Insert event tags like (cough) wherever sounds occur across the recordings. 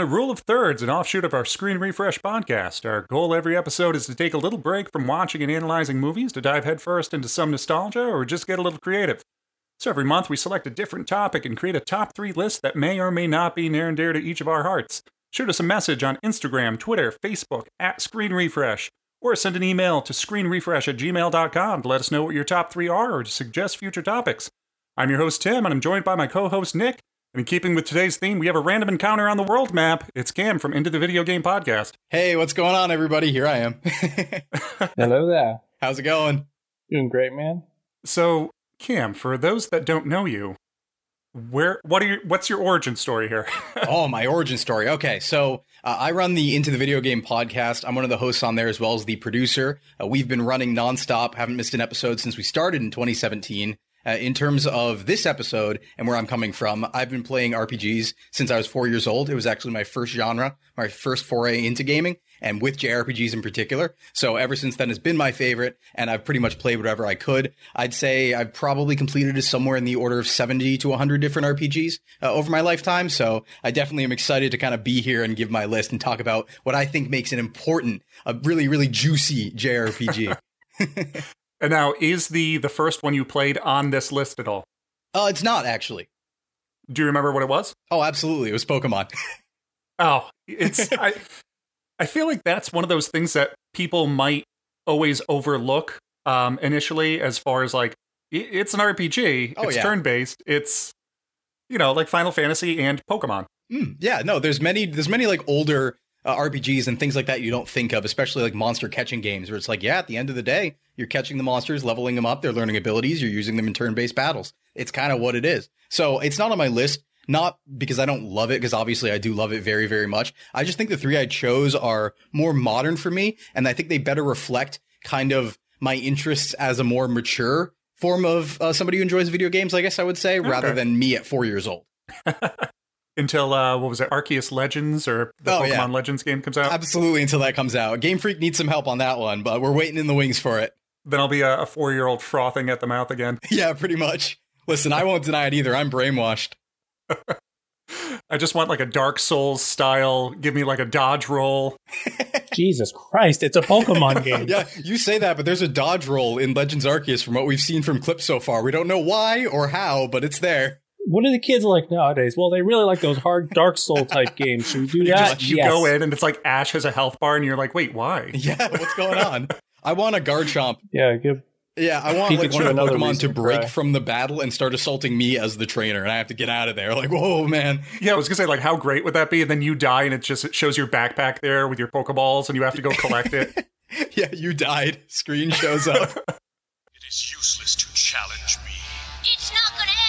Welcome to Rule of Thirds, an offshoot of our Screen Refresh podcast. Our goal every episode is to take a little break from watching and analyzing movies to dive headfirst into some nostalgia or just get a little creative. So every month we select a different topic and create a top three list that may or may not be near and dear to each of our hearts. Shoot us a message on Instagram, Twitter, Facebook, at Screen Refresh, or send an email to screenrefresh at gmail.com to let us know what your top three are or to suggest future topics. I'm your host, Tim, and I'm joined by my co host, Nick. And in keeping with today's theme, we have a random encounter on the world map. It's Cam from Into the Video Game Podcast. Hey, what's going on, everybody? Here I am. (laughs) Hello there. How's it going? Doing great, man. So, Cam, for those that don't know you, where what are your what's your origin story here? (laughs) oh, my origin story. Okay, so uh, I run the Into the Video Game podcast. I'm one of the hosts on there as well as the producer. Uh, we've been running nonstop, haven't missed an episode since we started in 2017. Uh, in terms of this episode and where I'm coming from, I've been playing RPGs since I was four years old. It was actually my first genre, my first foray into gaming, and with JRPGs in particular. So ever since then, it's been my favorite, and I've pretty much played whatever I could. I'd say I've probably completed somewhere in the order of 70 to 100 different RPGs uh, over my lifetime. So I definitely am excited to kind of be here and give my list and talk about what I think makes an important, a really, really juicy JRPG. (laughs) (laughs) And now, is the the first one you played on this list at all? Oh, uh, it's not actually. Do you remember what it was? Oh, absolutely. It was Pokemon. (laughs) oh, it's I I feel like that's one of those things that people might always overlook um initially as far as like it's an RPG, oh, it's yeah. turn-based, it's you know, like Final Fantasy and Pokemon. Mm, yeah, no, there's many there's many like older uh, RPGs and things like that you don't think of, especially like monster catching games, where it's like, yeah, at the end of the day, you're catching the monsters, leveling them up, they're learning abilities, you're using them in turn based battles. It's kind of what it is. So it's not on my list, not because I don't love it, because obviously I do love it very, very much. I just think the three I chose are more modern for me, and I think they better reflect kind of my interests as a more mature form of uh, somebody who enjoys video games, I guess I would say, okay. rather than me at four years old. (laughs) until uh, what was it, Arceus Legends or the oh, Pokemon yeah. Legends game comes out? Absolutely, until that comes out. Game Freak needs some help on that one, but we're waiting in the wings for it. Then I'll be a, a four year old frothing at the mouth again. (laughs) yeah, pretty much. Listen, I won't deny it either. I'm brainwashed. (laughs) I just want like a Dark Souls style. Give me like a dodge roll. (laughs) Jesus Christ, it's a Pokemon game. yeah, you say that, but there's a dodge roll in Legends Arceus from what we've seen from clips so far. We don't know why or how, but it's there what are the kids like nowadays? Well, they really like those hard Dark Soul type (laughs) games. Should we do you that? Just, you yes. go in and it's like Ash has a health bar, and you're like, wait, why? (laughs) Yeah, what's going on? I want a Garchomp. Yeah, give. Yeah, I want like one of the Pokemon to break from the battle and start assaulting me as the trainer, and I have to get out of there. Like, whoa, man. Yeah, I was gonna say, like, how great would that be? And then you die, and it just it shows your backpack there with your Pokeballs, and you have to go collect it. (laughs) yeah, you died. Screen shows up. it is useless to challenge me. It's not gonna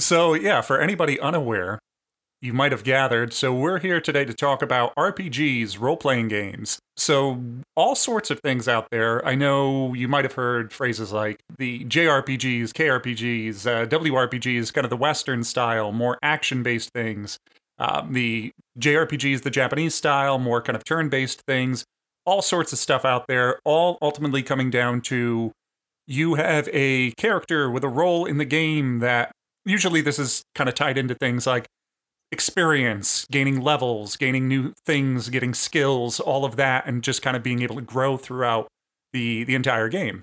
So, yeah, for anybody unaware, you might have gathered. So, we're here today to talk about RPGs, role playing games. So, all sorts of things out there. I know you might have heard phrases like the JRPGs, KRPGs, uh, WRPGs, kind of the Western style, more action based things. Um, the JRPGs, the Japanese style, more kind of turn based things. All sorts of stuff out there, all ultimately coming down to you have a character with a role in the game that usually this is kind of tied into things like experience, gaining levels, gaining new things, getting skills, all of that, and just kind of being able to grow throughout the the entire game.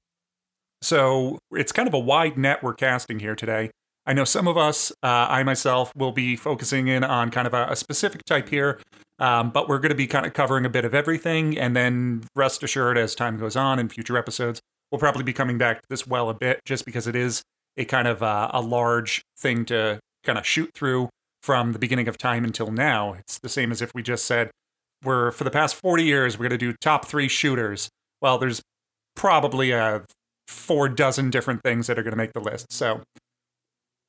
So it's kind of a wide net we're casting here today. I know some of us, uh, I myself, will be focusing in on kind of a, a specific type here, um, but we're going to be kind of covering a bit of everything. And then rest assured, as time goes on in future episodes, we'll probably be coming back to this well a bit, just because it is a kind of uh, a large thing to kind of shoot through from the beginning of time until now. It's the same as if we just said, we're for the past 40 years, we're going to do top three shooters. Well, there's probably a four dozen different things that are going to make the list. So,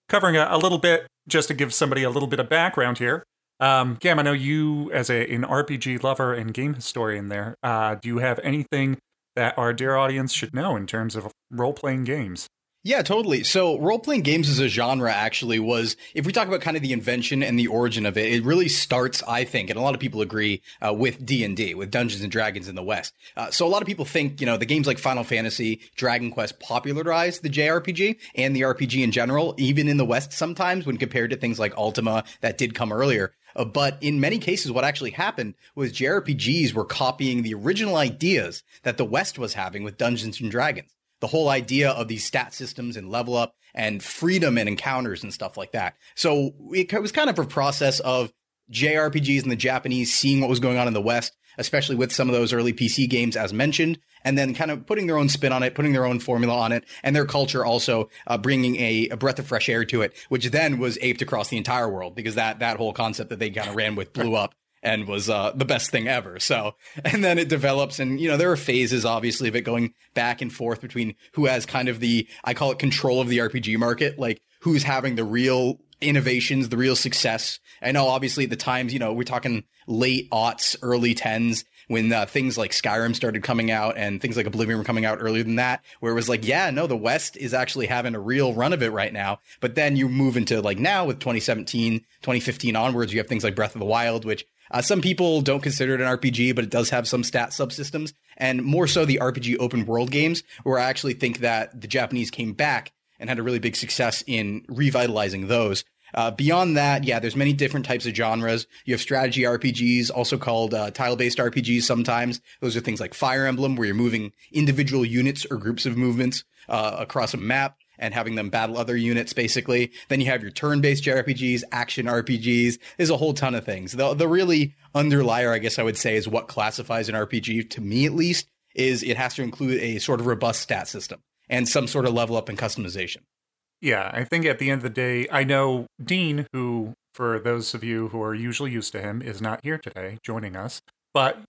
covering a, a, little bit just to give somebody a little bit of background here. Um, Cam, I know you as a, an RPG lover and game historian there. Uh, do you have anything that our dear audience should know in terms of role playing games? Yeah, totally. So role playing games as a genre actually was, if we talk about kind of the invention and the origin of it, it really starts, I think, and a lot of people agree, uh, with D and D, with Dungeons and Dragons in the West. Uh, so a lot of people think, you know, the games like Final Fantasy, Dragon Quest popularized the JRPG and the RPG in general, even in the West sometimes when compared to things like Ultima that did come earlier. Uh, but in many cases, what actually happened was JRPGs were copying the original ideas that the West was having with Dungeons and Dragons the whole idea of these stat systems and level up and freedom and encounters and stuff like that. So it was kind of a process of JRPGs and the Japanese seeing what was going on in the West, especially with some of those early PC games as mentioned, and then kind of putting their own spin on it, putting their own formula on it, and their culture also uh, bringing a, a, breath of fresh air to it, which then was aped across the entire world because that that whole concept that they kind of ran with blew up and was uh, the best thing ever. So, (laughs) and then it develops, and you know there are phases, obviously, of it going back and forth between who has kind of the I call it control of the RPG market, like who's having the real innovations, the real success. I know, obviously, at the times, you know, we're talking late aughts, early tens. When uh, things like Skyrim started coming out and things like Oblivion were coming out earlier than that, where it was like, yeah, no, the West is actually having a real run of it right now. But then you move into like now with 2017, 2015 onwards, you have things like Breath of the Wild, which uh, some people don't consider it an RPG, but it does have some stat subsystems, and more so the RPG open world games, where I actually think that the Japanese came back and had a really big success in revitalizing those. Uh, beyond that, yeah, there's many different types of genres. You have strategy RPGs, also called uh, tile-based RPGs. Sometimes those are things like Fire Emblem, where you're moving individual units or groups of movements uh, across a map and having them battle other units basically. Then you have your turn-based JRPGs, action RPGs. There's a whole ton of things. The, the really underlier, I guess I would say, is what classifies an RPG, to me at least, is it has to include a sort of robust stat system and some sort of level up and customization. Yeah, I think at the end of the day, I know Dean, who, for those of you who are usually used to him, is not here today joining us. But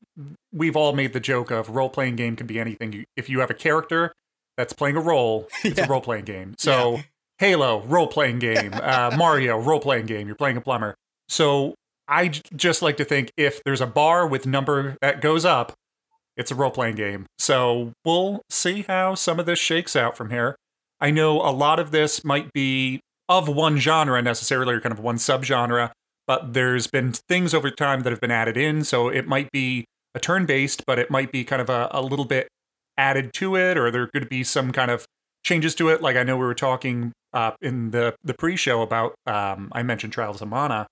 we've all made the joke of role playing game can be anything. If you have a character that's playing a role. (laughs) It's yeah. a role playing game. So yeah. Halo role playing game, (laughs) uh, Mario role playing game. You're playing a plumber. So I j- just like to think if there's a bar with number that goes up, it's a role playing game. So we'll see how some of this shakes out from here. I know a lot of this might be of one genre necessarily, or kind of one subgenre, but there's been things over time that have been added in. So it might be a turn based, but it might be kind of a, a little bit added to it, or there could be some kind of changes to it. Like I know we were talking uh, in the the pre-show about um, I mentioned Trials of Mana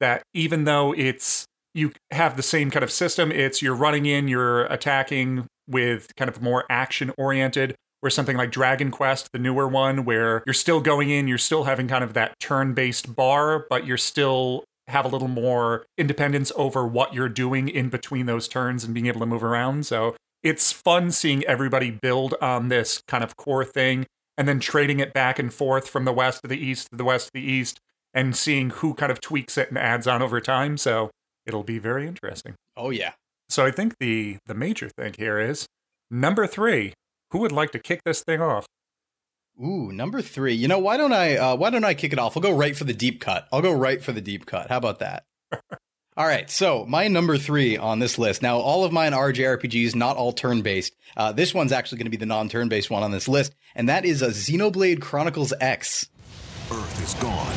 that even though it's you have the same kind of system, it's you're running in, you're attacking with kind of more action oriented. Or something like Dragon Quest, the newer one, where you're still going in, you're still having kind of that turn based bar, but you're still have a little more independence over what you're doing in between those turns and being able to move around. So it's fun seeing everybody build on this kind of core thing and then trading it back and forth from the west to the east to the west to the east and seeing who kind of tweaks it and adds on over time. So it'll be very interesting. Oh yeah. So I think the the major thing here is number three. Who would like to kick this thing off? Ooh, number three. You know, why don't I uh, why don't I kick it off? I'll go right for the deep cut. I'll go right for the deep cut. How about that? (laughs) All right, so my number three on this list. Now, all of mine are JRPGs, not all turn based. Uh, this one's actually going to be the non turn based one on this list, and that is a Xenoblade Chronicles X. Earth is gone,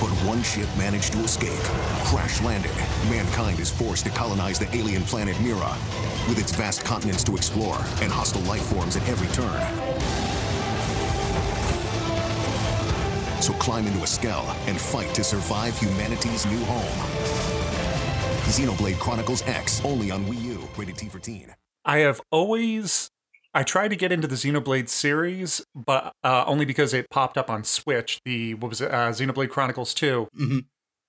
but one ship managed to escape. Crash landed. Mankind is forced to colonize the alien planet Mira, with its vast continents to explore and hostile life forms at every turn. So climb into a Skell and fight to survive humanity's new home. Xenoblade Chronicles X, only on Wii U, rated T for teen. I have always I tried to get into the Xenoblade series, but uh, only because it popped up on Switch. The what was it, uh, Xenoblade Chronicles 2 mm-hmm.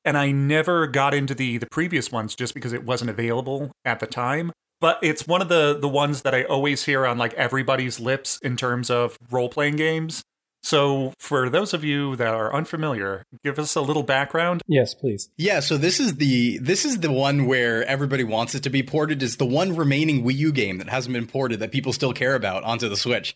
and I never got into the the previous ones just because it wasn't available at the time. But it's one of the the ones that I always hear on like everybody's lips in terms of role playing games. So, for those of you that are unfamiliar, give us a little background. Yes, please. Yeah, so this is the this is the one where everybody wants it to be ported. Is the one remaining Wii U game that hasn't been ported that people still care about onto the Switch,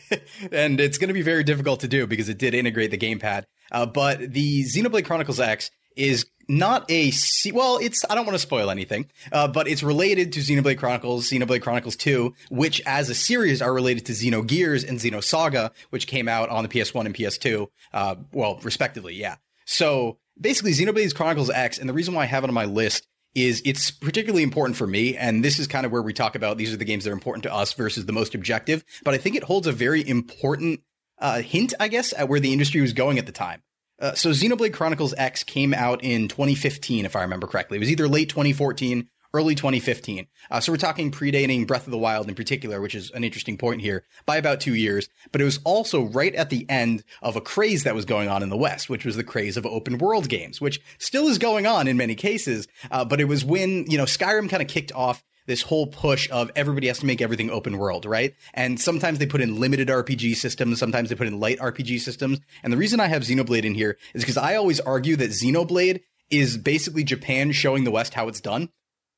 (laughs) and it's going to be very difficult to do because it did integrate the gamepad. Uh, but the Xenoblade Chronicles X is not a se- well, it's I don't want to spoil anything, uh, but it's related to Xenoblade Chronicles, Xenoblade Chronicles 2, which as a series are related to Xenogears and Xenosaga, which came out on the PS1 and PS2, uh, well, respectively, yeah. So basically, Xenoblade Chronicles X, and the reason why I have it on my list is it's particularly important for me, and this is kind of where we talk about these are the games that are important to us versus the most objective. But I think it holds a very important uh, hint, I guess, at where the industry was going at the time. Uh, so Xenoblade Chronicles X came out in 2015, if I remember correctly. It was either late 2014, early 2015. Uh, so we're talking predating Breath of the Wild in particular, which is an interesting point here, by about two years. But it was also right at the end of a craze that was going on in the West, which was the craze of open world games, which still is going on in many cases. Uh, but it was when, you know, Skyrim kind of kicked off this whole push of everybody has to make everything open world, right? And sometimes they put in limited RPG systems, sometimes they put in light RPG systems. And the reason I have Xenoblade in here is because I always argue that Xenoblade is basically Japan showing the West how it's done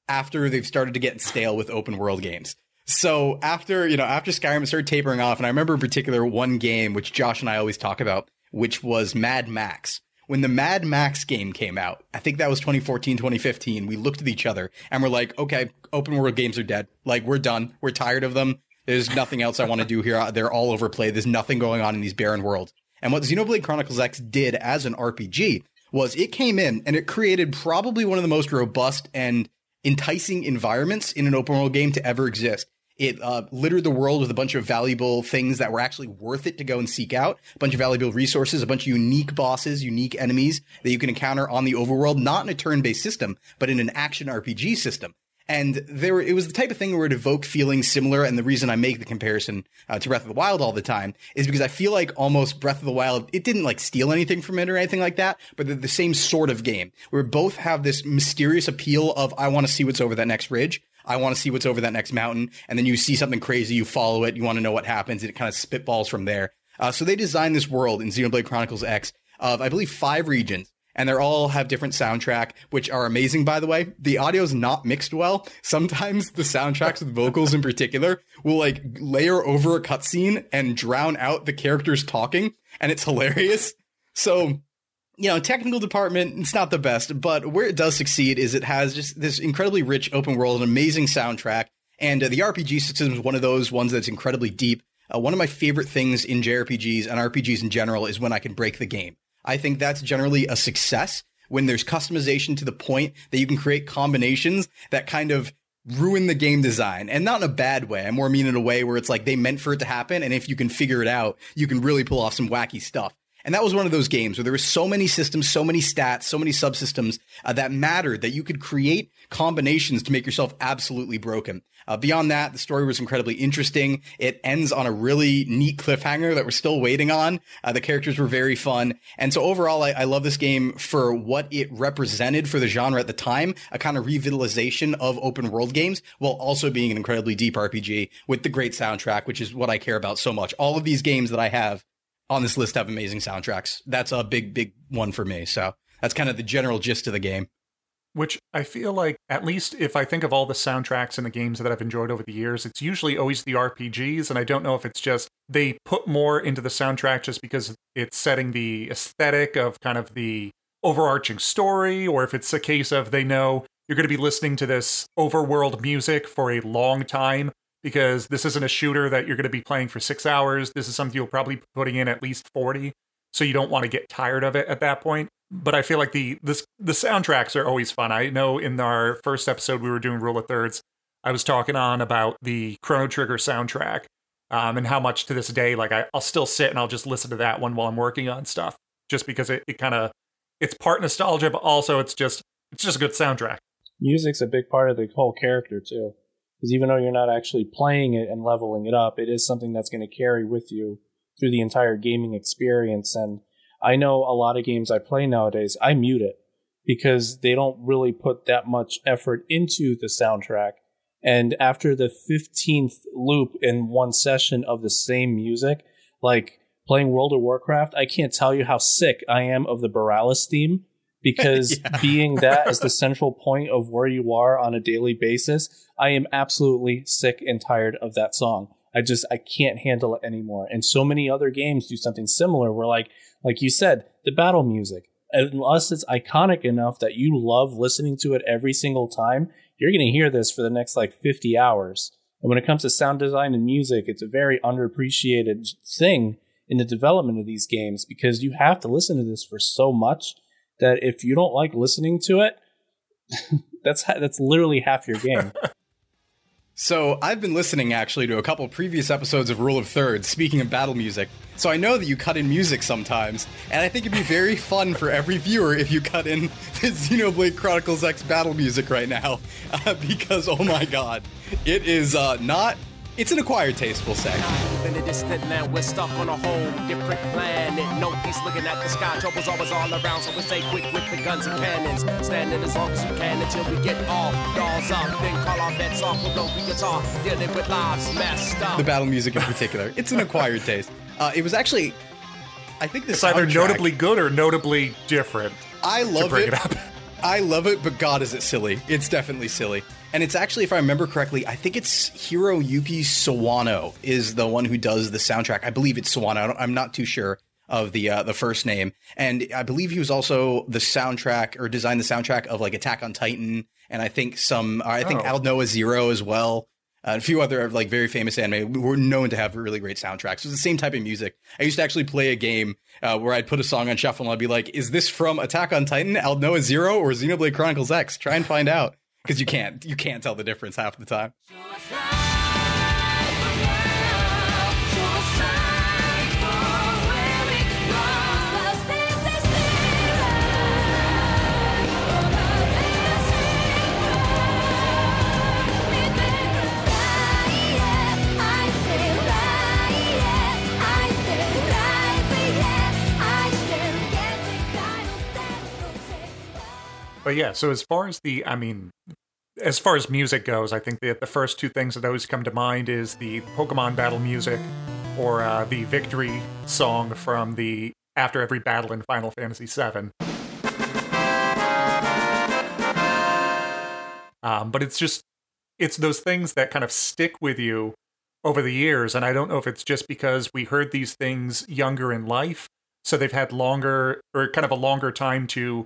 after they've started to get stale with open world games. So after, you know, after Skyrim started tapering off, and I remember in particular one game which Josh and I always talk about, which was Mad Max when the Mad Max game came out, I think that was 2014, 2015, we looked at each other and we're like, okay, open world games are dead. Like, we're done. We're tired of them. There's nothing else I want to do here. Uh, they're all overplayed. There's nothing going on in these barren worlds. And what Xenoblade Chronicles X did as an RPG was it came in and it created probably one of the most robust and enticing environments in an open world game to ever exist. It uh, littered the world with a bunch of valuable things that were actually worth it to go and seek out. A bunch of valuable resources, a bunch of unique bosses, unique enemies that you can encounter on the overworld, not in a turn-based system, but in an action RPG system. And there, it was the type of thing where it evoked feelings similar. And the reason I make the comparison uh, to Breath of the Wild all the time is because I feel like almost Breath of the Wild, it didn't like steal anything from it or anything like that, but they're the same sort of game where both have this mysterious appeal of, I want to see what's over that next ridge. I want to see what's over that next mountain. And then you see something crazy, you follow it, you want to know what happens, and it kind of spitballs from there. Uh, so they designed this world in Xenoblade Chronicles X of, I believe, five regions. And they all have different soundtrack, which are amazing, by the way. The audio is not mixed well. Sometimes the soundtracks with vocals in particular will like layer over a cutscene and drown out the characters talking, and it's hilarious. So you know, technical department, it's not the best, but where it does succeed is it has just this incredibly rich open world, an amazing soundtrack, and uh, the RPG system is one of those ones that's incredibly deep. Uh, one of my favorite things in JRPGs and RPGs in general is when I can break the game. I think that's generally a success when there's customization to the point that you can create combinations that kind of ruin the game design and not in a bad way. I more mean in a way where it's like they meant for it to happen. And if you can figure it out, you can really pull off some wacky stuff. And that was one of those games where there were so many systems, so many stats, so many subsystems uh, that mattered that you could create combinations to make yourself absolutely broken. Uh, beyond that, the story was incredibly interesting. It ends on a really neat cliffhanger that we're still waiting on. Uh, the characters were very fun. And so overall, I, I, love this game for what it represented for the genre at the time, a kind of revitalization of open world games while also being an incredibly deep RPG with the great soundtrack, which is what I care about so much. All of these games that I have on this list have amazing soundtracks. That's a big, big one for me. So that's kind of the general gist of the game. Which I feel like, at least if I think of all the soundtracks in the games that I've enjoyed over the years, it's usually always the RPGs. And I don't know if it's just they put more into the soundtrack just because it's setting the aesthetic of kind of the overarching story, or if it's a case of they know you're going to be listening to this overworld music for a long time because this isn't a shooter that you're going to be playing for six hours. This is something you'll probably be putting in at least 40. So you don't want to get tired of it at that point. But I feel like the this the soundtracks are always fun. I know in our first episode we were doing Rule of Thirds, I was talking on about the Chrono Trigger soundtrack um, and how much to this day, like I, will still sit and I'll just listen to that one while I'm working on stuff, just because it, it kind of it's part nostalgia, but also it's just it's just a good soundtrack. Music's a big part of the whole character too. Because even though you're not actually playing it and leveling it up, it is something that's going to carry with you through the entire gaming experience. And I know a lot of games I play nowadays, I mute it because they don't really put that much effort into the soundtrack. And after the 15th loop in one session of the same music, like playing World of Warcraft, I can't tell you how sick I am of the Boralus theme because (laughs) yeah. being that as the central point of where you are on a daily basis, I am absolutely sick and tired of that song. I just I can't handle it anymore. And so many other games do something similar where like like you said, the battle music. unless it's iconic enough that you love listening to it every single time, you're going to hear this for the next like 50 hours. And when it comes to sound design and music, it's a very underappreciated thing in the development of these games because you have to listen to this for so much that if you don't like listening to it, (laughs) that's that's literally half your game. (laughs) So I've been listening actually to a couple previous episodes of Rule of Thirds, speaking of battle music. So I know that you cut in music sometimes, and I think it'd be very fun for every viewer if you cut in (laughs) the Xenoblade Chronicles X battle music right now, uh, because oh my god, it is uh, not it's an acquired taste, we'll say. In the distant land, we're stuck on a whole different planet. No peace looking at the sky, trouble's always all around, so we stay quick with the guns and cannons. Standing as long as we can until we get all dolls up. Then call our bets off with no guitar, dealing with lives messed up. The battle music in particular, it's an acquired taste. Uh, it was actually, I think this is. It's either notably good or notably different. I love bring it. it up. I love it, but God, is it silly? It's definitely silly. And it's actually, if I remember correctly, I think it's Hiroyuki Sawano is the one who does the soundtrack. I believe it's Sawano. I'm not too sure of the uh, the first name, and I believe he was also the soundtrack or designed the soundtrack of like Attack on Titan, and I think some. I think Oh. Aldnoah Zero as well. Uh, a few other like very famous anime were known to have really great soundtracks. It was the same type of music. I used to actually play a game uh, where I'd put a song on shuffle and I'd be like, "Is this from Attack on Titan, Aldnoah Zero, or Xenoblade Chronicles X?" Try and find out because you can't you can't tell the difference half the time. But yeah, so as far as the, I mean, as far as music goes, I think that the first two things that always come to mind is the Pokemon battle music or uh, the victory song from the after every battle in Final Fantasy VII. Um, but it's just, it's those things that kind of stick with you over the years. And I don't know if it's just because we heard these things younger in life, so they've had longer or kind of a longer time to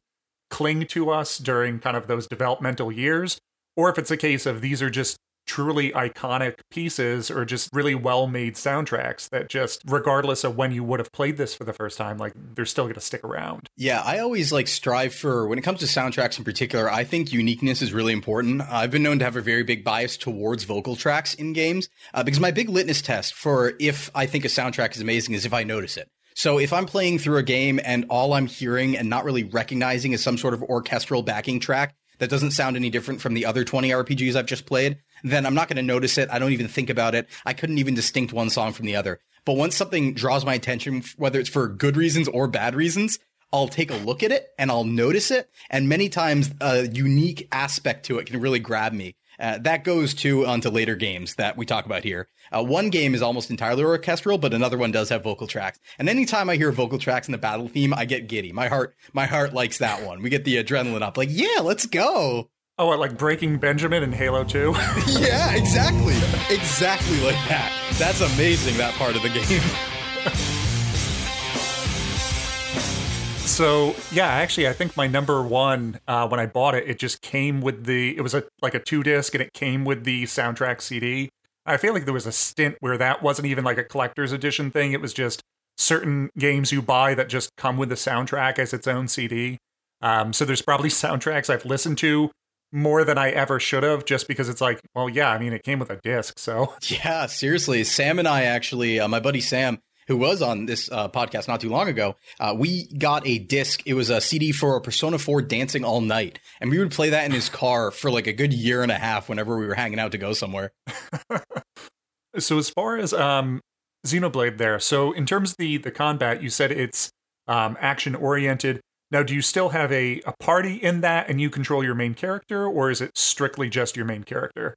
cling to us during kind of those developmental years, or if it's a case of these are just truly iconic pieces or just really well made soundtracks that just, regardless of when you would have played this for the first time, like they're still going to stick around. Yeah, I always like strive for when it comes to soundtracks in particular. I think uniqueness is really important. I've been known to have a very big bias towards vocal tracks in games uh, because my big litmus test for if I think a soundtrack is amazing is if I notice it. So if I'm playing through a game and all I'm hearing and not really recognizing is some sort of orchestral backing track that doesn't sound any different from the other 20 RPGs I've just played, then I'm not going to notice it. I don't even think about it. I couldn't even distinct one song from the other. But once something draws my attention, whether it's for good reasons or bad reasons, I'll take a look at it and I'll notice it. And many times a unique aspect to it can really grab me. Uh, that goes to onto later games that we talk about here. Uh, one game is almost entirely orchestral, but another one does have vocal tracks. And anytime I hear vocal tracks in the battle theme, I get giddy. My heart, my heart likes that one. We get the adrenaline up. Like, yeah, let's go. Oh, what, like Breaking Benjamin in Halo 2? (laughs) (laughs) yeah, exactly. Exactly like that. That's amazing, that part of the game. (laughs) So yeah, actually, I think my number one uh, when I bought it, it just came with the. It was a like a two disc, and it came with the soundtrack CD. I feel like there was a stint where that wasn't even like a collector's edition thing. It was just certain games you buy that just come with the soundtrack as its own CD. Um, so there's probably (laughs) soundtracks I've listened to more than I ever should have, just because it's like, well, yeah, I mean, it came with a disc, so Yeah, seriously. Sam and I actually, uh, my buddy Sam, who was on this uh, podcast not too long ago, uh, we got a disc. It was a CD for Persona 4 Dancing All Night. And we would play that in his car for like a good year and a half whenever we were hanging out to go somewhere. (laughs) so as far as um xenoblade there so in terms of the the combat you said it's um action oriented now do you still have a a party in that and you control your main character or is it strictly just your main character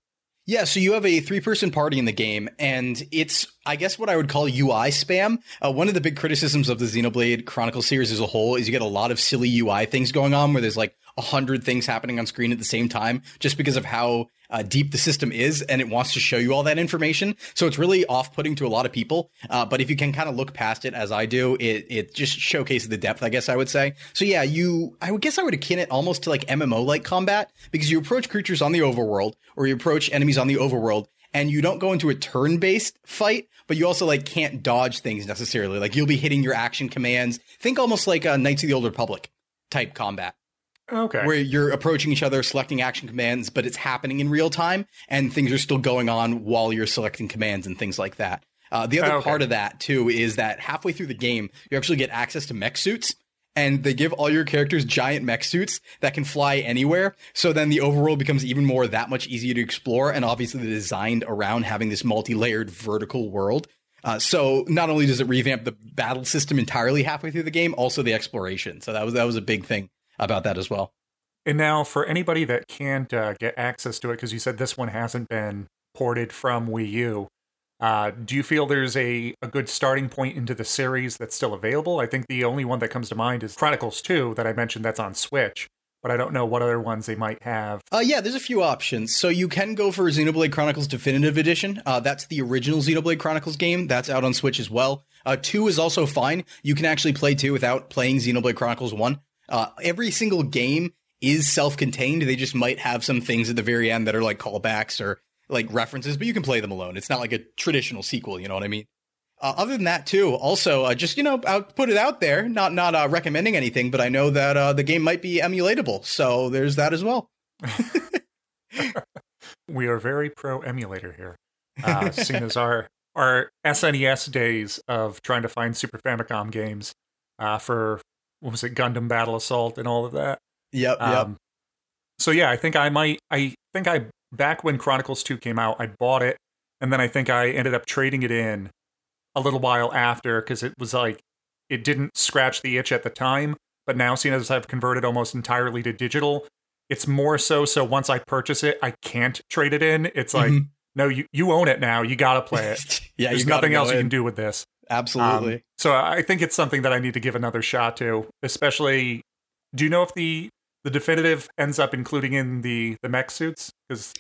Yeah, so you have a three person party in the game, and it's, I guess, what I would call UI spam. Uh, one of the big criticisms of the Xenoblade Chronicle series as a whole is you get a lot of silly UI things going on where there's like a hundred things happening on screen at the same time just because of how uh, deep the system is, and it wants to show you all that information. So it's really off-putting to a lot of people. Uh, but if you can kind of look past it, as I do, it it just showcases the depth. I guess I would say. So yeah, you. I would guess I would akin it almost to like MMO-like combat because you approach creatures on the overworld or you approach enemies on the overworld, and you don't go into a turn-based fight, but you also like can't dodge things necessarily. Like you'll be hitting your action commands. Think almost like a Knights of the Old Republic type combat Okay. where you're approaching each other, selecting action commands, but it's happening in real time and things are still going on while you're selecting commands and things like that. Uh, the other Okay. part of that too is that halfway through the game, you actually get access to mech suits. And they give all your characters giant mech suits that can fly anywhere. So then the overworld becomes even more that much easier to explore. And obviously they're designed around having this multi-layered vertical world. Uh, so not only does it revamp the battle system entirely halfway through the game, also the exploration. So that was that was a big thing about that as well. And now, for anybody that can't uh, get access to it, because you said this one hasn't been ported from Wii U, uh, do you feel there's a, a good starting point into the series that's still available? I think the only one that comes to mind is Chronicles 2 that I mentioned that's on Switch, but I don't know what other ones they might have. Uh, yeah, there's a few options. So you can go for Xenoblade Chronicles Definitive Edition. Uh, that's the original Xenoblade Chronicles game. That's out on Switch as well. Uh, two is also fine. You can actually play two without playing Xenoblade Chronicles one. Uh, every single game is self-contained. They just might have some things at the very end that are like callbacks or like references, but you can play them alone. It's not like a traditional sequel. You know what I mean? Uh, other than that, too, also uh, just you know, I'll put it out there. Not not uh, recommending anything, but I know that uh, the game might be emulatable, so there's that as well. (laughs) We are very pro emulator here, uh, seeing as our our SNES days of trying to find Super Famicom games uh, for what was it, Gundam Battle Assault and all of that. Yep, yep. Um, so yeah, I think I might. I think I back when Chronicles Two came out, I bought it, and then I think I ended up trading it in a little while after because it was like it didn't scratch the itch at the time. But now, seeing as I've converted almost entirely to digital, it's more so. So once I purchase it, I can't trade it in. It's like Mhm. no, you you own it now. You got to play it. (laughs) yeah, There's nothing else you can do with this. Absolutely. Um, so I think it's something that I need to give another shot to. Especially, do you know if the the definitive ends up including in the the mech suits? Because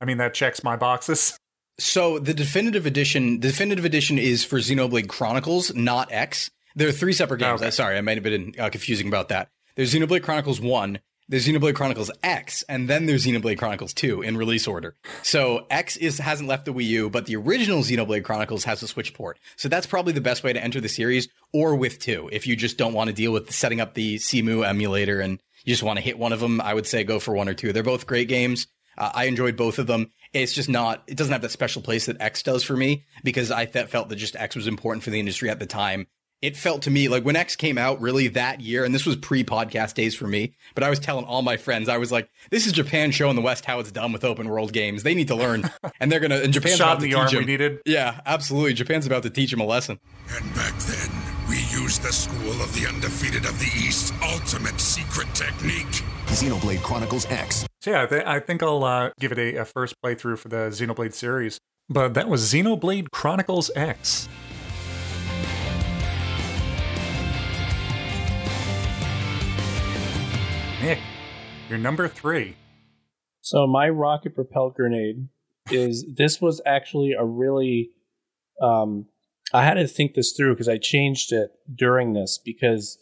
I mean that checks my boxes. (laughs) So the definitive edition, the definitive edition is for Xenoblade Chronicles, not X. There are three separate games. Okay. Sorry, I might have been uh, confusing about that. There's Xenoblade Chronicles One, there's Xenoblade Chronicles X, and then there's Xenoblade Chronicles Two in release order. So X is hasn't left the Wii U, but the original Xenoblade Chronicles has a Switch port. So that's probably the best way to enter the series, or with two. If you just don't want to deal with setting up the Cemu emulator and you just want to hit one of them, I would say go for one or two. They're both great games. Uh, I enjoyed both of them. It's just not, it doesn't have that special place that X does for me because I th- felt that just X was important for the industry at the time. It felt to me like when X came out really that year, and this was pre podcast days for me, but I was telling all my friends, I was like, this is Japan showing the West how it's done with open world games. They need to learn. (laughs) and they're going to, and Japan's Shot about in to the arm teach we them. needed. Yeah, absolutely. Japan's about to teach them a lesson. And back then, we used the School of the Undefeated of the East's ultimate secret technique. Xenoblade Chronicles X. So yeah, I, th- I think I'll uh, give it a, a first playthrough for the Xenoblade series. But that was Xenoblade Chronicles X. Nick, you're number three. So my rocket propelled grenade is this was actually a really um I had to think this through because I changed it during this because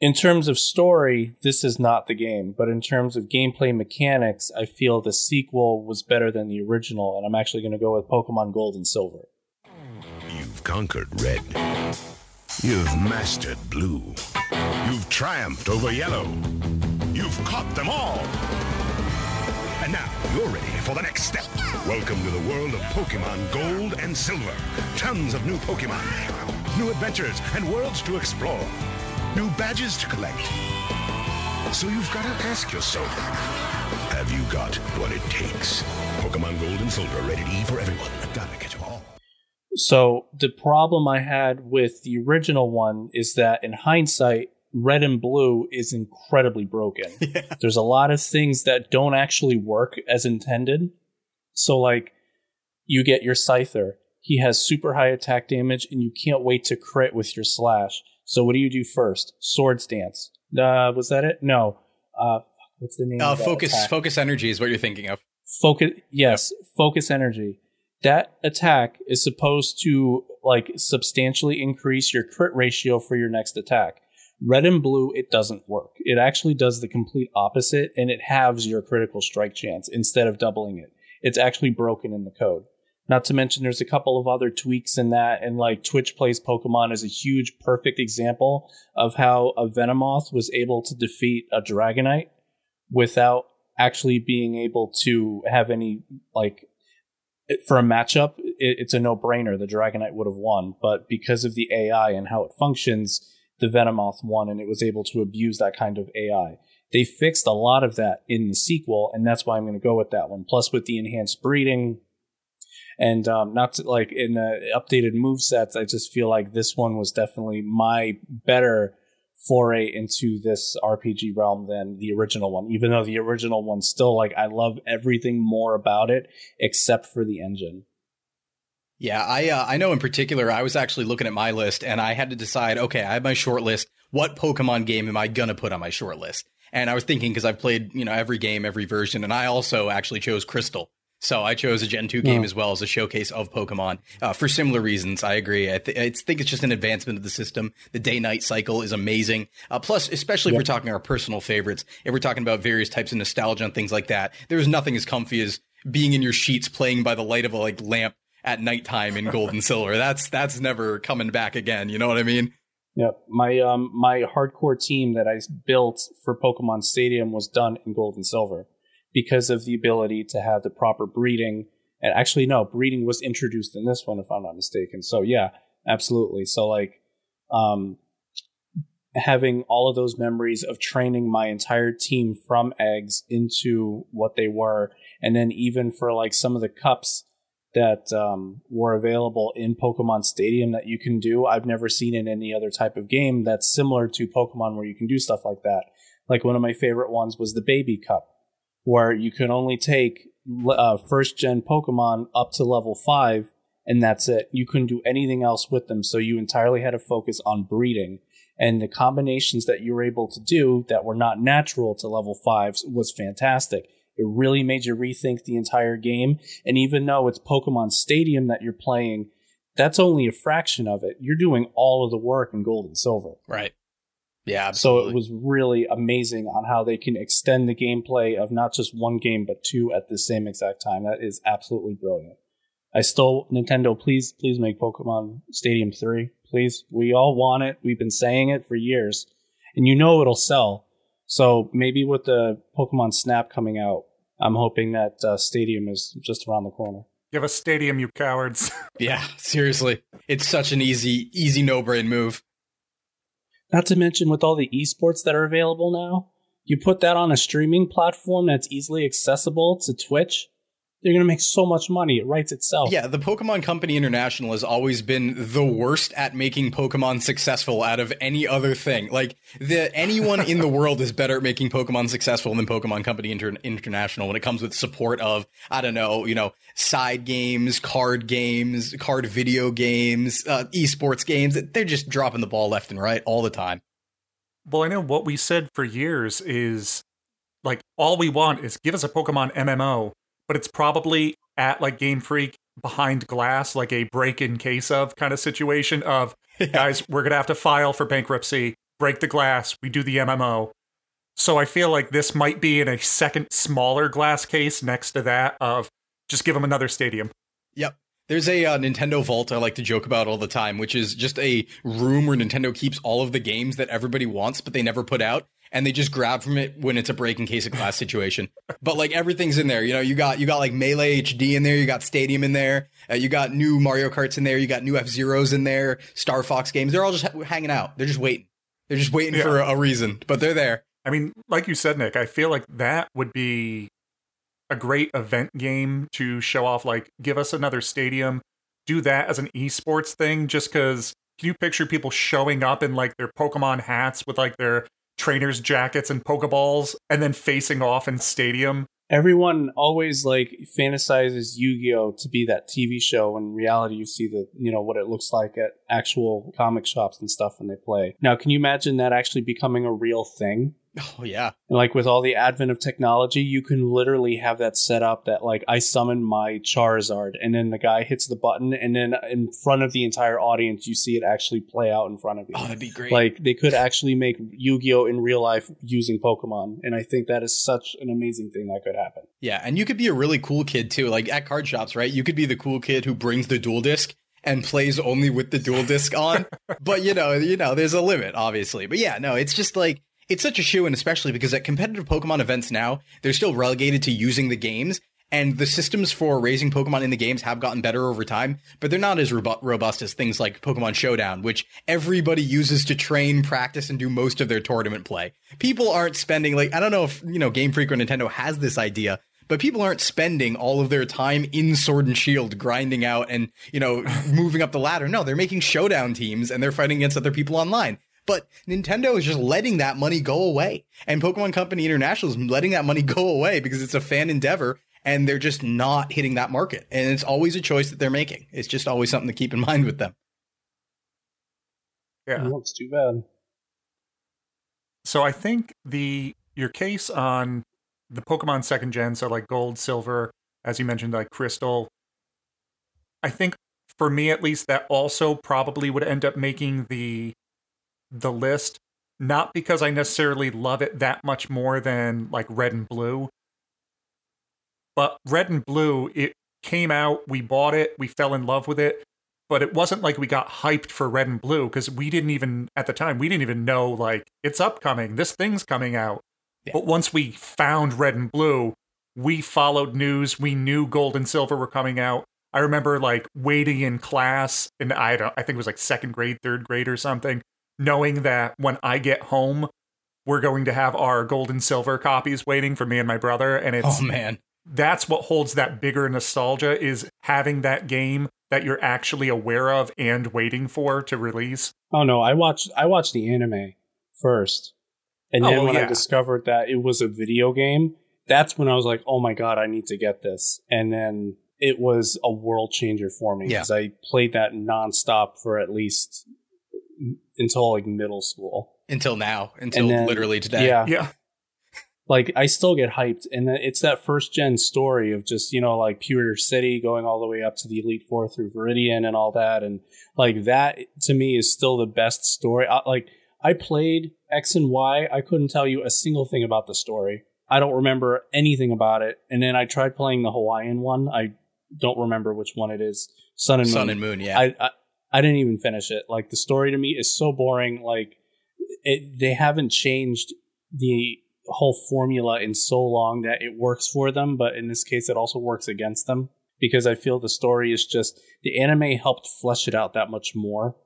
in terms of story, this is not the game, but in terms of gameplay mechanics, I feel the sequel was better than the original, and I'm actually going to go with Pokemon Gold and Silver. You've conquered red. You've mastered blue. You've triumphed over yellow. You've caught them all. And now you're ready for the next step. Welcome to the world of Pokemon Gold and Silver. Tons of new Pokemon, new adventures, and worlds to explore. New badges to collect. So you've got to ask yourself, have you got what it takes? Pokemon Gold and Silver, rated E for everyone. Gotta catch 'em all. So the problem I had with the original one is that in hindsight, red and blue is incredibly broken. (laughs) There's a lot of things that don't actually work as intended. So like you get your Scyther. He has super high attack damage and you can't wait to crit with your slash. So what do you do first? Swords dance. Uh, was that it? No. Uh, what's the name? Uh, of focus, attack? focus energy is what you're thinking of. Focus, yes, focus energy. That attack is supposed to like substantially increase your crit ratio for your next attack. Red and blue, it doesn't work. It actually does the complete opposite and it halves your critical strike chance instead of doubling it. It's actually broken in the code. Not to mention, there's a couple of other tweaks in that, and like Twitch Plays Pokemon is a huge, perfect example of how a Venomoth was able to defeat a Dragonite without actually being able to have any like for a matchup. It, it's a no-brainer. The Dragonite would have won, but because of the AI and how it functions, the Venomoth won, and it was able to abuse that kind of AI. They fixed a lot of that in the sequel, and that's why I'm going to go with that one. Plus, with the enhanced breeding and um, not to, like in the updated move sets, I just feel like this one was definitely my better foray into this RPG realm than the original one. Even though the original one still like I love everything more about it except for the engine. Yeah, I uh, I know in particular I was actually looking at my list and I had to decide, okay, I have my short list. What Pokemon game am I gonna put on my short list? And I was thinking because I've played, you know, every game, every version, and I also actually chose Crystal. So I chose a Gen 2 game as well as a showcase of Pokemon uh, for similar reasons. I agree. I, th- I, think it's just an advancement of the system. The day night cycle is amazing. Uh, plus, especially if we're talking our personal favorites, if we're talking about various types of nostalgia and things like that, there's nothing as comfy as being in your sheets playing by the light of a like lamp at nighttime in gold and silver. That's that's never coming back again. You know what I mean? Yep. My um my hardcore team that I built for Pokemon Stadium was done in gold and silver because of the ability to have the proper breeding. And actually, no, breeding was introduced in this one, if I'm not mistaken. So yeah, absolutely. So like, um, having all of those memories of training my entire team from eggs into what they were, and then even for like some of the cups that um, were available in Pokemon Stadium that you can do. I've never seen in any other type of game that's similar to Pokemon where you can do stuff like that. Like one of my favorite ones was the Baby Cup, where you can only take uh, first gen Pokemon up to level five, and that's it. You couldn't do anything else with them, so you entirely had to focus on breeding. And the combinations that you were able to do that were not natural to level fives was fantastic. It really made you rethink the entire game. And even though it's Pokemon Stadium that you're playing, that's only a fraction of it. You're doing all of the work in Gold and Silver. Right. Yeah, absolutely. So it was really amazing on how they can extend the gameplay of not just one game but two at the same exact time. That is absolutely brilliant. I still Nintendo, please, please make Pokemon Stadium three, please. We all want it. We've been saying it for years, and you know it'll sell. So maybe with the Pokemon Snap coming out, I'm hoping that uh, Stadium is just around the corner. Give us Stadium, you cowards. yeah, seriously, it's such an easy, easy no-brain move. Not to mention with all the esports that are available now, you put that on a streaming platform that's easily accessible to Twitch, they're going to make so much money. It writes itself. Yeah, the Pokemon Company International has always been the worst at making Pokemon successful out of any other thing. Like, the anyone in the (laughs) world is better at making Pokemon successful than Pokemon Company Inter- International when it comes with support of, I don't know, you know, side games, card games, card video games, uh, esports games. They're just dropping the ball left and right all the time. Well, I know what we said for years is like all we want is give us a Pokemon MMO but it's probably at like Game Freak behind glass, like a break in case of kind of situation of (laughs) yeah. guys, we're gonna have to file for bankruptcy, break the glass, we do the MMO. So I feel like this might be in a second smaller glass case next to that of just give them another stadium. Yep. There's a uh, Nintendo Vault I like to joke about all the time, which is just a room where Nintendo keeps all of the games that everybody wants, but they never put out and they just grab from it when it's a break in case of class situation. but like everything's in there. You know, you got you got like Melee HD in there, you got Stadium in there, uh, you got new Mario Karts in there, you got new F Zeros in there, Star Fox games. They're all just ha- hanging out. They're just waiting. They're just waiting yeah. for a, a reason, but they're there. I mean, like you said, Nick, I feel like that would be a great event game to show off. Like, give us another stadium, do that as an esports thing, just because. Can you picture people showing up in like their Pokemon hats with like their trainers' jackets and Pokeballs, and then facing off in Stadium. Everyone always like fantasizes Yu-Gi-Oh to be that TV show. In reality, you see the you know what it looks like at actual comic shops and stuff when they play. Now, can you imagine that actually becoming a real thing? Oh yeah. And like with all the advent of technology, you can literally have that set up that like I summon my Charizard and then the guy hits the button and then in front of the entire audience you see it actually play out in front of you. Oh, that'd be great. Like they could actually make Yu-Gi-Oh in real life using Pokemon and I think that is such an amazing thing that could happen. Yeah, and you could be a really cool kid too. Like at card shops, right? You could be the cool kid who brings the Duel Disk and plays only with the Duel Disk on. (laughs) but you know, you know, there's a limit, obviously. But yeah, no, it's just like it's such a shoe, and especially because at competitive Pokemon events now, they're still relegated to using the games. And the systems for raising Pokemon in the games have gotten better over time, but they're not as robust as things like Pokemon Showdown, which everybody uses to train, practice, and do most of their tournament play. People aren't spending, like, I don't know if, you know, Game Freak or Nintendo has this idea, but people aren't spending all of their time in Sword and Shield grinding out and, you know, (laughs) moving up the ladder. No, they're making showdown teams and they're fighting against other people online. But Nintendo is just letting that money go away. And Pokemon Company International is letting that money (laughs) go away because it's a fan endeavor and they're just not hitting that market. And it's always a choice that they're making. It's just always something to keep in (laughs) mind with them. Yeah. Oh, it's too bad. So I think the your case on the Pokemon second gen, so like gold, silver, as you mentioned, like crystal. I think for me at least, that also probably would end up making the the list. Not because I necessarily love it that much more than like red and blue. But red and blue, it came out, we bought it, we fell in love with it, but it wasn't like we got hyped for red and blue because we didn't even at the time we didn't even know like it's upcoming this thing's coming out Yeah. but once we found red and blue we followed news we knew gold and silver were coming out i remember like waiting in class and i don't i think it was like second grade third grade or something knowing that when i get home we're going to have our gold and silver copies waiting for me and my brother and it's Oh man. that's what holds that bigger nostalgia is having that game that you're actually aware of and waiting for to release. Oh no, I watched I watched the anime first. And Oh, then well, when I discovered that it was a video game, that's when I was like, "Oh my god, I need to get this." And then it was a world changer for me Yeah. because I played that nonstop for at least until like middle school. Until now. Until then- literally today. Yeah, Yeah. like I still get hyped, and it's that first gen story of just you know like Pewter City going all the way up to the Elite Four through Viridian and all that, and like that to me is still the best story. I, like I played X and Y, I couldn't tell you a single thing about the story. I don't remember anything about it, and then I tried playing the Hawaiian one. I don't remember which one it is. Sun and Moon. Sun and Moon, yeah. I, I I didn't even finish it. Like the story to me is so boring. Like it, they haven't changed the whole formula in so long that it works for them, but in this case, it also works against them because I feel the story is just the anime helped flesh it out that much more.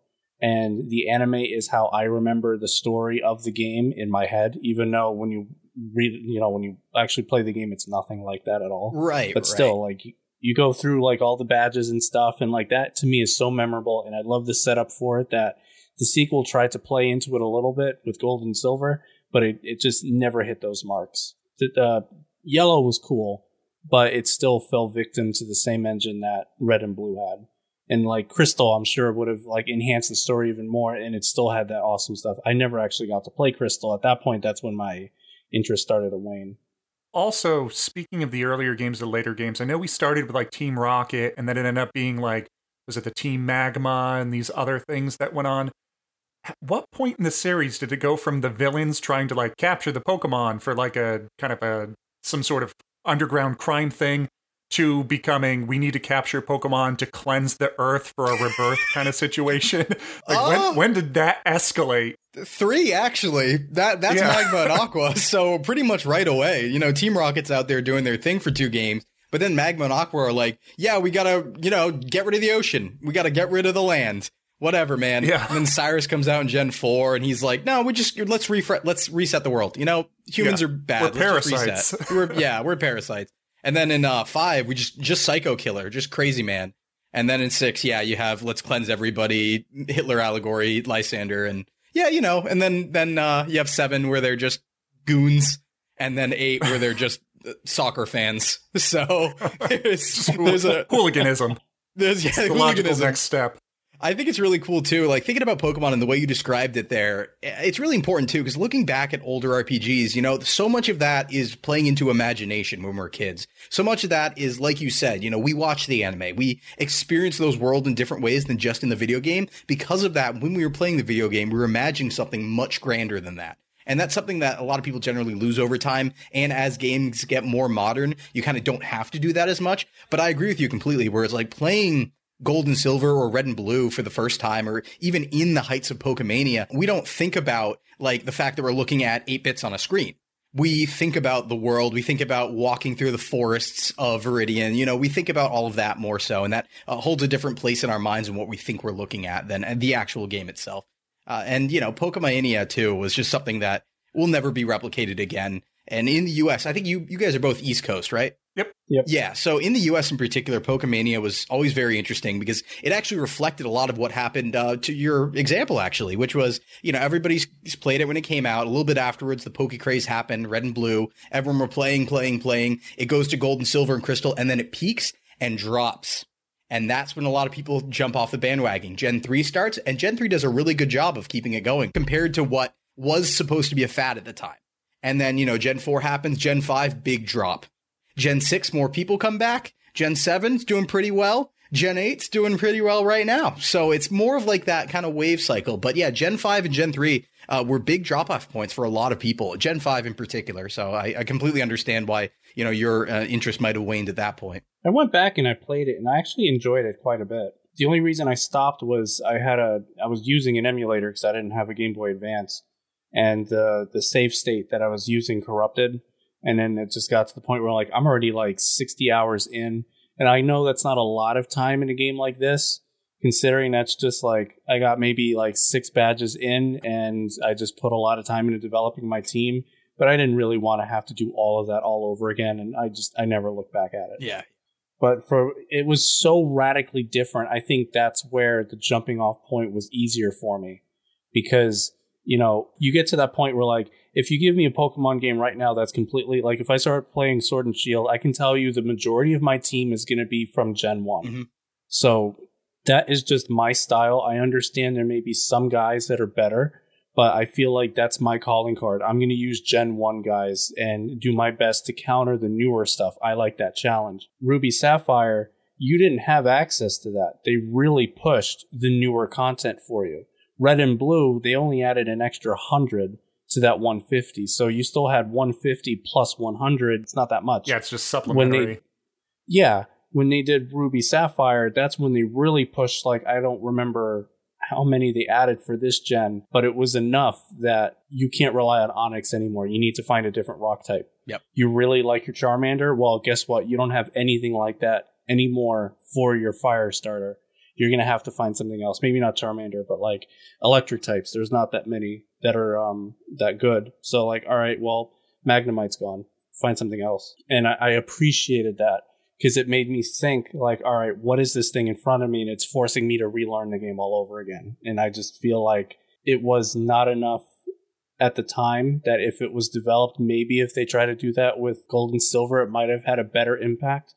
And the anime is how I remember the story of the game in my head, even though when you read, you know, when you actually play the game, it's nothing like that at all right. but right. still like you, go through like all the badges and stuff and like that to me is so memorable and i love the setup for it that the sequel tried to play into it a little bit with gold and silver but it, it just never hit those marks. The yellow was cool but it still fell victim to the same engine that red and blue had. And like crystal i'm sure would have like enhanced the story even more and it still had that awesome stuff. I never actually got to play crystal. At that point that's when my interest started to wane Also, speaking of the earlier games, the later games, I know we started with like Team Rocket, and then it ended up being like, was it the Team Magma and these other things that went on? At what point in the series did it go from the villains trying to like capture the Pokemon for like a kind of a some sort of underground crime thing to becoming we need to capture Pokemon to cleanse the earth for a rebirth kind of situation? (laughs) like Oh. when when did that escalate? Three actually. That that's Yeah. Magma and (laughs) Aqua. So pretty much right away, you know, Team Rocket's out there doing their thing for two games, but then Magma and Aqua are like, yeah, we gotta, you know, get rid of the ocean. We gotta get rid of the land. Whatever, man. Yeah. And then Cyrus comes out in Gen Four, and he's like, "No, we just let's refresh, let's reset the world. You know, humans Yeah. are bad. We're Let's parasites. we're (laughs) yeah, we're parasites." And then in uh, five, we just just Psycho Killer, just crazy man. And then in six, yeah, you have let's cleanse everybody, Hitler allegory, Lysandre, and yeah, you know. And then then uh, you have seven where they're just goons, and then eight where they're just uh, soccer fans. (laughs) So (laughs) there's, there's a Hooliganism. there's yeah, the logical next step. I think it's really cool too. Like thinking about Pokemon and the way you described it there, it's really important too because looking back at older RPGs, you know, so much of that is playing into imagination when we're kids. So much of that is like you said, you know, we watch the anime, we experience those worlds in different ways than just in the video game. Because of that, when we were playing the video game, we were imagining something much grander than that. And that's something that a lot of people generally lose over time. And as games get more modern, you kind of don't have to do that as much. But I agree with you completely, where it's like playing gold and silver or red and blue for the first time or even in the heights of Pokemania, we don't think about like the fact that we're looking at eight bits on a screen. We think about the world. We think about walking through the forests of Viridian. You know, we think about all of that more so. And that uh, holds a different place in our minds and what we think we're looking at than the actual game itself. Uh, and, you know, Pokemania too was just something that will never be replicated again. And in the US, I think you, you guys are both East Coast, right? Yep. Yep. Yeah. So in the US in particular, Pokemania was always very interesting because it actually reflected a lot of what happened uh, to your example, actually, which was, you know, everybody's played it when it came out. A little bit afterwards, the Poke craze happened, red and blue. Everyone were playing, playing, playing. It goes to gold and silver and crystal, and then it peaks and drops. And that's when a lot of people jump off the bandwagon. Gen 3 starts, and Gen 3 does a really good job of keeping it going compared to what was supposed to be a fad at the time. And then, you know, Gen 4 happens, Gen 5, big drop. Gen 6, more people come back. Gen 7's doing pretty well. Gen 8's doing pretty well right now. So it's more of like that kind of wave cycle. But yeah, Gen 5 and Gen 3 uh, were big drop off points for a lot of people, Gen 5 in particular. So I, I completely understand why, you know, your uh, interest might have waned at that point. I went back and I played it and I actually enjoyed it quite a bit. The only reason I stopped was I had a, I was using an emulator because I didn't have a Game Boy Advance and uh, the save state that I was using corrupted and then it just got to the point where like I'm already like 60 hours in and I know that's not a lot of time in a game like this considering that's just like I got maybe like 6 badges in and I just put a lot of time into developing my team but I didn't really want to have to do all of that all over again and I just I never looked back at it. Yeah. But for it was so radically different. I think that's where the jumping off point was easier for me because you know, you get to that point where like if you give me a Pokemon game right now that's completely like if I start playing Sword and Shield, I can tell you the majority of my team is going to be from Gen one Mhm. So that is just my style. I understand there may be some guys that are better, but I feel like that's my calling card. I'm going to use Gen 1 guys and do my best to counter the newer stuff. I like that challenge. Ruby Sapphire, you didn't have access to that. They really pushed the newer content for you. Red and Blue, they only added an extra 100 to that 150. So you still had 150 plus 100. It's not that much. Yeah, it's just When they- supplementary. Yeah, when they did Ruby Sapphire, that's when they really pushed. Like I don't remember how many they added for this gen, but it was enough that you can't rely on Onix anymore. You need to find a different rock type. Yep. You really like your Charmander? Well, guess what? You don't have anything like that anymore for your fire starter. You're gonna have to find something else. Maybe not Charmander, but like electric types. There's not that many that are um that good. So like, all right, well, Magnemite's gone. Find something else. And I, I appreciated that because it made me think like all right what is this thing in front of me and it's forcing me to relearn the game all over again and i just feel like it was not enough at the time that if it was developed maybe if they try to do that with gold and silver it might have had a better impact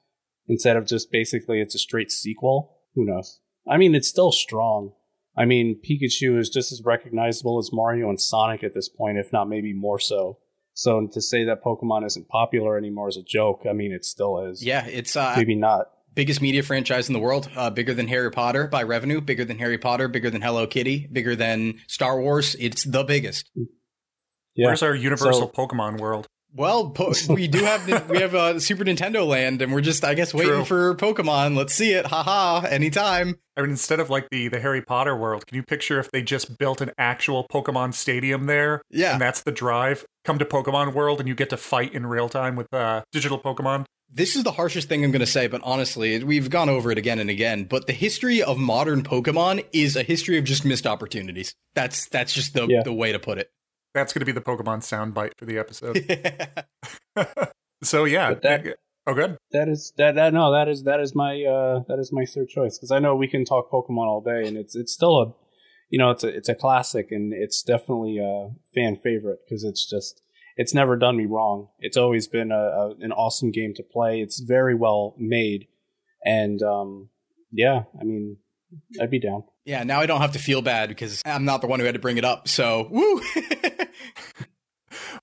instead of just basically it's a straight sequel who knows i mean it's still strong i mean pikachu is just as recognizable as mario and sonic at this point if not maybe more so so to say that pokemon isn't popular anymore is a joke i mean it still is Yeah, it's uh, maybe not. biggest media franchise in the world, uh, bigger than Harry Potter by revenue, bigger than Harry Potter, bigger than Hello Kitty, bigger than Star Wars. It's the biggest. Yeah. Where's our universal So- Pokemon world? Well, po- (laughs) we do have we have uh, Super Nintendo Land, and we're just I guess waiting True. for Pokemon. Let's see it, haha! Anytime. I mean, instead of like the the Harry Potter world, can you picture if they just built an actual Pokemon stadium there? Yeah. and that's the drive. Come to Pokemon World, and you get to fight in real time with uh, digital Pokemon. This is the harshest thing I'm going to say, but honestly, we've gone over it again and again. But the history of modern Pokemon is a history of just missed opportunities. That's that's just the Yeah. the way to put it. That's going to be the Pokemon soundbite for the episode. (laughs) (laughs) so yeah, that- oh good. That is that, that no that is that is my uh that is my third choice because I know we can talk Pokemon all day and it's it's still a you know it's a it's a classic and it's definitely a fan favorite because it's just it's never done me wrong. It's always been a, a an awesome game to play. It's very well made and um yeah I mean (laughs) I'd be down. Yeah, now I don't have to feel bad because I'm not the one who had to bring it up. So, woo! (laughs)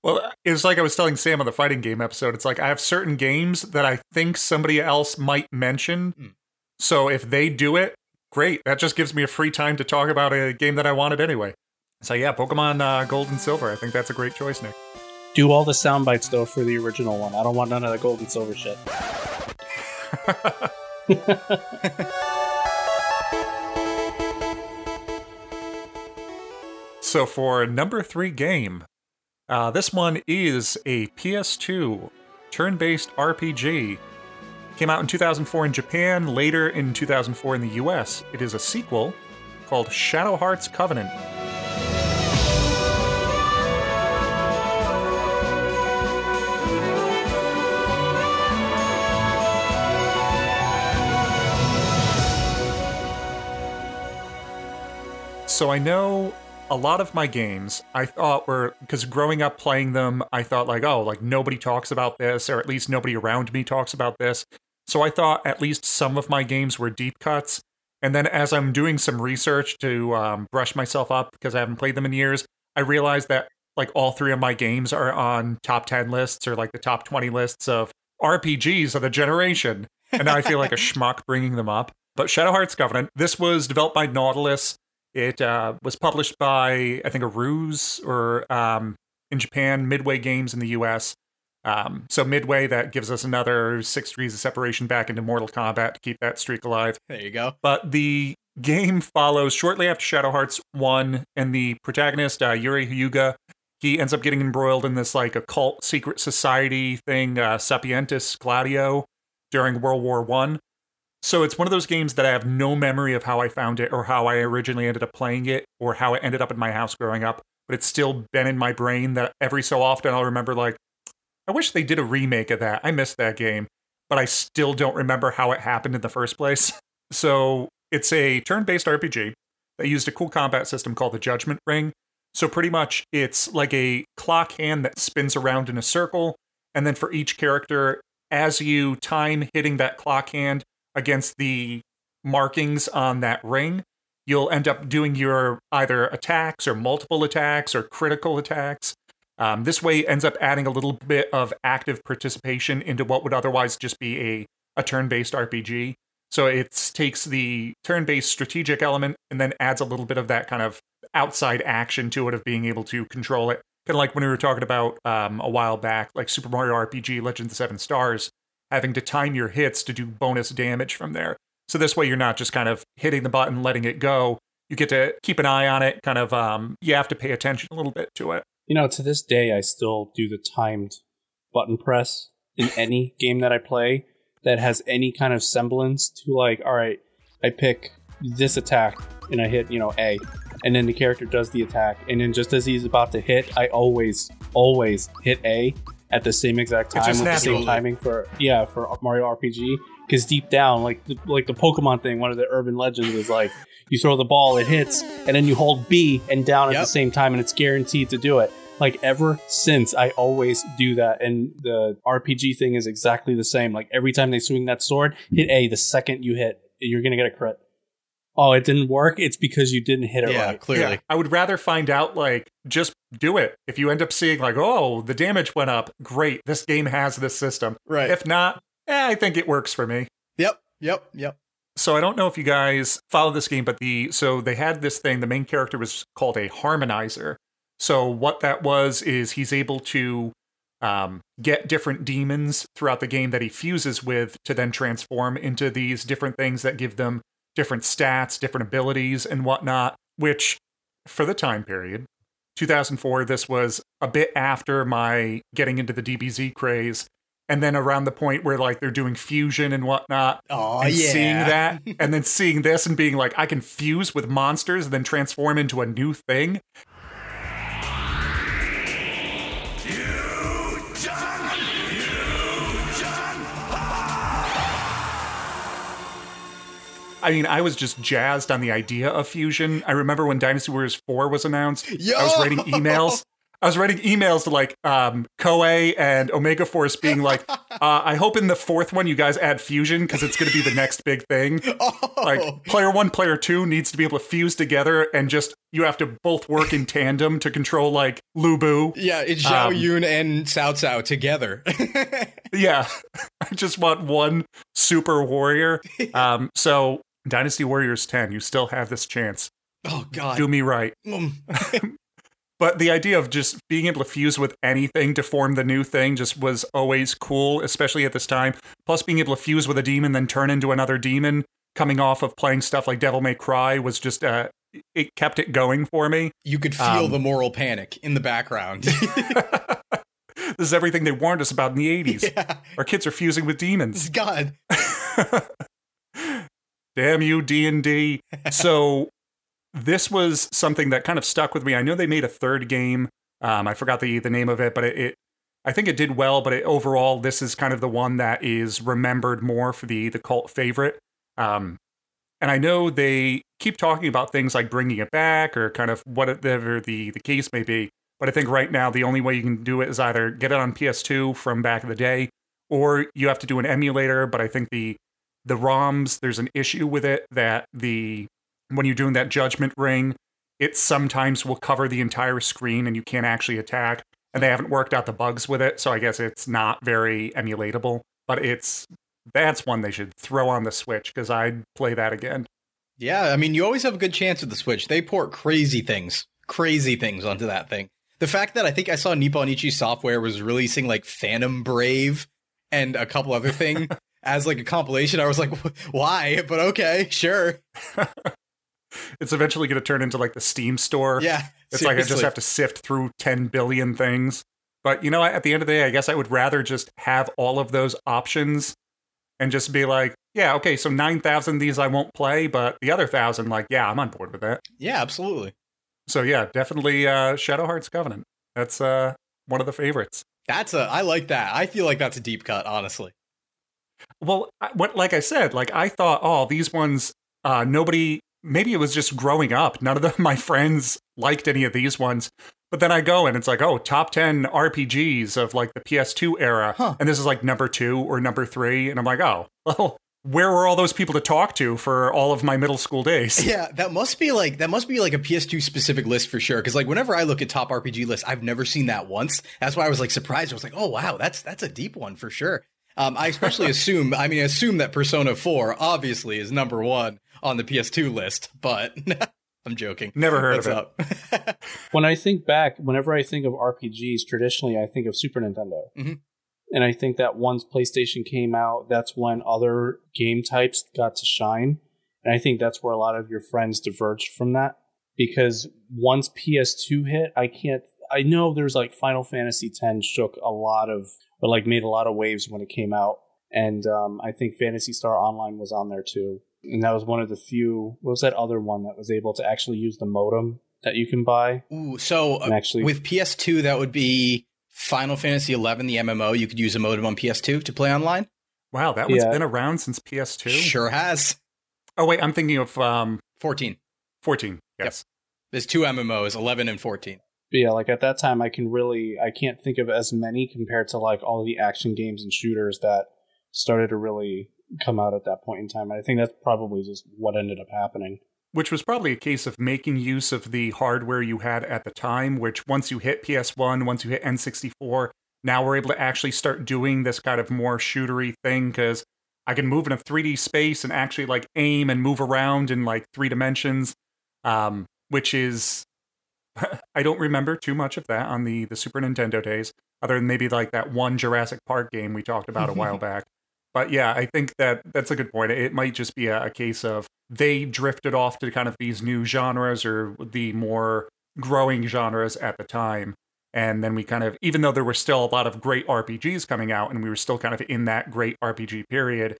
Well, it was like I was telling Sam on the fighting game episode. It's like I have certain games that I think somebody else might mention. Hmm. So if they do it, great. That just gives me a free time to talk about a game that I wanted anyway. So yeah, Pokemon uh, Gold and Silver. I think that's a great choice, Nick. Do all the sound bites though for the original one. I don't want none of the gold and silver shit. (laughs) So for number three game, uh, this one is a PS2 turn-based RPG. Came out in 2004 in Japan, later in 2004 in the US. It is a sequel called Shadow Hearts Covenant. So I know a lot of my games I thought were because growing up playing them, I thought like, oh, like nobody talks about this, or at least nobody around me talks about this. So I thought at least some of my games were deep cuts. And then as I'm doing some research to um, brush myself up because I haven't played them in years, I realized that like all three of my games are on top 10 lists or like the top 20 lists of RPGs of the generation. And now I feel like a (laughs) schmuck bringing them up. But Shadow Hearts Covenant, this was developed by Nautilus. It uh, was published by, I think, Aruze or um, in Japan, Midway Games in the US. Um, so Midway, that gives us another six degrees of separation back into Mortal Kombat to keep that streak alive. there you go. But the game follows shortly after Shadow Hearts 1, and the protagonist, uh, Yuri Hyuga, he ends up getting embroiled in this like occult secret society thing, uh, Sapientis Gladio, during World War One. So it's one of those games that I have no memory of how I found it or how I originally ended up playing it or how it ended up in my house growing up. But it's still been in my brain that every so often I'll remember like, I wish they did a remake of that. I missed that game, but I still don't remember how it happened in the first place. (laughs) So it's a turn-based RPG that used a cool combat system called the Judgment Ring. So pretty much it's like a clock hand that spins around in a circle, and then for each character, as you time hitting that clock hand against the markings on that ring, you'll end up doing your either attacks or multiple attacks or critical attacks. Um, this way ends up adding a little bit of active participation into what would otherwise just be a, a turn-based RPG. So it takes the turn-based strategic element and then adds a little bit of that kind of outside action to it of being able to control it. Kind of like when we were talking about um, a while back, like Super Mario RPG Legend of the Seven Stars, having to time your hits to do bonus damage from there. So this way you're not just kind of hitting the button, letting it go. You get to keep an eye on it, kind of um, you have to pay attention a little bit to it. You know, to this day, I still do the timed button press in (laughs) any game that I play that has any kind of semblance to like, all right, I pick this attack and I hit, you know, A, and then the character does the attack, and then just as he's about to hit, I always, always hit A at the same exact time with the same timing for yeah for Mario RPG. Because deep down, like the, like the Pokemon thing, one of the urban legends is like you throw the ball, it hits, and then you hold B and down at Yep. the same time, and it's guaranteed to do it. Like ever since, I always do that, and the RPG thing is exactly the same. Like every time they swing that sword, hit A. The second you hit, you're gonna get a crit. Oh, it didn't work. It's because you didn't hit it Yeah, right. clearly. Yeah, I would rather find out like just do it. If you end up seeing like, oh, the damage went up, great. This game has this system. Right. If not, eh, I think it works for me. Yep. Yep. Yep. So I don't know if you guys follow this game, but the so they had this thing. The main character was called a harmonizer. So what that was is he's able to um, get different demons throughout the game that he fuses with to then transform into these different things that give them different stats, different abilities, and whatnot. Which, for the time period, 2004, this was a bit after my getting into the DBZ craze. And then around the point where like they're doing fusion and whatnot, Oh and yeah. seeing that (laughs) and then seeing this and being like i can fuse with monsters and then transform into a new thing I mean, I was just jazzed on the idea of fusion. I remember when Dynasty Warriors 4 was announced, I was writing emails. I was writing emails to like um, Koei and Omega Force, being like, (laughs) uh, "I hope in the fourth one you guys add fusion because it's going to be the next big thing. (laughs) Oh, Like player one, player two needs to be able to fuse together, and just you have to both work in tandem to control like Lu Bu. yeah, it's Zhao um, Yun and Cao Cao together. (laughs) Yeah, I just want one super warrior. Um, so Dynasty Warriors ten, you still have this chance. oh God. Do me right. Mm. (laughs) (laughs) But the idea of just being able to fuse with anything to form the new thing just was always cool, especially at this time. Plus, being able to fuse with a demon, then turn into another demon, coming off of playing stuff like Devil May Cry, was just, uh, it kept it going for me. You could feel Um, the moral panic in the background. (laughs) this is everything they warned us about in the 80s. yeah. Our kids are fusing with demons. God. Damn you, D and D. (laughs) So this was something that kind of stuck with me. I know they made a third game. Um, I forgot the the name of it, but it, it I think it did well. But it, overall, this is kind of the one that is remembered more for the the cult favorite. Um, and I know they keep talking about things like bringing it back or kind of whatever the the case may be. But I think right now the only way you can do it is either get it on PS2 from back in the day, or you have to do an emulator. But I think the the ROMs, there's an issue with it that the when you're doing that judgment ring, it sometimes will cover the entire screen and you can't actually attack. And they haven't worked out the bugs with it, so I guess it's not very emulatable. But it's that's one they should throw on the Switch because I'd play that again. Yeah, I mean, you always have a good chance with the Switch. They port crazy things, crazy things onto that thing. The fact that I think I saw Nippon Ichi Software was releasing like Phantom Brave and a couple other thing (laughs) as like a compilation, I was like, (laughs) why? But okay, sure. (laughs) It's eventually going to turn into like the Steam store. Yeah, It's like I just have to sift through 10 billion things. But you know, at the end of the day, I guess I would rather just have all of those options and just be like, yeah, okay, so 9,000 of these I won't play, but the other 1,000, like, yeah, I'm on board with that. Yeah, absolutely. So yeah, definitely uh, Shadow Hearts Covenant. That's uh, one of the favorites. That's a. I like that. I feel like that's a deep cut, honestly. Well, I- what like I said, like I thought, oh, these ones, uh, nobody. Maybe it was just growing up. None of the, (laughs) my friends liked any of these ones. But then I go and it's like, oh, top ten RPGs of like the PS2 era, Huh. and this is like number two or number three, and I'm like, oh, (laughs) well, where were all those people to talk to for all of my middle school days? (laughs) Yeah, that must be like that must be like a PS2 specific list for sure. Because like whenever I look at top RPG lists, I've never seen that once. That's why I was like surprised. I was like, oh wow, that's that's a deep one for sure. Um, I especially (laughs) assume, I mean, I assume that Persona 4 obviously is number one on the PS2 list, but (laughs) I'm joking. Never heard What's of it. up? (laughs) when I think back, whenever I think of RPGs, traditionally I think of Super Nintendo. Mhm. And I think that once PlayStation came out, that's when other game types got to shine. And I think that's where a lot of your friends diverged from that. Because once PS2 hit, I can't. I know there's like Final Fantasy X shook a lot of, or like made a lot of waves when it came out. And um, I think Phantasy Star Online was on there too. And that was one of the few. What was that other one that was able to actually use the modem that you can buy? Ooh, so uh, actually- with PS2, that would be Final Fantasy 11, the MMO. You could use a modem on PS2 to play online. Wow, that one's Yeah. been around since PS2. Sure has. Oh wait, I'm thinking of um, 14. 14. Yes. There's two MMOs, 11 and 14. But yeah, like at that time, I can really I can't think of as many compared to like all the action games and shooters that started to really come out at that point in time. I think that's probably just what ended up happening. which was probably a case of making use of the hardware you had at the time, which once you hit PS1, once you hit N64, now we're able to actually start doing this kind of more shootery thing because I can move in a 3D space and actually like aim and move around in like three dimensions, um, which is (laughs) I don't remember too much of that on the the Super Nintendo days, other than maybe like that one Jurassic Park game we talked about a (laughs) while back. But yeah, I think that that's a good point. It might just be a, a case of they drifted off to kind of these new genres or the more growing genres at the time. And then we kind of, even though there were still a lot of great RPGs coming out and we were still kind of in that great RPG period,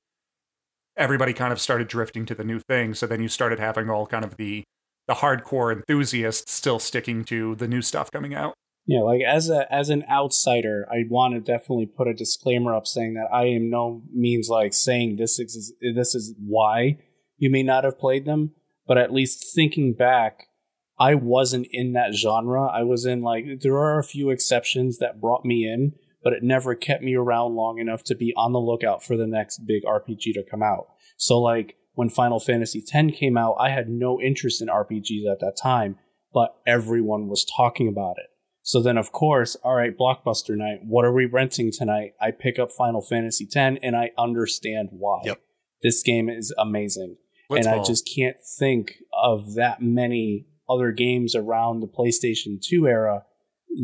everybody kind of started drifting to the new thing. So then you started having all kind of the the hardcore enthusiasts still sticking to the new stuff coming out. Yeah, like as a as an outsider, I want to definitely put a disclaimer up saying that I am no means like saying this is this is why you may not have played them, but at least thinking back, I wasn't in that genre. I was in like there are a few exceptions that brought me in, but it never kept me around long enough to be on the lookout for the next big RPG to come out. So like when Final Fantasy X came out, I had no interest in RPGs at that time, but everyone was talking about it. So then, of course, all right, Blockbuster night. What are we renting tonight? I pick up Final Fantasy X, and I understand why. Yep. This game is amazing, and I just can't think of that many other games around the PlayStation 2 era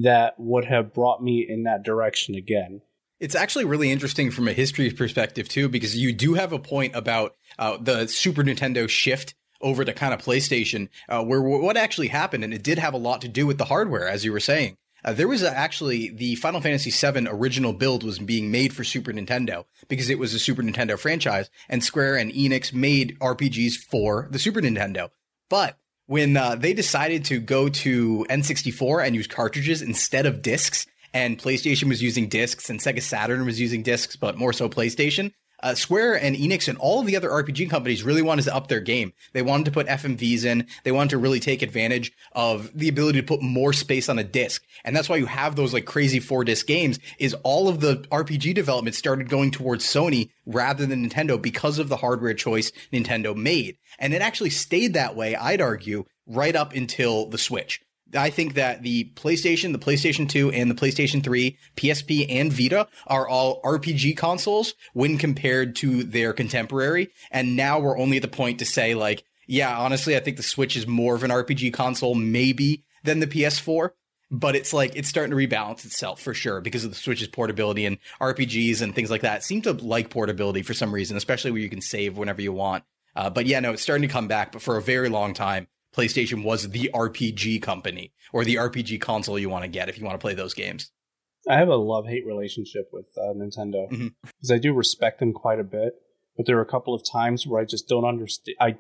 that would have brought me in that direction again. It's actually really interesting from a history perspective too, because you do have a point about uh, the Super Nintendo shift over to kind of PlayStation, uh, where what actually happened, and it did have a lot to do with the hardware, as you were saying. Uh, there was actually the Final Fantasy VII original build was being made for Super Nintendo because it was a Super Nintendo franchise, and Square and Enix made RPGs for the Super Nintendo. But when uh, they decided to go to N64 and use cartridges instead of discs, and PlayStation was using discs and Sega Saturn was using discs, but more so PlayStation. Uh, Square and Enix and all of the other RPG companies really wanted to up their game. They wanted to put FMVs in. They wanted to really take advantage of the ability to put more space on a disc. And that's why you have those like crazy four disc games is all of the RPG development started going towards Sony rather than Nintendo because of the hardware choice Nintendo made. And it actually stayed that way, I'd argue, right up until the Switch. I think that the PlayStation, the PlayStation 2, and the PlayStation 3, PSP, and Vita are all RPG consoles when compared to their contemporary. And now we're only at the point to say, like, yeah, honestly, I think the Switch is more of an RPG console, maybe, than the PS4. But it's like, it's starting to rebalance itself for sure because of the Switch's portability and RPGs and things like that seem to like portability for some reason, especially where you can save whenever you want. Uh, but yeah, no, it's starting to come back. But for a very long time, PlayStation was the RPG company or the RPG console you want to get if you want to play those games. I have a love hate relationship with uh, Nintendo because I do respect them quite a bit, but there are a couple of times where I just don't understand. I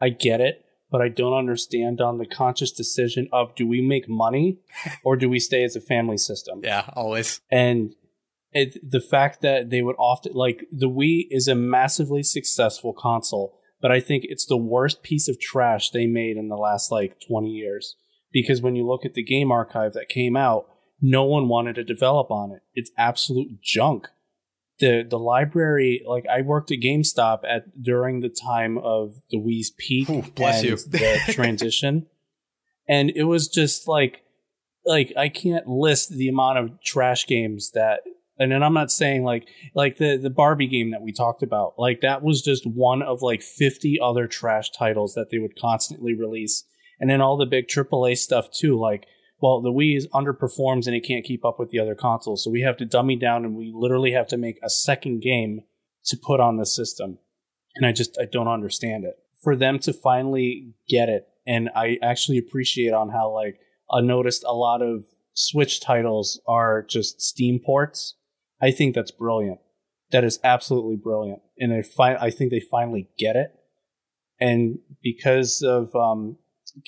I get it, but I don't understand on the conscious decision of do we make money or do we stay as a family system? Yeah, always. and it, the fact that they would often like the Wii is a massively successful console, but I think it's the worst piece of trash they made in the last like 20 years. Because when you look at the game archive that came out, no one wanted to develop on it. It's absolute junk. The the library, like I worked at GameStop at during the time of the Wii's peak Ooh, bless and you. the (laughs) transition. And it was just like like I can't list the amount of trash games that and then I'm not saying like like the the Barbie game that we talked about. Like that was just one of like 50 other trash titles that they would constantly release. And then all the big AAA stuff too like well the Wii is underperforms and it can't keep up with the other consoles. So we have to dummy down and we literally have to make a second game to put on the system. And I just I don't understand it. For them to finally get it and I actually appreciate on how like I noticed a lot of Switch titles are just Steam ports. I think that's brilliant. That is absolutely brilliant, and I fi- I think they finally get it. And because of um,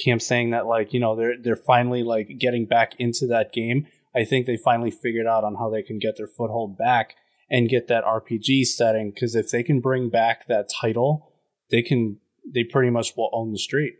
Camp saying that, like you know, they're they're finally like getting back into that game. I think they finally figured out on how they can get their foothold back and get that RPG setting. Because if they can bring back that title, they can. They pretty much will own the street.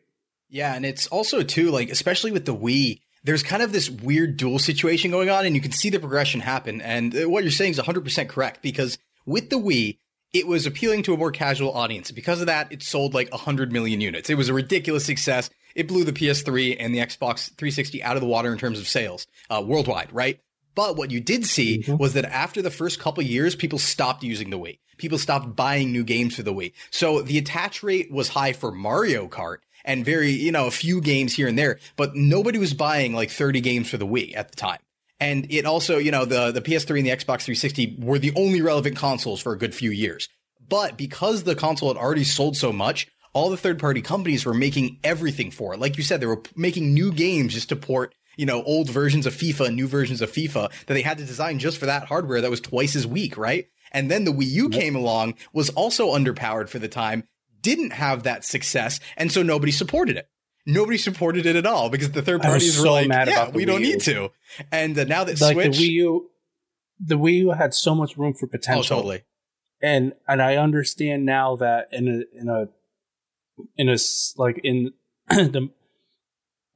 Yeah, and it's also too like especially with the Wii, there's kind of this weird dual situation going on and you can see the progression happen and uh, what you're saying is 100% correct because with the Wii, it was appealing to a more casual audience. Because of that, it sold like 100 million units. It was a ridiculous success. It blew the PS3 and the Xbox 360 out of the water in terms of sales uh, worldwide, right? But what you did see was that after the first couple years, people stopped using the Wii. People stopped buying new games for the Wii. So the attach rate was high for Mario Kart and very, you know, a few games here and there, but nobody was buying like 30 games for the Wii at the time. And it also, you know, the, the PS3 and the Xbox 360 were the only relevant consoles for a good few years. But because the console had already sold so much, all the third party companies were making everything for it. Like you said, they were making new games just to port, you know, old versions of FIFA and new versions of FIFA that they had to design just for that hardware that was twice as weak, right? And then the Wii U came along, was also underpowered for the time, didn't have that success, and so nobody supported it. Nobody supported it at all because the third parties were like, mad "Yeah, we don't need to." And uh, now that like Switch, the Wii U, the Wii U had so much room for oh, potential. totally, and and I understand now that in a in a in a like in (clears throat) the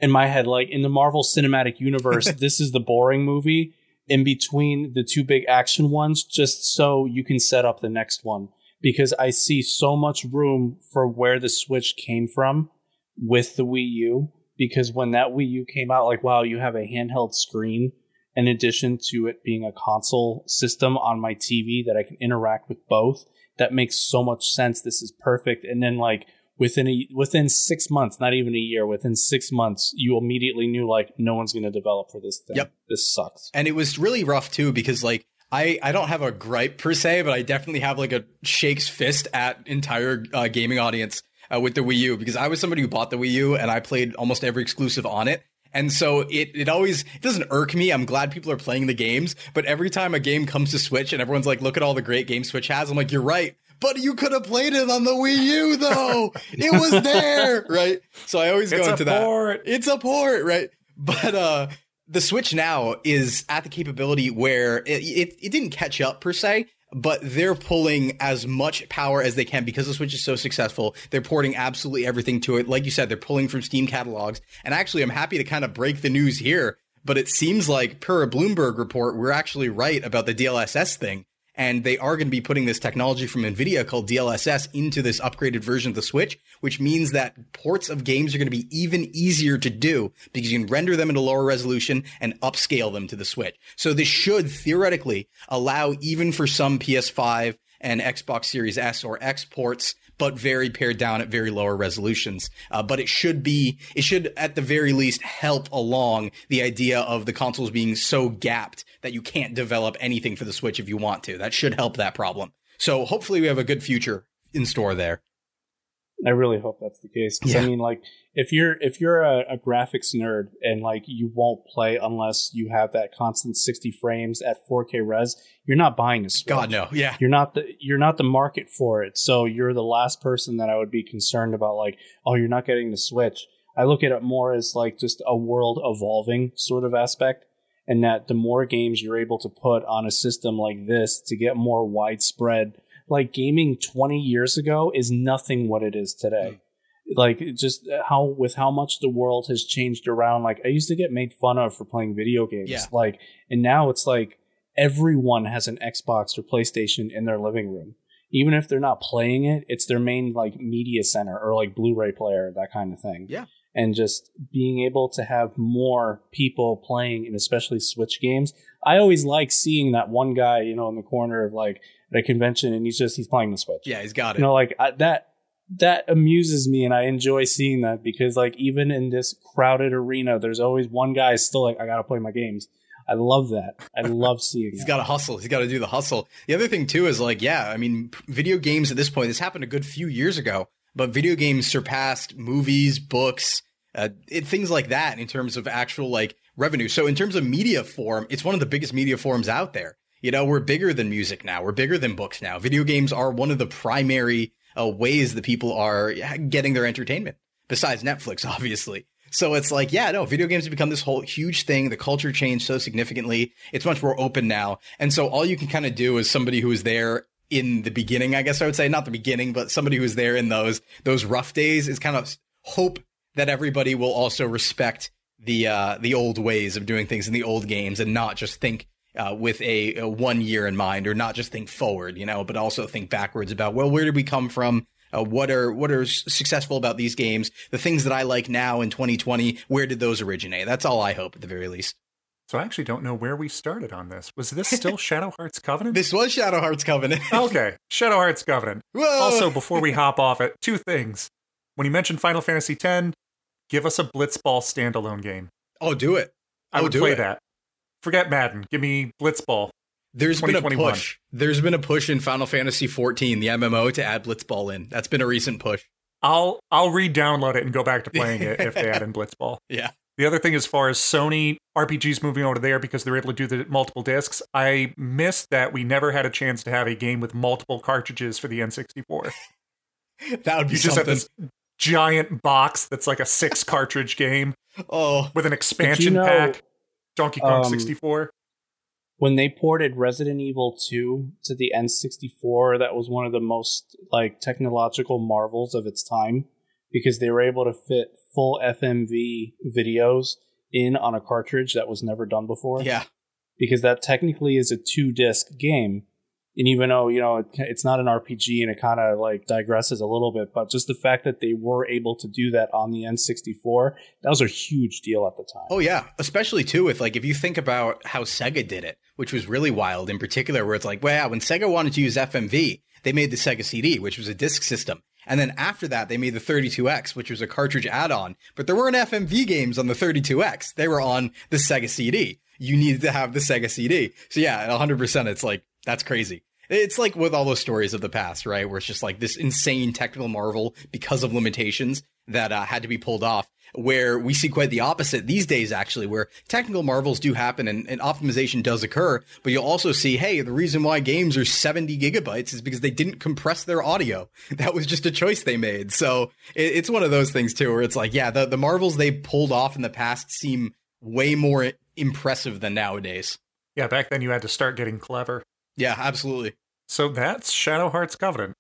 in my head, like in the Marvel Cinematic Universe, (laughs) this is the boring movie in between the two big action ones, just so you can set up the next one. Because I see so much room for where the Switch came from with the Wii U. Because when that Wii U came out, like, wow, you have a handheld screen in addition to it being a console system on my TV that I can interact with both. That makes so much sense. This is perfect. And then like within a within six months, not even a year, within six months, you immediately knew like no one's going to develop for this thing. Yep. this sucks. And it was really rough too because like I, I don't have a gripe per se, but I definitely have like a shakes fist at entire uh, gaming audience uh, with the Wii U because I was somebody who bought the Wii U and I played almost every exclusive on it. And so it, it always it doesn't irk me. I'm glad people are playing the games, but every time a game comes to Switch and everyone's like, look at all the great games Switch has, I'm like, you're right. But you could have played it on the Wii U though. (laughs) it was there, right? So I always go into that. port. It's a port, right? But uh the Switch now is at the capability where it, it, it didn't catch up per se, but they're pulling as much power as they can because the Switch is so successful. They're porting absolutely everything to it. Like you said, they're pulling from Steam catalogs. And actually, I'm happy to kind of break the news here, but it seems like per a Bloomberg report, we're actually right about the DLSS thing. And they are going to be putting this technology from NVIDIA called DLSS into this upgraded version of the Switch, which means that ports of games are going to be even easier to do because you can render them into lower resolution and upscale them to the Switch. So this should theoretically allow even for some PS5 and Xbox Series S or X ports, but very pared down at very lower resolutions. Uh, but it should be, it should at the very least help along the idea of the consoles being so gapped that you can't develop anything for the Switch if you want to. That should help that problem. So hopefully we have a good future in store there. I really hope that's the case. 'Cause, Yeah. I mean, like, if you're if you're a, a graphics nerd and like you won't play unless you have that constant 60 frames at 4K res, you're not buying a Switch. God no, yeah. You're not the you're not the market for it. So you're the last person that I would be concerned about. Like, oh, you're not getting the Switch. I look at it more as like just a world evolving sort of aspect, and that the more games you're able to put on a system like this to get more widespread, like gaming 20 years ago is nothing what it is today. Like just how with how much the world has changed around. Like I used to get made fun of for playing video games. Yeah. Like, and now it's like everyone has an Xbox or PlayStation in their living room. Even if they're not playing it, it's their main like media center or like Blu-ray player, that kind of thing. Yeah. And just being able to have more people playing and especially Switch games. I always like seeing that one guy, you know, in the corner of like at a convention and he's just he's playing the Switch. Yeah, he's got it. You know, like I, that that amuses me and I enjoy seeing that because like even in this crowded arena, there's always one guy still like I gotta play my games. I love that. I (laughs) love seeing He's got to hustle. He's got to do the hustle. The other thing too is like, yeah, I mean, video games at this point, this happened a good few years ago, but video games surpassed movies, books, uh, it, things like that in terms of actual like revenue. So in terms of media form, it's one of the biggest media forms out there. You know, we're bigger than music now. We're bigger than books now. Video games are one of the primary uh, ways that people are getting their entertainment besides Netflix, (laughs) obviously. So it's like, yeah, no, video games have become this whole huge thing. The culture changed so significantly. It's much more open now. And so all you can kind of do is somebody who was there in the beginning, I guess I would say, not the beginning, but somebody who was there in those, those rough days is kind of hope that everybody will also respect the, uh, the old ways of doing things in the old games and not just think, uh, with a, a one year in mind or not just think forward, you know, but also think backwards about, well, where did we come from? Uh, what are what are successful about these games? The things that I like now in 2020, where did those originate? That's all I hope, at the very least. So I actually don't know where we started on this. Was this still (laughs) Shadow Hearts Covenant? This was Shadow Hearts Covenant. (laughs) okay, Shadow Hearts Covenant. Whoa! Also, before we (laughs) hop off it, two things. When you mentioned Final Fantasy X, give us a Blitzball standalone game. oh, do it. I Oh, would play it. that. Forget Madden. Give me Blitzball. There's been a push. There's been a push in Final Fantasy 14, the MMO, to add Blitzball in. That's been a recent push. I'll I'll re-download it and go back to playing it if they (laughs) add in Blitzball. Yeah. The other thing, as far as Sony RPGs moving over there because they're able to do the multiple discs, I missed that we never had a chance to have a game with multiple cartridges for the N64. (laughs) That would be You just have something. this giant box that's like a six cartridge game (laughs) Oh, with an expansion know, pack. Donkey Kong um, 64. when they ported Resident Evil 2 to the N64, that was one of the most like technological marvels of its time because they were able to fit full FMV videos in on a cartridge that was never done before. Yeah. Because that technically is a two disc game. And even though, you know, it, it's not an RPG and it kind of like digresses a little bit, but just the fact that they were able to do that on the N64, that was a huge deal at the time. Oh yeah, especially too with like if you think about how Sega did it, which was really wild in particular, where it's like, yeah, when Sega wanted to use FMV, they made the Sega CD, which was a disc system. And then after that, they made the 32X, which was a cartridge add-on. But there weren't FMV games on the 32X. They were on the Sega CD. You needed to have the Sega CD. So yeah, 100%. It's like, that's crazy. It's like with all those stories of the past, right? Where it's just like this insane technical marvel because of limitations that uh, had to be pulled off. Where we see quite the opposite these days, actually, where technical marvels do happen and, and optimization does occur, but you'll also see, hey, the reason why games are 70 gigabytes is because they didn't compress their audio. (laughs) That was just a choice they made. So it, it's one of those things too, where it's like, yeah, the, the marvels they pulled off in the past seem way more impressive than nowadays. Yeah, back then you had to start getting clever. Yeah, absolutely. So that's Shadow Hearts Covenant.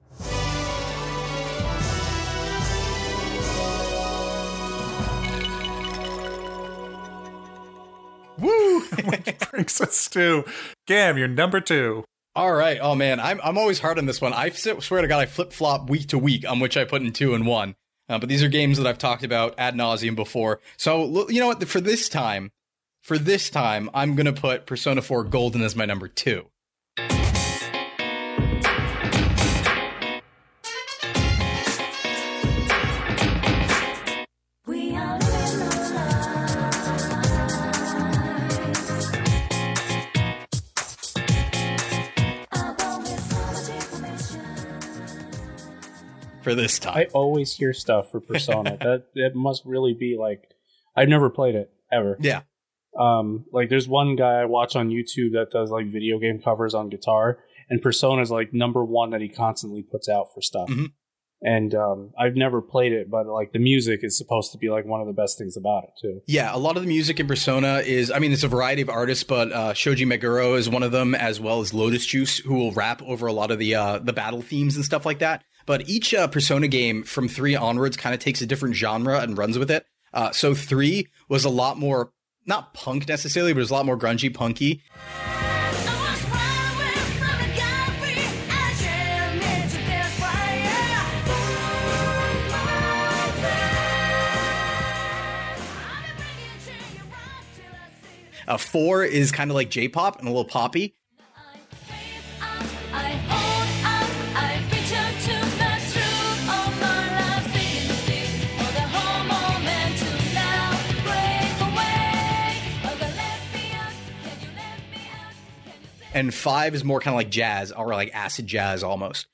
Woo! (laughs) Which brings us to Gam, your number two. All right. Oh man, I'm I'm always hard on this one. I swear to God, I flip flop week to week on which I put in two and one. Uh, but these are games that I've talked about ad nauseum before. So you know what? For this time, for this time, I'm gonna put Persona 4 Golden as my number two. For this time. I always hear stuff for Persona. (laughs) that that must really be like I've never played it ever. Yeah. Um, like there's one guy I watch on YouTube that does like video game covers on guitar, and Persona is like number one that he constantly puts out for stuff. Mhm. And um, I've never played it, but like the music is supposed to be like one of the best things about it too. Yeah, a lot of the music in Persona is, I mean, it's a variety of artists, but uh, Shoji Meguro is one of them, as well as Lotus Juice, who will rap over a lot of the uh, the battle themes and stuff like that. But each uh, Persona game from three onwards kind of takes a different genre and runs with it. Uh, so three was a lot more, not punk necessarily, but it was a lot more grungy, punky. Uh, four is kind of like J-pop and a little poppy. And five is more kind of like jazz or like acid jazz almost.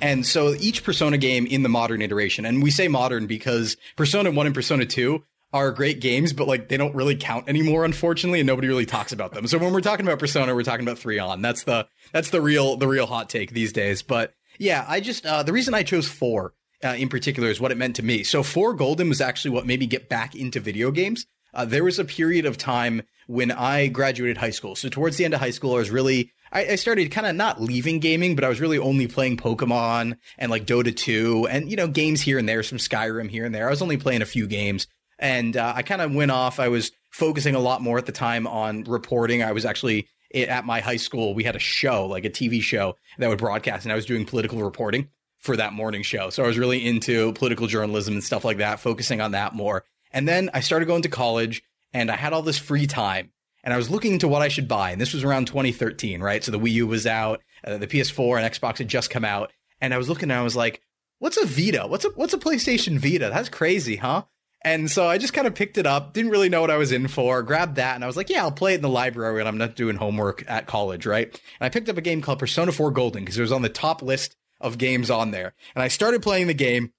And so each Persona game in the modern iteration, and we say modern because Persona 1 and Persona 2 are great games, but like they don't really count anymore, unfortunately, and nobody really talks about them. So when we're talking about Persona, we're talking about three on. That's the that's the real the real hot take these days. But yeah, I just uh, the reason I chose four uh, in particular is what it meant to me. So four Golden was actually what made me get back into video games. Uh, there was a period of time when I graduated high school. So towards the end of high school, I was really I, I started kind of not leaving gaming, but I was really only playing Pokemon and like Dota 2 and you know games here and there, some Skyrim here and there. I was only playing a few games and uh, I kind of went off. I was focusing a lot more at the time on reporting. I was actually at my high school. We had a show, like a TV show that would broadcast, and I was doing political reporting for that morning show. So I was really into political journalism and stuff like that, focusing on that more. And then I started going to college, and I had all this free time, and I was looking into what I should buy. And this was around 2013, right? So the Wii U was out, uh, the PS4 and Xbox had just come out, and I was looking, and I was like, "What's a Vita? What's a what's a PlayStation Vita? That's crazy, huh?" And so I just kind of picked it up, didn't really know what I was in for, grabbed that, and I was like, yeah, I'll play it in the library when I'm not doing homework at college, right? And I picked up a game called Persona 4 Golden because it was on the top list of games on there. And I started playing the game,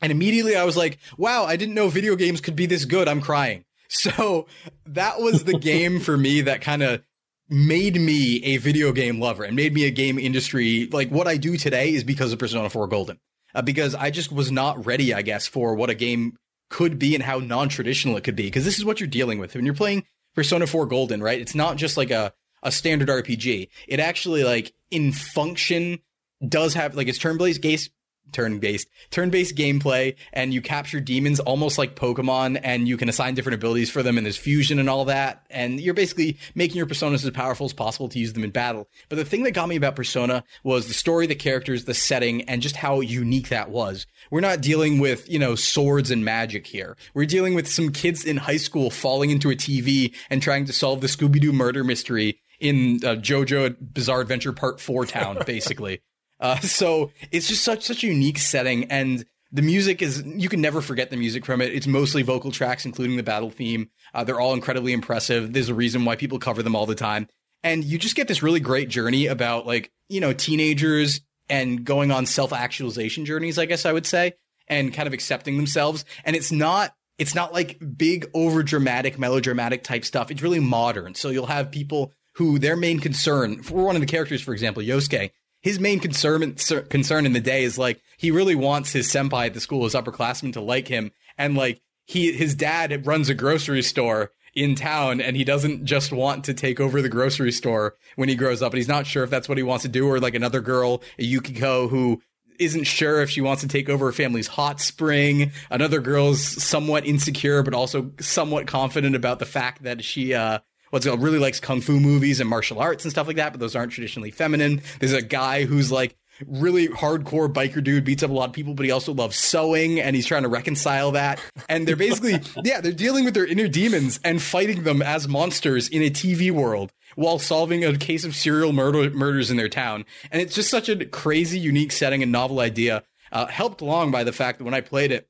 and immediately I was like, wow, I didn't know video games could be this good. I'm crying. (laughs) So that was the game for me that kind of made me a video game lover and made me a game industry. Like what I do today is because of Persona 4 Golden. Uh, because I just was not ready, I guess, for what a game could be and how non-traditional it could be because this is what you're dealing with when you're playing Persona 4 Golden, right? It's not just like a a standard RPG. It actually like in function does have like it's turn-based gaze turn-based turn-based gameplay and you capture demons almost like pokemon and you can assign different abilities for them and there's fusion and all that and you're basically making your personas as powerful as possible to use them in battle. But the thing that got me about persona was the story the characters the setting and just how unique that was. We're not dealing with you know swords and magic here. We're dealing with some kids in high school falling into a tv and trying to solve the scooby-doo murder mystery in uh, jojo bizarre adventure part 4 town (laughs) basically uh, (laughs) so it's just such such a unique setting, and the music is you can never forget the music from it. It's mostly vocal tracks, including the battle theme. Uh, they're all incredibly impressive. There's a reason why people cover them all the time, and you just get this really great journey about like you know teenagers and going on self actualization journeys. I guess I would say, and kind of accepting themselves. And it's not it's not like big over dramatic melodramatic type stuff. It's really modern. So you'll have people who their main concern for one of the characters, for example, Yosuke, his main concern concern in the day is like he really wants his senpai at the school, his upperclassmen, to like him, and like he his dad runs a grocery store in town, and he doesn't just want to take over the grocery store when he grows up, and he's not sure if that's what he wants to do, or like another girl, Yukiko, who isn't sure if she wants to take over her family's hot spring. Another girl's somewhat insecure, but also somewhat confident about the fact that she uh, what's it really likes kung fu movies and martial arts and stuff like that, but those aren't traditionally feminine. There's a guy who's like really hardcore biker dude, beats up a lot of people, but he also loves sewing and he's trying to reconcile that. And they're basically, (laughs) yeah, they're dealing with their inner demons and fighting them as monsters in a TV world while solving a case of serial murder murders in their town. And it's just such a crazy, unique setting and novel idea. Uh, helped along by the fact that when I played it,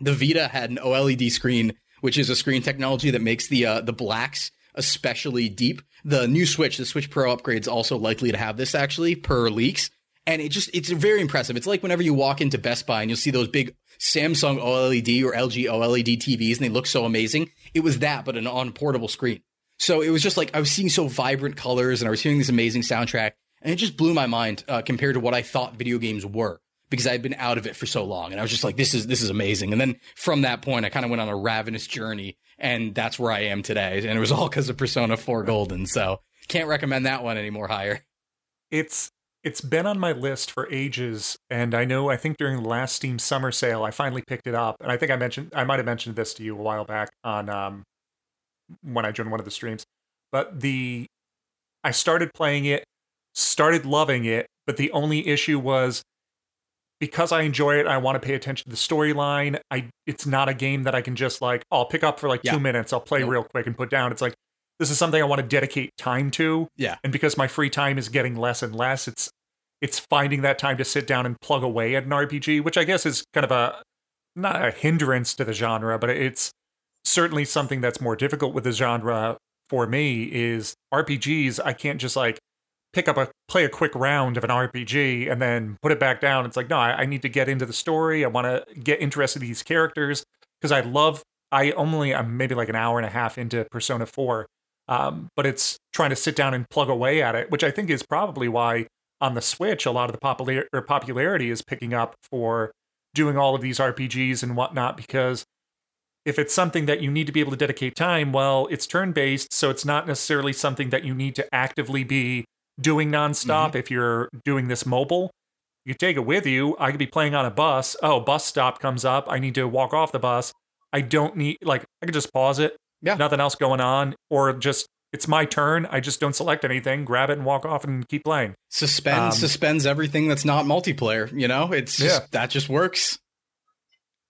the Vita had an OLED screen, which is a screen technology that makes the uh, the blacks especially deep. The new Switch, the Switch Pro upgrade is also likely to have this actually per leaks. And it just, it's very impressive. It's like whenever you walk into Best Buy and you'll see those big Samsung OLED or LG OLED TVs and they look so amazing. It was that, but an on portable screen. So it was just like I was seeing so vibrant colors and I was hearing this amazing soundtrack. And it just blew my mind uh, compared to what I thought video games were because I had been out of it for so long. And I was just like, this is, this is amazing. And then from that point, I kind of went on a ravenous journey and that's where I am today. And it was all because of Persona 4 Golden. So can't recommend that one anymore higher. It's it's been on my list for ages, and I know I think during the last Steam summer sale I finally picked it up. And I think I mentioned I might have mentioned this to you a while back on um when I joined one of the streams. But the I started playing it, started loving it, but the only issue was because I enjoy it, I want to pay attention to the storyline. I it's not a game that I can just like, oh, I'll pick up for like Yeah. two minutes, I'll play real quick and put down. It's like this is something I want to dedicate time to. Yeah. And because my free time is getting less and less, it's it's finding that time to sit down and plug away at an RPG, which I guess is kind of a not a hindrance to the genre, but it's certainly something that's more difficult with the genre for me is RPGs. I can't just like pick up a play a quick round of an RPG and then put it back down. It's like, no, I, I need to get into the story. I want to get interested in these characters because I love. I only I'm maybe like an hour and a half into Persona Four, um, but it's trying to sit down and plug away at it, which I think is probably why on the Switch a lot of the popular popularity is picking up for doing all of these RPGs and whatnot because if it's something that you need to be able to dedicate time, well, it's turn based, so it's not necessarily something that you need to actively be doing nonstop if you're doing this mobile. You take it with you. I could be playing on a bus. Oh, bus stop comes up. I need to walk off the bus. I don't need like I could just pause it. Yeah. Nothing else going on. Or just it's my turn. I just don't select anything, grab it and walk off and keep playing. Suspend Um, suspends everything that's not multiplayer. You know, it's just Yeah. that just works.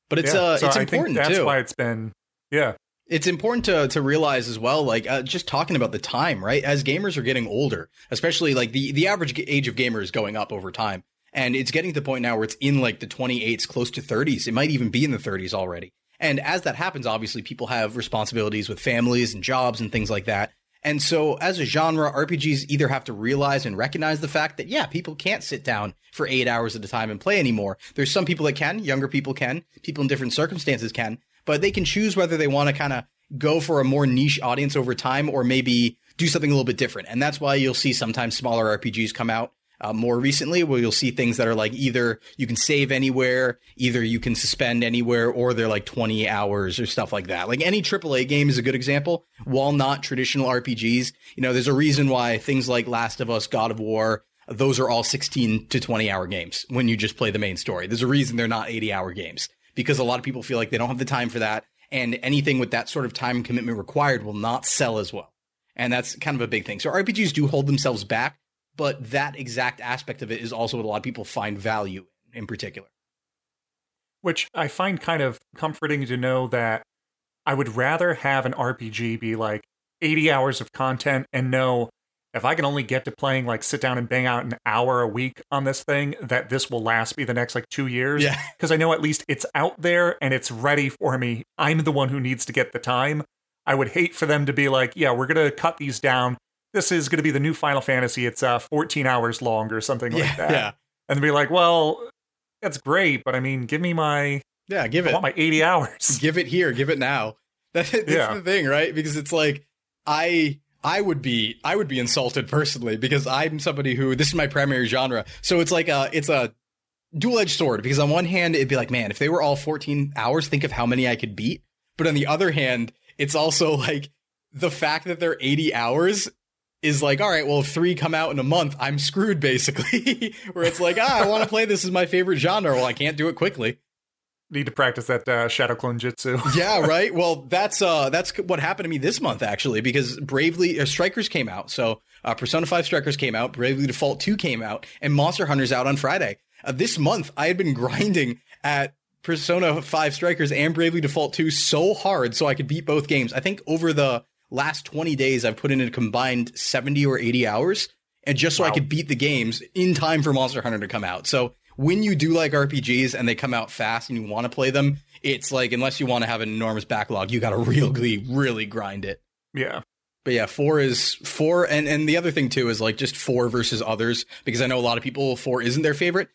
But it's Yeah. uh, so it's I important think that's too. why it's been yeah. It's important to to realize as well like uh, just talking about the time right? As gamers are getting older especially like the the average age of gamers is going up over time. And it's getting to the point now where it's in like the 28s close to 30s it might even be in the 30s already. And as that happens obviously people have responsibilities with families and jobs and things like that. And so as a genre rpgs either have to realize and recognize the fact that yeah people can't sit down for eight hours at a time and play anymore. There's some people that can younger people can people in different circumstances can but they can choose whether they want to kind of go for a more niche audience over time or maybe do something a little bit different. And that's why you'll see sometimes smaller RPGs come out. uh, more recently, where you'll see things that are like either you can save anywhere, either you can suspend anywhere, or they're like 20 hours or stuff like that. Like any AAA game is a good example. While not traditional RPGs, you know, there's a reason why things like Last of Us, God of War, those are all 16 to 20 hour games when you just play the main story. There's a reason they're not 80 hour games because a lot of people feel like they don't have the time for that. And anything with that sort of time commitment required will not sell as well. And that's kind of a big thing. So RPGs do hold themselves back, but that exact aspect of it is also what a lot of people find value in, in particular. Which I find kind of comforting to know that I would rather have an RPG be like 80 hours of content and know if I can only get to playing like sit down and bang out an hour a week on this thing, that this will last me the next like two years. Yeah. (laughs) Because I know at least it's out there and it's ready for me. I'm the one who needs to get the time. I would hate for them to be like, yeah, we're going to cut these down. This is going to be the new Final Fantasy. It's uh, 14 hours long or something Yeah, like that. yeah. And be like, well, that's great, but I mean, give me my, Yeah, give I it. want my 80 hours. give it here, give it now. That, (laughs) that's Yeah. the thing, right? Because it's like I I would be I would be insulted personally because I'm somebody who this is my primary genre. So it's like a it's a dual edged sword because on one hand it'd be like, man, if they were all 14 hours, think of how many I could beat. But on the other hand, it's also (laughs) like the fact that they're 80 hours is like, all right, well, if three come out in a month, I'm screwed basically. (laughs) Where it's like, ah, I want to play this is my favorite genre. Well, I can't do it quickly. Need to practice that uh, Shadow Clone Jutsu. (laughs) yeah, right. Well, that's uh that's what happened to me this month actually because Bravely uh, Strikers came out. So uh, Persona 5 Strikers came out, Bravely Default 2 came out, and Monster Hunter's out on Friday. Uh, this month I had been grinding at Persona 5 Strikers and Bravely Default 2 so hard so I could beat both games. I think over the last 20 days I've put in a combined 70 or 80 hours and just so I could beat the games in time for Monster Hunter to come out. So when you do like RPGs and they come out fast and you want to play them, it's like unless you want to have an enormous backlog, you got to really, really grind it. yeah. But yeah, four is four, and and the other thing too is like just four versus others because I know a lot of people four isn't their favorite.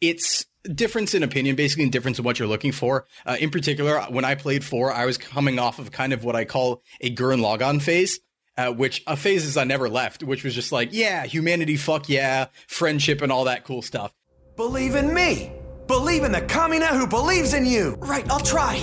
It's difference in opinion, basically, and difference in what you're looking for. Uh, in particular, when I played four, I was coming off of kind of what I call a Gurren Lagann phase. Uh, which a phase phases I never left, which was just like, yeah, humanity, fuck yeah, friendship and all that cool stuff. Believe in me. Believe in the Kamina who believes in you. Right, I'll try.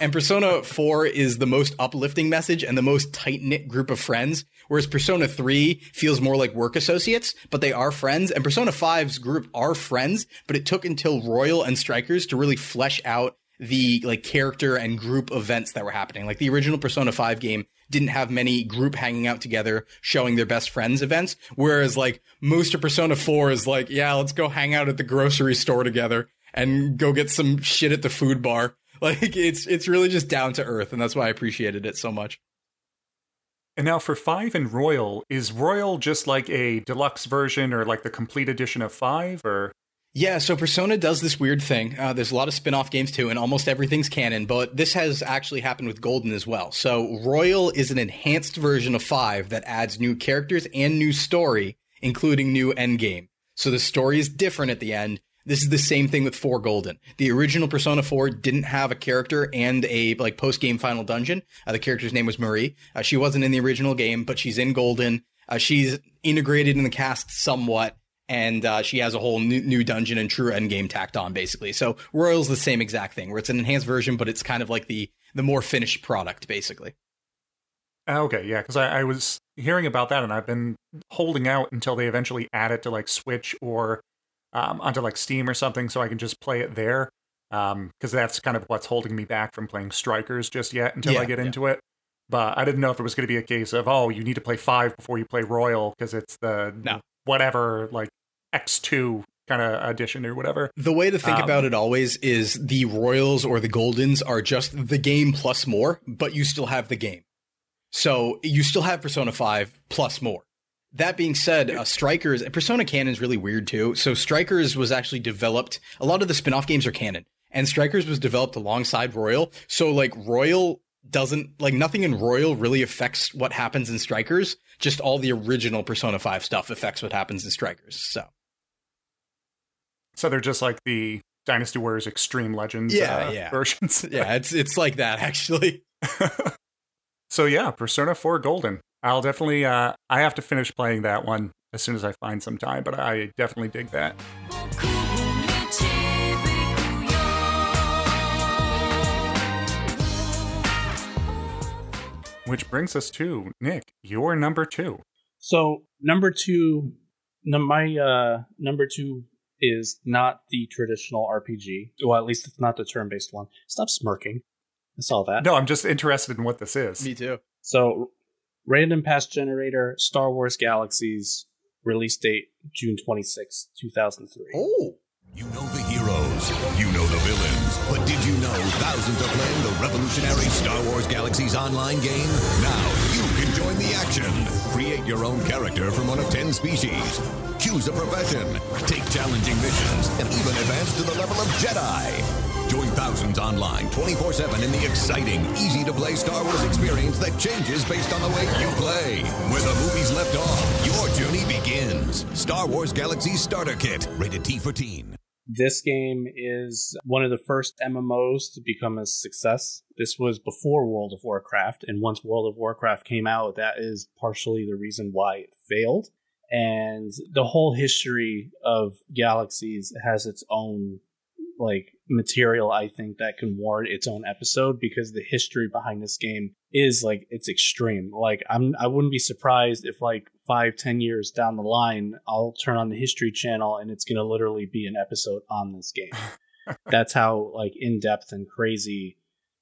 And Persona 4 is the most uplifting message and the most tight knit group of friends, whereas Persona 3 feels more like work associates, but they are friends. And Persona 5's group are friends, but it took until Royal and Strikers to really flesh out the like character and group events that were happening. Like the original Persona 5 game didn't have many group hanging out together showing their best friends events, whereas like most of Persona 4 is like, yeah, let's go hang out at the grocery store together and go get some shit at the food bar. (laughs) Like it's it's really just down to earth, and that's why I appreciated it so much. And now for 5 and Royal, is Royal just like a deluxe version or like the complete edition of 5 or Yeah, so Persona does this weird thing. Uh, there's a lot of spin-off games too, and almost everything's canon, but this has actually happened with Golden as well. So Royal is an enhanced version of 5 that adds new characters and new story, including new endgame. So the story is different at the end. This is the same thing with 4 Golden. The original Persona 4 didn't have a character and a like post-game final dungeon. Uh, the character's name was Marie. Uh, she wasn't in the original game, but she's in Golden. Uh, she's integrated in the cast somewhat and uh, she has a whole new, new dungeon and true endgame tacked on basically. So Royal's the same exact thing, where it's an enhanced version, but it's kind of like the the more finished product basically. Ah, Okay, yeah, because I, I was hearing about that and I've been holding out until they eventually add it to like Switch or um, onto like Steam or something so I can just play it there. Because that's kind of what's holding me back from playing Strikers just yet until Yeah, I get yeah. into it. But I didn't know if it was going to be a case of, oh, you need to play 5 before you play Royal because it's the No. Whatever, like X2 kind of edition or whatever. The way to think Um, about it always is the Royals or the Goldens are just the game plus more, but you still have the game. So you still have Persona 5 plus more. That being said, uh, Strikers, Persona canon is really weird too. So Strikers was actually developed, a lot of the spin-off games are canon, and Strikers was developed alongside Royal. So like Royal doesn't, like nothing in Royal really affects what happens in Strikers. Just all the original Persona 5 stuff affects what happens in Strikers. So. So they're just like the Dynasty Warriors Extreme Legends Yeah, uh, yeah. versions. Yeah, (laughs) it's it's like that actually. (laughs) So yeah, Persona 4 Golden. I'll definitely uh I have to finish playing that one. as soon as I find some time, but I definitely dig that. Which brings us to Nick, your number two. So number two, num- my uh, number two is not the traditional RPG. Well, at least it's not the turn-based one. Stop smirking. I saw that. No, I'm just interested in what this is. Me too. So, Random Pass Generator, Star Wars Galaxies, release date June 26, 2003. Oh. You know the heroes, you know the villains, but did you know thousands are playing the revolutionary Star Wars Galaxies online game? Now you can join the action. Create your own character from one of 10 species. Choose a profession, take challenging missions, and even advance to the level of Jedi. Join thousands online 24 7 in the exciting, easy to play Star Wars experience that changes based on the way you play. Where the movies left off, your journey begins. Star Wars Galaxy Starter Kit, rated T for Teen. This game is one of the first MMOs to become a success. This was before World of Warcraft, and once World of Warcraft came out, that is partially the reason why it failed. And the whole history of Galaxies has its own like material I think that can warrant its own episode because the history behind this game is like it's extreme. Like I'm I wouldn't be surprised if like five, ten years down the line I'll turn on the history channel and it's gonna literally be an episode on this game. (laughs) That's how like in depth and crazy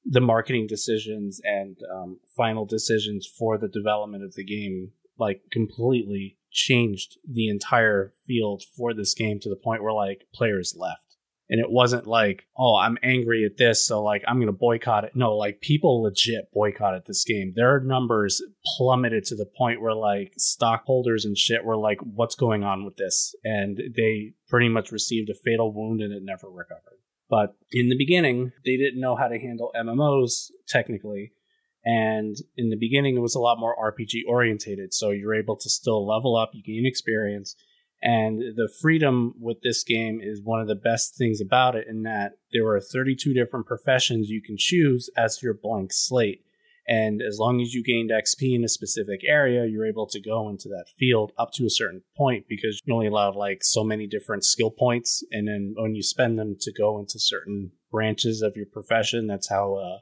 the marketing decisions and um, final decisions for the development of the game like completely changed the entire field for this game to the point where like players left and it wasn't like oh i'm angry at this so like i'm gonna boycott it. No like people legit boycotted this game. Their numbers plummeted to the point where like stockholders and shit were like what's going on with this? And they pretty much received a fatal wound and it never recovered. But in the beginning they didn't know how to handle mmos technically. And in the beginning it was a lot more rpg orientated. So you're able to still level up you gain experience and the freedom with this game is one of the best things about it in that there are 32 different professions you can choose as your blank slate. And as long as you gained XP in a specific area, you're able to go into that field up to a certain point because you're only allowed like so many different skill points. And then when you spend them to go into certain branches of your profession, that's how uh,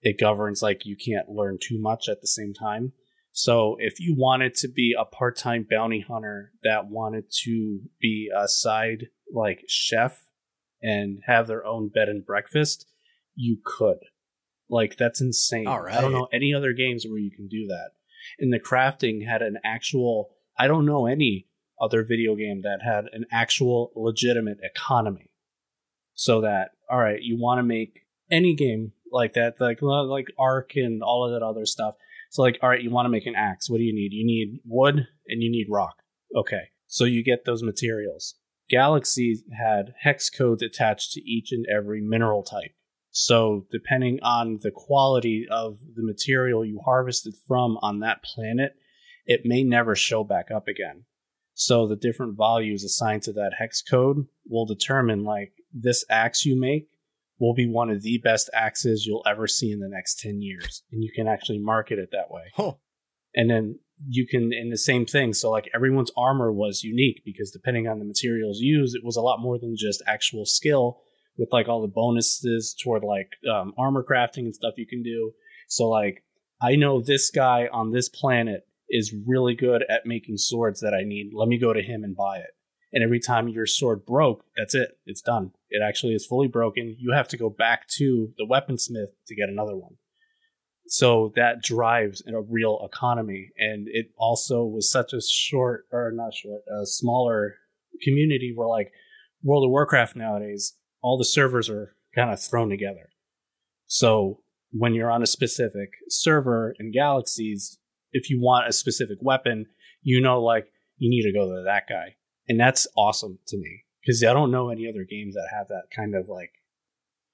it governs. Like you can't learn too much at the same time. So if you wanted to be a part-time bounty hunter that wanted to be a side like chef and have their own bed and breakfast, you could. Like that's insane. All right. I don't know any other games where you can do that. And the crafting had an actual I don't know any other video game that had an actual legitimate economy. So that all right, you want to make any game like that like like Ark and all of that other stuff so like, all right, you want to make an axe. What do you need? You need wood and you need rock. Okay. So you get those materials. Galaxy had hex codes attached to each and every mineral type. So depending on the quality of the material you harvested from on that planet, it may never show back up again. So the different values assigned to that hex code will determine like this axe you make will be one of the best axes you'll ever see in the next 10 years. And you can actually market it that way. Huh. And then you can, in the same thing, so like everyone's armor was unique because depending on the materials used, it was a lot more than just actual skill with like all the bonuses toward like um, armor crafting and stuff you can do. So, like, I know this guy on this planet is really good at making swords that I need. Let me go to him and buy it and every time your sword broke, that's it. It's done. It actually is fully broken. You have to go back to the weaponsmith to get another one. So that drives a real economy, and it also was such a short or not short, a smaller community where like World of Warcraft nowadays, all the servers are kind of thrown together. So when you're on a specific server in Galaxies, if you want a specific weapon, you know like you need to go to that guy and that's awesome to me because I don't know any other games that have that kind of like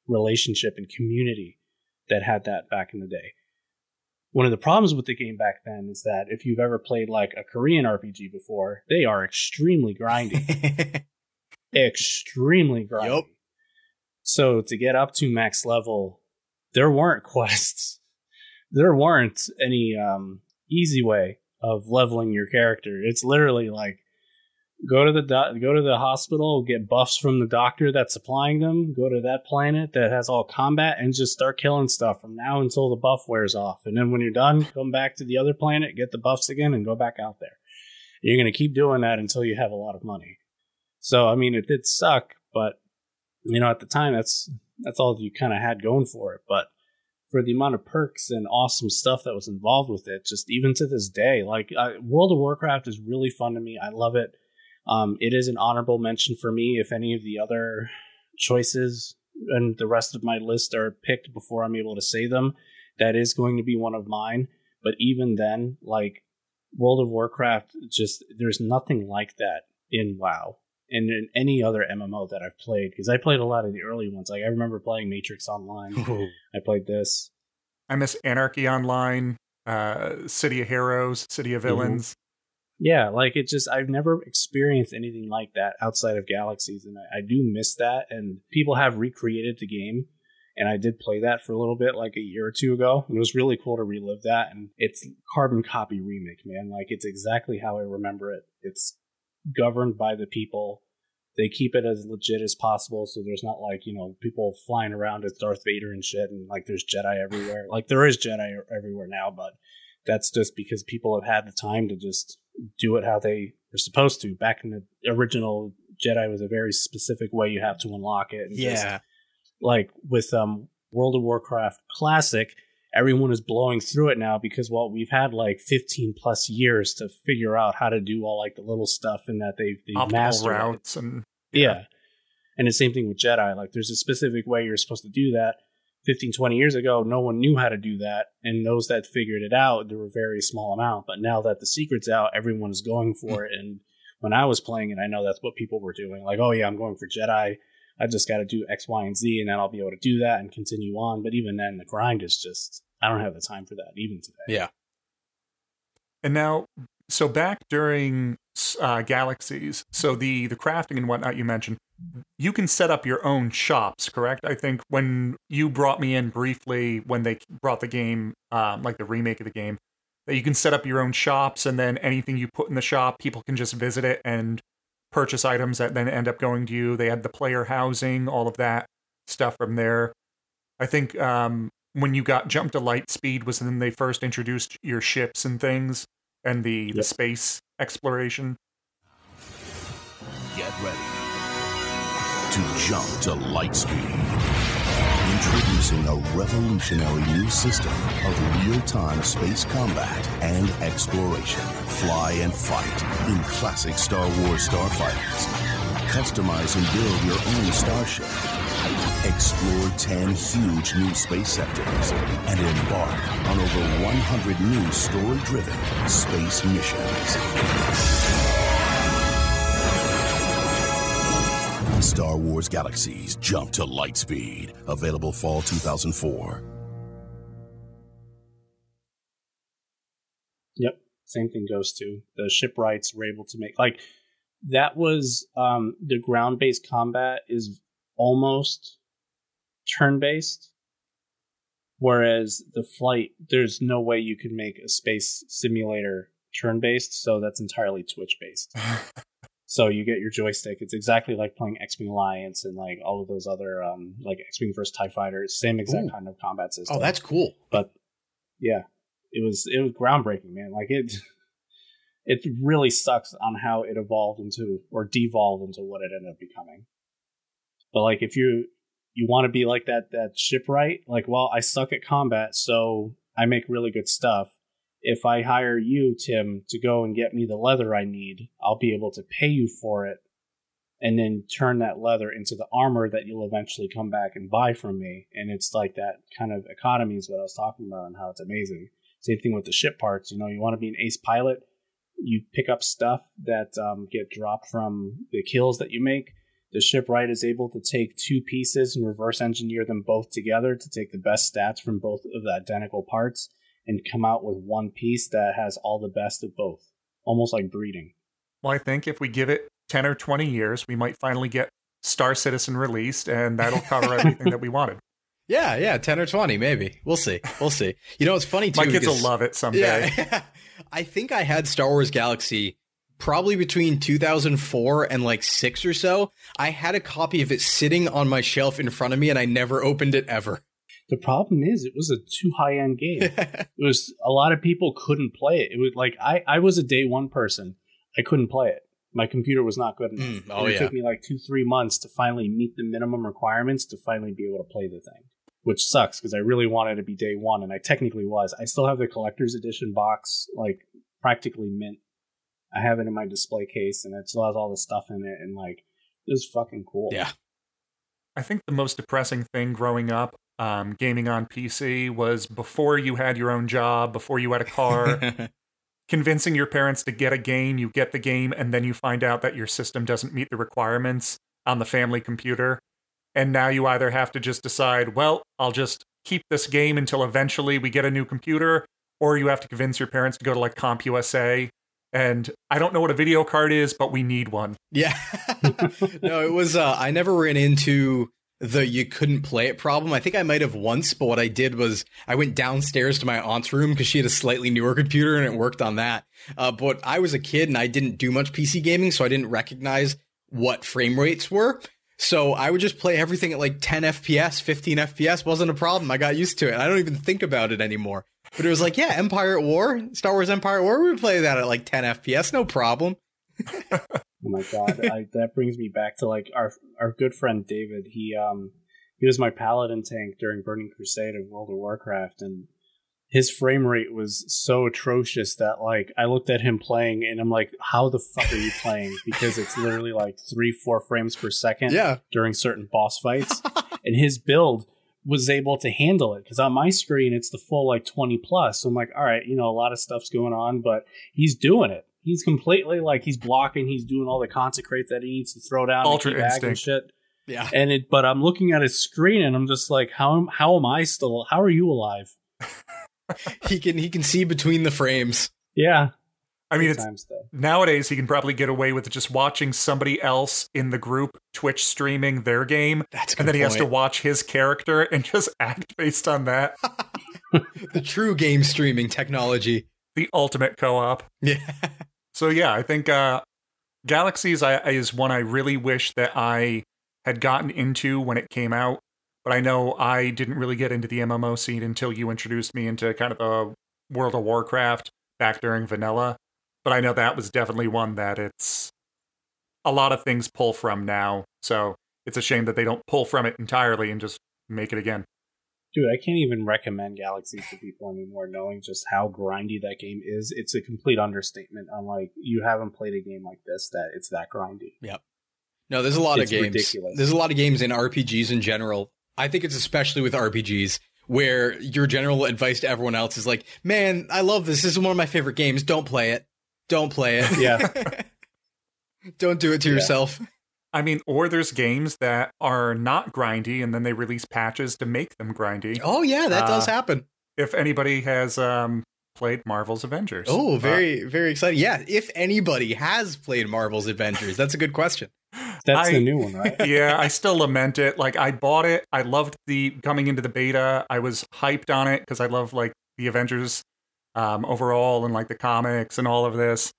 relationship and community that had that back in the day. One of the problems with the game back then is that if you've ever played like a Korean RPG before, they are extremely grindy. (laughs) extremely grindy. Yep. So to get up to max level, there weren't (laughs) quests. There weren't any um, easy way of leveling your character. It's literally like go to the do- go to the hospital, get buffs from the doctor that's supplying them, go to that planet that has all combat, and just start killing stuff from now until the buff wears off. And then when you're done, come back to the other planet, get the buffs again, and go back out there. You're going to keep doing that until you have a lot of money. So I mean, it did suck, but you know, at the time, that's that's all you kind of had going for it. But for the amount of perks and awesome stuff that was involved with it, just even to this day, like uh, World of Warcraft is really fun to me. I love it. Um, it is an honorable mention for me if any of the other choices and the rest of my list are picked before I'm able to say them. That is going to be one of mine. But even then, like World of Warcraft, just there's nothing like that in WoW and in any other MMO that I've played because I played a lot of the early ones. Like I remember playing Matrix Online. (laughs) I played this. I miss Anarchy Online, uh, City of Heroes, City of Villains. Yeah, like it just I've never experienced anything like that outside of Galaxies, and I, I do miss that. And people have recreated the game, and I did play that for a little bit, like a year or two ago. And it was really cool to relive that. And it's carbon copy remake, man. Like it's exactly how I remember it. It's governed by the people. They keep it as legit as possible, so there's not like you know people flying around as Darth Vader and shit, and like there's Jedi everywhere. Like there is Jedi everywhere now, but that's just because people have had the time to just do it how they were supposed to. Back in the original Jedi was a very specific way you have to unlock it. And just, Yeah. like with um World of Warcraft Classic, everyone is blowing through it now because well we've had like 15 plus years to figure out how to do all like the little stuff and that they've, they've mastered it. routes and Yeah. And the same thing with Jedi. Like, there's a specific way you're supposed to do that. 15, 20 years ago, no one knew how to do that. And those that figured it out, there were a very small amount. But now that the secret's out, everyone is going for it. And when I was playing it, I know that's what people were doing. Like, oh, yeah, I'm going for Jedi. I just got to do X, Y, and Z, and then I'll be able to do that and continue on. But even then, the grind is just, I don't have the time for that, even today. Yeah. And now, so back during uh, Galaxies, so the the crafting and whatnot you mentioned, you can set up your own shops, correct? I think when you brought me in briefly when they brought the game, um, like the remake of the game, that you can set up your own shops, and then anything you put in the shop, people can just visit it and purchase items that then end up going to you. They had the player housing, all of that stuff from there. I think um, when you got jumped to light speed was when they first introduced your ships and things and the, the space exploration. Get ready to jump to light speed. Introducing a revolutionary new system of real-time space combat and exploration. Fly and fight in classic Star Wars starfighters. Customize and build your own starship. Explore 10 huge new space sectors and embark on over 100 new story-driven space missions. Star Wars Galaxies Jump to Light Speed. Available fall 2004. Yep. Same thing goes to the shipwrights were able to make like that was um the ground based combat is almost turn based. Whereas the flight, there's no way you could make a space simulator turn based, so that's entirely Twitch based. (laughs) so you get your joystick. It's exactly like playing X Wing Alliance and like all of those other um like X Wing versus TIE Fighters, same exact Ooh. kind of combat system. Oh, that's cool. but yeah, it was it was groundbreaking, man. Like it, (laughs) it really sucks on how it evolved into or devolved into what it ended up becoming. But like, if you you want to be like that that shipwright, like, well, I suck at combat, so I make really good stuff. If I hire you, Tim, to go and get me the leather I need, I'll be able to pay you for it and then turn that leather into the armor that you'll eventually come back and buy from me. And it's like that kind of economy is what I was talking about and how it's amazing. Same thing with the ship parts. You know, you want to be an ace pilot, you pick up stuff that um, get dropped from the kills that you make. The shipwright is able to take two pieces and reverse engineer them both together to take the best stats from both of the identical parts and come out with one piece that has all the best of both. Almost like breeding. Well, I think if we give it 10 or 20 years, we might finally get Star Citizen released, and that'll cover (laughs) everything that we wanted. Yeah, yeah, ten or twenty, maybe. We'll see. We'll see. You know, it's funny too. My kids will love it someday. Yeah, (laughs) I think I had Star Wars Galaxy probably between 2004 and like six or so. I had a copy of it sitting on my shelf in front of me, and I never opened it ever. The problem is, it was a too high end game. (laughs) it was a lot of people couldn't play it. It was like I, I was a day one person. I couldn't play it. My computer was not good enough. Mm, oh, it yeah. took me like two, three months to finally meet the minimum requirements to finally be able to play the thing, which sucks because I really wanted to be day one, and I technically was. I still have the collector's edition box, like practically mint. I have it in my display case, and it still has all the stuff in it, and like it was fucking cool. Yeah. I think the most depressing thing growing up, um, gaming on PC, was before you had your own job, before you had a car, (laughs) convincing your parents to get a game, you get the game, and then you find out that your system doesn't meet the requirements on the family computer. And now you either have to just decide, well, I'll just keep this game until eventually we get a new computer, or you have to convince your parents to go to like CompUSA. And I don't know what a video card is, but we need one. Yeah. (laughs) no, it was uh I never ran into the you couldn't play it problem. I think I might have once, but what I did was I went downstairs to my aunt's room because she had a slightly newer computer and it worked on that. Uh, but I was a kid and I didn't do much PC gaming, so I didn't recognize what frame rates were. So I would just play everything at like 10 FPS, 15 FPS wasn't a problem. I got used to it. I don't even think about it anymore. But it was like, yeah, Empire at War, Star Wars Empire at War, we would play that at like 10 FPS, no problem. (laughs) Oh my god, I, that brings me back to like our our good friend David. He um he was my paladin tank during Burning Crusade of World of Warcraft, and his frame rate was so atrocious that like I looked at him playing and I'm like, how the fuck are you playing? Because it's literally like three four frames per second Yeah. during certain boss fights, (laughs) and his build was able to handle it because on my screen it's the full like 20 plus so i'm like all right you know a lot of stuff's going on but he's doing it he's completely like he's blocking he's doing all the consecrate that he needs to throw down Ultra to keep and shit Yeah. and it but i'm looking at his screen and i'm just like how am how am i still how are you alive (laughs) He can he can see between the frames. yeah I mean, it's nowadays he can probably get away with just watching somebody else in the group Twitch streaming their game, That's and good then he has to watch his character and just (laughs) act based on that. (laughs) the true game streaming technology. The ultimate co-op. Yeah. So yeah, I think uh, Galaxies is one I really wish that I had gotten into when it came out, but I know I didn't really get into the MMO scene until you introduced me into kind of the World of Warcraft back during vanilla. But I know that was definitely one that it's a lot of things pull from now. So it's a shame that they don't pull from it entirely and just make it again. Dude i can't even recommend galaxy to people anymore knowing just how grindy that game is it's a complete understatement i'm like you haven't played a game like this that it's that grindy Yep. No, there's a lot It's of games. ridiculous. There's a lot of games in RPGs in general. I think it's especially with RPGs where your general advice to everyone else is like, "Man, I love this. This is one of my favorite games. Don't play it. Don't play it. yeah (laughs) Don't do it to Yeah. yourself." I mean, or there's games that are not grindy and then they release patches to make them grindy. Oh yeah, that does Uh, happen. if anybody has um, played Marvel's Avengers. Oh, Uh, very very exciting. Yeah, if anybody has played Marvel's Avengers, that's a good question. (laughs) that's I- the new one right (laughs) yeah, I still lament it. Like I bought it. I loved the coming into the beta. I was hyped on it because I love like the Avengers um, overall and like the comics and all of this.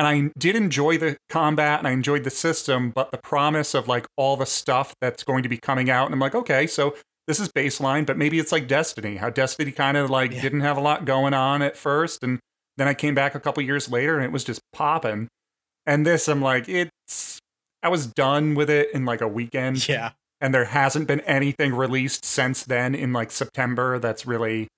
And I did enjoy the combat and I enjoyed the system, but the promise of like all the stuff that's going to be coming out, and I'm like, okay, so this is baseline, but maybe it's like Destiny. How Destiny kind of like Yeah. didn't have a lot going on at first, and then I came back a couple years later and it was just popping. And this, I'm like, it's. I was done with it in like a weekend Yeah. and there hasn't been anything released since then in like September that's really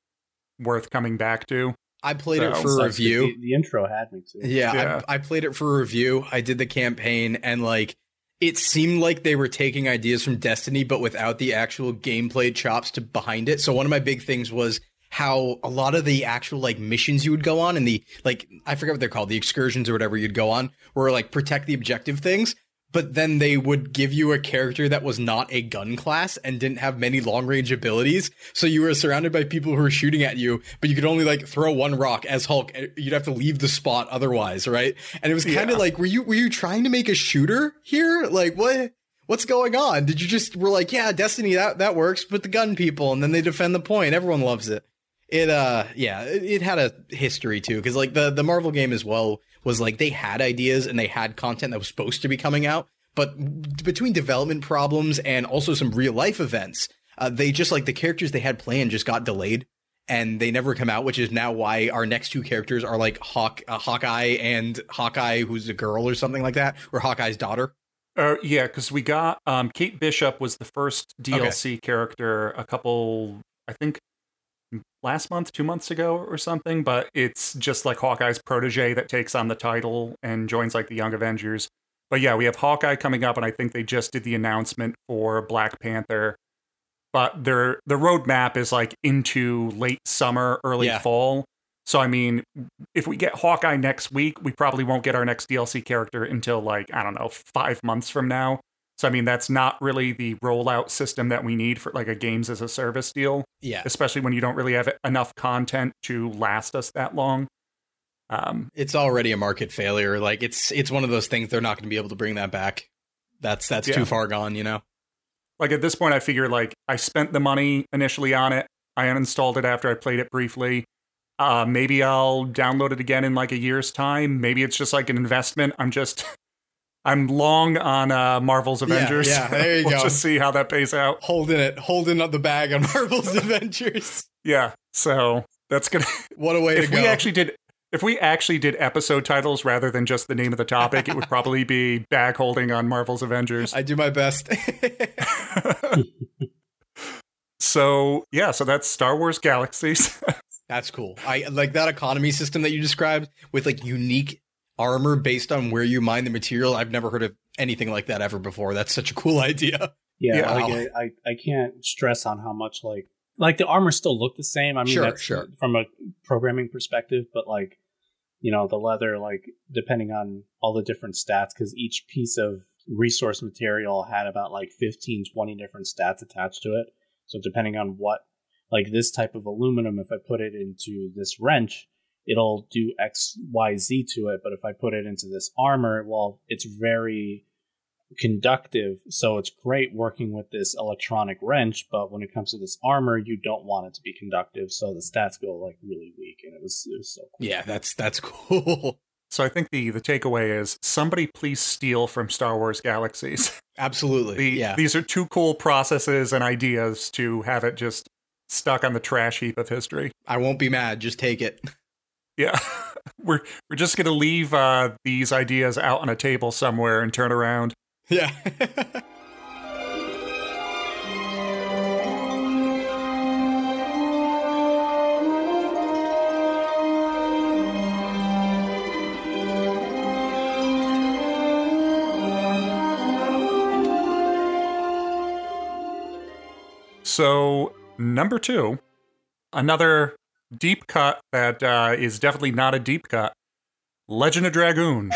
worth coming back to. I played it for review. the, the intro had me too Yeah, Yeah. I, I played it for review. I did the campaign, and like it seemed like they were taking ideas from Destiny, but without the actual gameplay chops to behind it. So one of my big things was how a lot of the actual like missions you would go on and the like I forget what they're called, the excursions or whatever you'd go on, were like protect the objective things. But then they would give you a character that was not a gun class and didn't have many long range abilities. So you were surrounded by people who were shooting at you, but you could only like throw one rock as Hulk. You'd have to leave the spot otherwise, right? And it was kind of Yeah. like, were you were you trying to make a shooter here? Like what? what's going on? Did you just we're like, yeah, Destiny that that works, but the gun people, and then they defend the point. Everyone loves it. It uh, yeah, it, it had a history too, because like the the Marvel game as well was like they had ideas and they had content that was supposed to be coming out, but between development problems and also some real life events, uh, they just like the characters they had planned just got delayed and they never come out, which is now why our next two characters are like Hawk, uh, Hawkeye and Hawkeye, who's a girl or something like that, or Hawkeye's daughter. Uh, yeah, because we got um, Kate Bishop was the first DLC character a couple, I think, last month, two months ago or something. But it's just like Hawkeye's protege that takes on the title and joins like the Young Avengers. But yeah, we have Hawkeye coming up, and I think they just did the announcement for Black Panther. But their the roadmap is like into late summer, early Yeah. fall. So I mean, if we get Hawkeye next week, we probably won't get our next DLC character until like I don't know five months from now. So I mean, that's not really the rollout system that we need for like a games as a service deal, Yeah, especially when you don't really have enough content to last us that long. Um, it's already a market failure. Like it's it's one of those things they're not going to be able to bring that back. That's that's Yeah. too far gone, you know. like at this point, I figure like I spent the money initially on it. I uninstalled it after I played it briefly. Uh, maybe I'll download it again in like a year's time. Maybe it's just like an investment. I'm just, I'm long on uh, Marvel's Avengers. yeah, there you (laughs) we'll go. just see how that pays out. Holding it, holding up the bag on (laughs) Marvel's Avengers. Yeah. So that's gonna. (laughs) What a way if to go! we actually did, if we actually did episode titles rather than just the name of the topic, it would probably be bag holding on Marvel's Avengers. I do my best. So yeah, so that's Star Wars Galaxies. That's cool. I like that economy system that you described with like unique armor based on where you mine the material. I've never heard of anything like that ever before. That's such a cool (laughs) idea. Yeah, Yeah. like I, I, I can't stress on how much like like the armor still look the same. I mean, Sure, that's sure. from a programming perspective, but like you know the leather, like depending on all the different stats, because each piece of resource material had about like 15, 20 different stats attached to it. So depending on what like this type of aluminum, if I put it into this wrench, it'll do X, Y, Z to it. But if I put it into this armor, well, it's very conductive, so it's great working with this electronic wrench. But when it comes to this armor, you don't want it to be conductive, so the stats go like really weak, and it was it was so cool. Yeah, that's that's (laughs) cool. so I think the the takeaway is somebody please steal from Star Wars Galaxies. (laughs) Absolutely. The, yeah. These are two cool processes and ideas to have it just stuck on the trash heap of history. I won't be mad. Just take it. (laughs) Yeah. (laughs) we're we're just gonna leave uh, these ideas out on a table somewhere and turn around. Yeah. (laughs) So number two, another deep cut that uh, is definitely not a deep cut. Legend of Dragoon.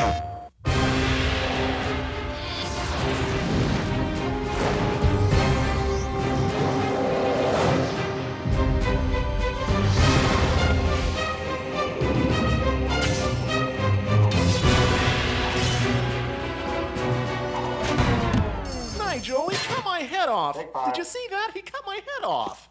Nigel, he cut my head off. Did you see that? He cut my head off.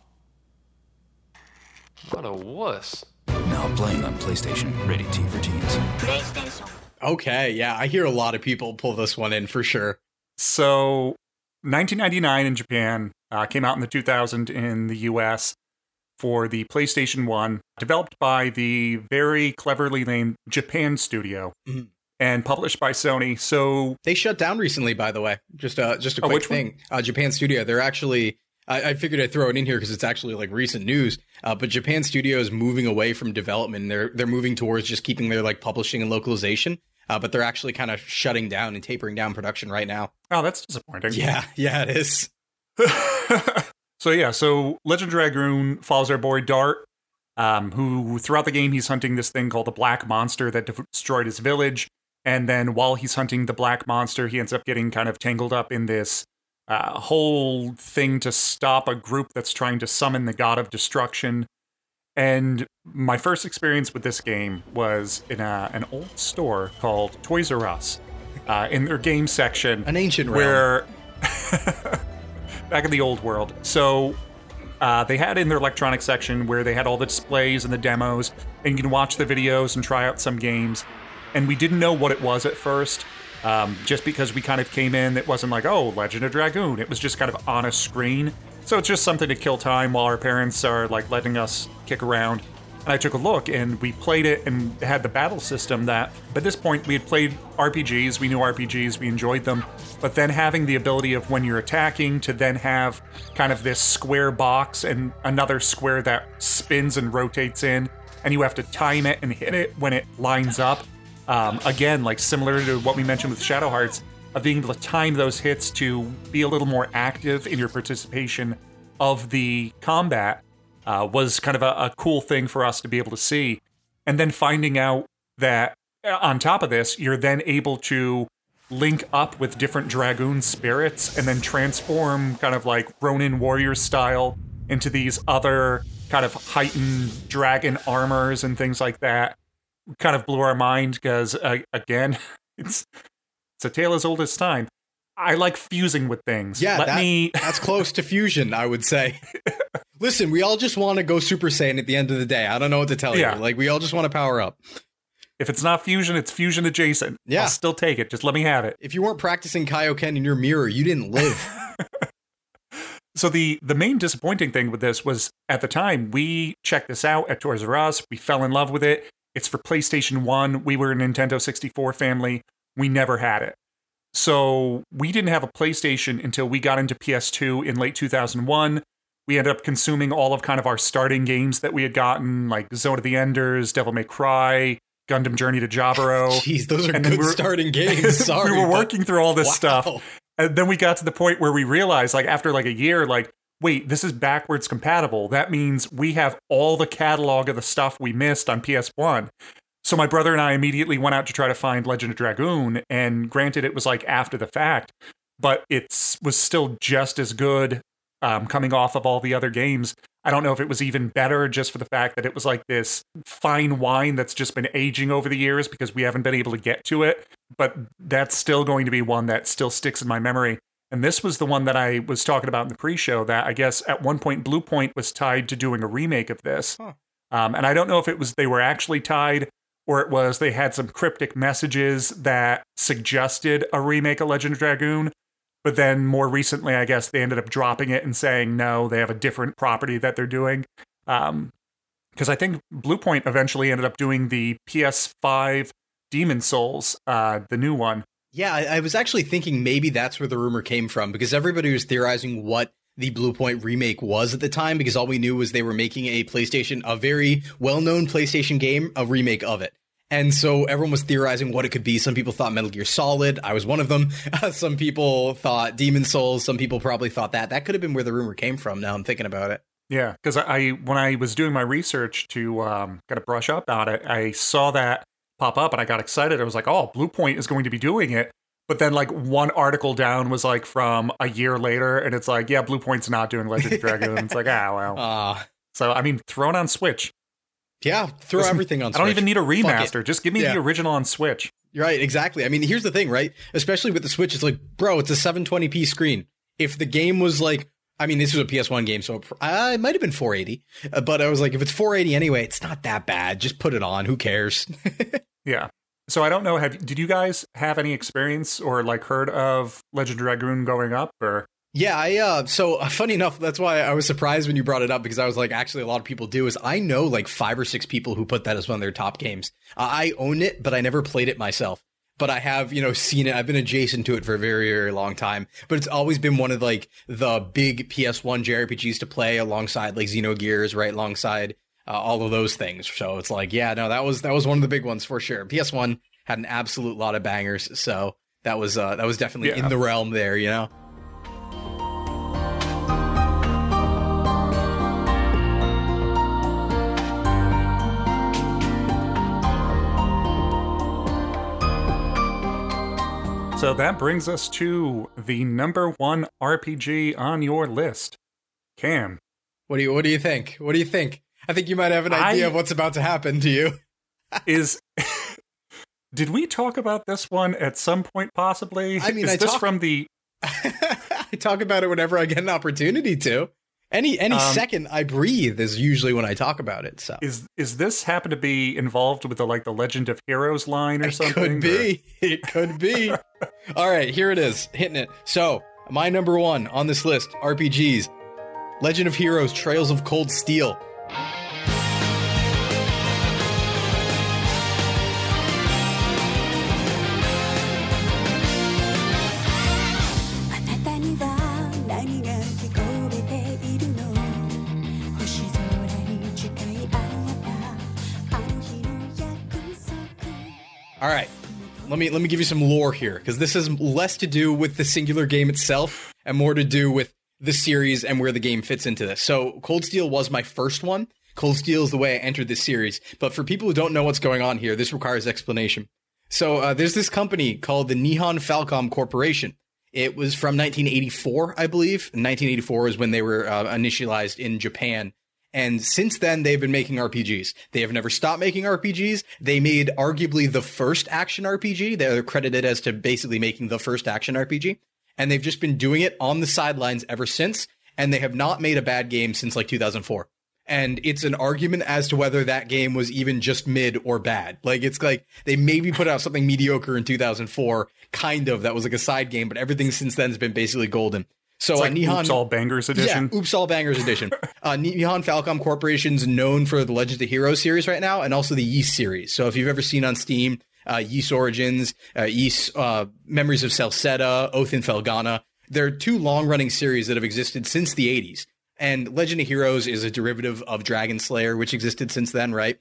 What a wuss. Now playing on PlayStation, rated T for teens. PlayStation. okay. Yeah, I hear a lot of people pull this one in for sure. So 1999 in Japan uh, came out in the 2000 in the US for the PlayStation 1, developed by the very cleverly named Japan Studio Mhm. and published by Sony. So They shut down recently, by the way. Just a just a Oh, quick which one? thing. Uh, Japan Studio. They're actually. I, I figured I'd throw it in here because it's actually like recent news. Uh, but Japan Studio is moving away from development. They're they're moving towards just keeping their like publishing and localization. Uh, but they're actually kind of shutting down and tapering down production right now. Oh, that's disappointing. Yeah, yeah, it is. (laughs) so yeah, so Legend Dragoon follows our boy Dart, um, who throughout the game he's hunting this thing called the Black Monster that de- destroyed his village, and then while he's hunting the Black Monster, he ends up getting kind of tangled up in this uh, whole thing to stop a group that's trying to summon the God of Destruction. And my first experience with this game was in a, an old store called Toys R Us, uh, in their game section, An ancient where (laughs) back in the old world. So uh, they had in their electronic section where they had all the displays and the demos, and you can watch the videos and try out some games. And we didn't know what it was at first, um, just because we kind of came in. It wasn't like, oh, Legend of Dragoon. It was just kind of on a screen. So it's just something to kill time while our parents are like letting us kick around. And I took a look and we played it and had the battle system that, by this point, we had played RPGs, we knew RPGs, we enjoyed them. But then having the ability of when you're attacking to then have kind of this square box and another square that spins and rotates in, and you have to time it and hit it when it lines up. Um, again, like similar to what we mentioned with Shadow Hearts, of being able to time those hits to be a little more active in your participation of the combat uh, was kind of a, a cool thing for us to be able to see. And then finding out that uh, on top of this, you're then able to link up with different dragoon spirits and then transform kind of like Ronin warrior style into these other kind of heightened dragon armors and things like that. Kind of blew our mind because uh, again, (laughs) it's it's a tale as old as time. I like fusing with things. Yeah, let that, me. (laughs) that's close to fusion, I would say. (laughs) Listen, we all just want to go Super Saiyan at the end of the day. I don't know what to tell Yeah. you. Like, we all just want to power up. If it's not fusion, it's fusion adjacent. Yeah. I'll still take it. Just let me have it. If you weren't practicing Kaioken in your mirror, you didn't live. So the the main disappointing thing with this was at the time we checked this out at Toys R Us. We fell in love with it. It's for PlayStation 1. We were a Nintendo 64 family. We never had it. So we didn't have a PlayStation until we got into PS2 in late 2001. We ended up consuming all of kind of our starting games that we had gotten, like Zone of the Enders, Devil May Cry, Gundam Journey to Jaburo. (laughs) Jeez, those are And good we were- starting (laughs) games. Sorry. we were working through all this Wow. stuff. And then we got to the point where we realized, like, after like a year, like, wait, this is backwards compatible. That means we have all the catalog of the stuff we missed on PS1. So my brother and I immediately went out to try to find Legend of Dragoon. And granted, it was like after the fact, but it was still just as good um, coming off of all the other games. I don't know if it was even better just for the fact that it was like this fine wine that's just been aging over the years because we haven't been able to get to it. But that's still going to be one that still sticks in my memory. And this was the one that I was talking about in the pre show that I guess at one point Bluepoint was tied to doing a remake of this. Um, and I don't know if it was they were actually tied or it was they had some cryptic messages that suggested a remake of Legend of Dragoon. But then more recently, I guess they ended up dropping it and saying no, they have a different property that they're doing. Um, because I think Bluepoint eventually ended up doing the PS5 Demon Souls, uh, the new one. Yeah, I, I was actually thinking maybe that's where the rumor came from because everybody was theorizing what the Bluepoint remake was at the time because all we knew was they were making a PlayStation, a very well known PlayStation game, a remake of it. And so everyone was theorizing what it could be. Some people thought Metal Gear Solid. I was one of them. (laughs) some people thought Demon Souls. Some people probably thought that. That could have been where the rumor came from. Now I'm thinking about it. Yeah, because I when I was doing my research to um, kind of brush up on it, I saw that pop up and I got excited. I was like, "Oh, Bluepoint is going to be doing it." But then, like one article down was like from a year later, and it's like, "Yeah, Bluepoint's not doing Legend of (laughs) Dragoon." it's like, ah, well. Ah, so I mean, throw it on Switch. yeah, throw Listen, everything on I don't even need a remaster. Just give me Yeah. the original on Switch. Right, exactly. I mean, here's the thing, right? Especially with the Switch, it's like, bro, it's a 720p screen. If the game was like, I mean, this was a PS1 game, so uh, it might have been 480, uh, but I was like, if it's 480 anyway, it's not that bad. Just put it on. Who cares? (laughs) Yeah. So I don't know. Have did you guys have any experience or like heard of Legend of Dragoon going up or? Yeah, I uh so uh, funny enough, that's why I was surprised when you brought it up because I was like, actually, a lot of people do. Is I know like five or six people who put that as one of their top games. Uh, I own it, but I never played it myself. But I have, you know, seen it. I've been adjacent to it for a very, very long time. But it's always been one of like the big PS1 JRPGs to play alongside like Xenogears, right alongside uh, all of those things. So it's like, yeah, no, that was that was one of the big ones for sure. PS1 had an absolute lot of bangers, so that was uh that was definitely Yeah. in the realm there, you know. So that brings us to the number one RPG on your list, Cam. What do you What do you think? What do you think? I think you might have an idea I- of what's about to happen to you. (laughs) Is (laughs) did we talk about this one at some point? Possibly. I mean, is I this talk- from the? (laughs) I talk about it whenever I get an opportunity to. Any any Um, second I breathe is usually when I talk about it. So Is is this happen to be involved with the like the Legend of Heroes line or something? could or- be. It could be. (laughs) All right, here it is, hitting it. So, my number one on this list RPGs Legend of Heroes Trails of Cold Steel. All right, let me let me give you some lore here because this is less to do with the singular game itself and more to do with the series and where the game fits into this. So, Cold Steel was my first one. Cold Steel is the way I entered this series. But for people who don't know what's going on here, this requires explanation. So, uh, there's this company called the Nihon Falcom Corporation. It was from 1984, I believe. 1984 is when they were uh, initialized in Japan. And since then, they've been making RPGs. They have never stopped making RPGs. They made arguably the first action RPG. They're credited as to basically making the first action RPG. And they've just been doing it on the sidelines ever since. And they have not made a bad game since like 2004. And it's an argument as to whether that game was even just mid or bad. Like it's like they maybe put out something mediocre in 2004, kind of that was like a side game, but everything since then has been basically golden. So It's uh, like Nihon Oops All Bangers edition. yeah, Oops All Bangers edition. uh, Nihon Falcom Corporation's known for the Legends of Heroes series right now, and also the Ys series. So if you've ever seen on Steam, uh, Ys Origins, uh, Ys uh, Memories of Celceta, Oath in Felghana, they're two long-running series that have existed since the 80s. And Legend of Heroes is a derivative of Dragon Slayer, which existed since then, right?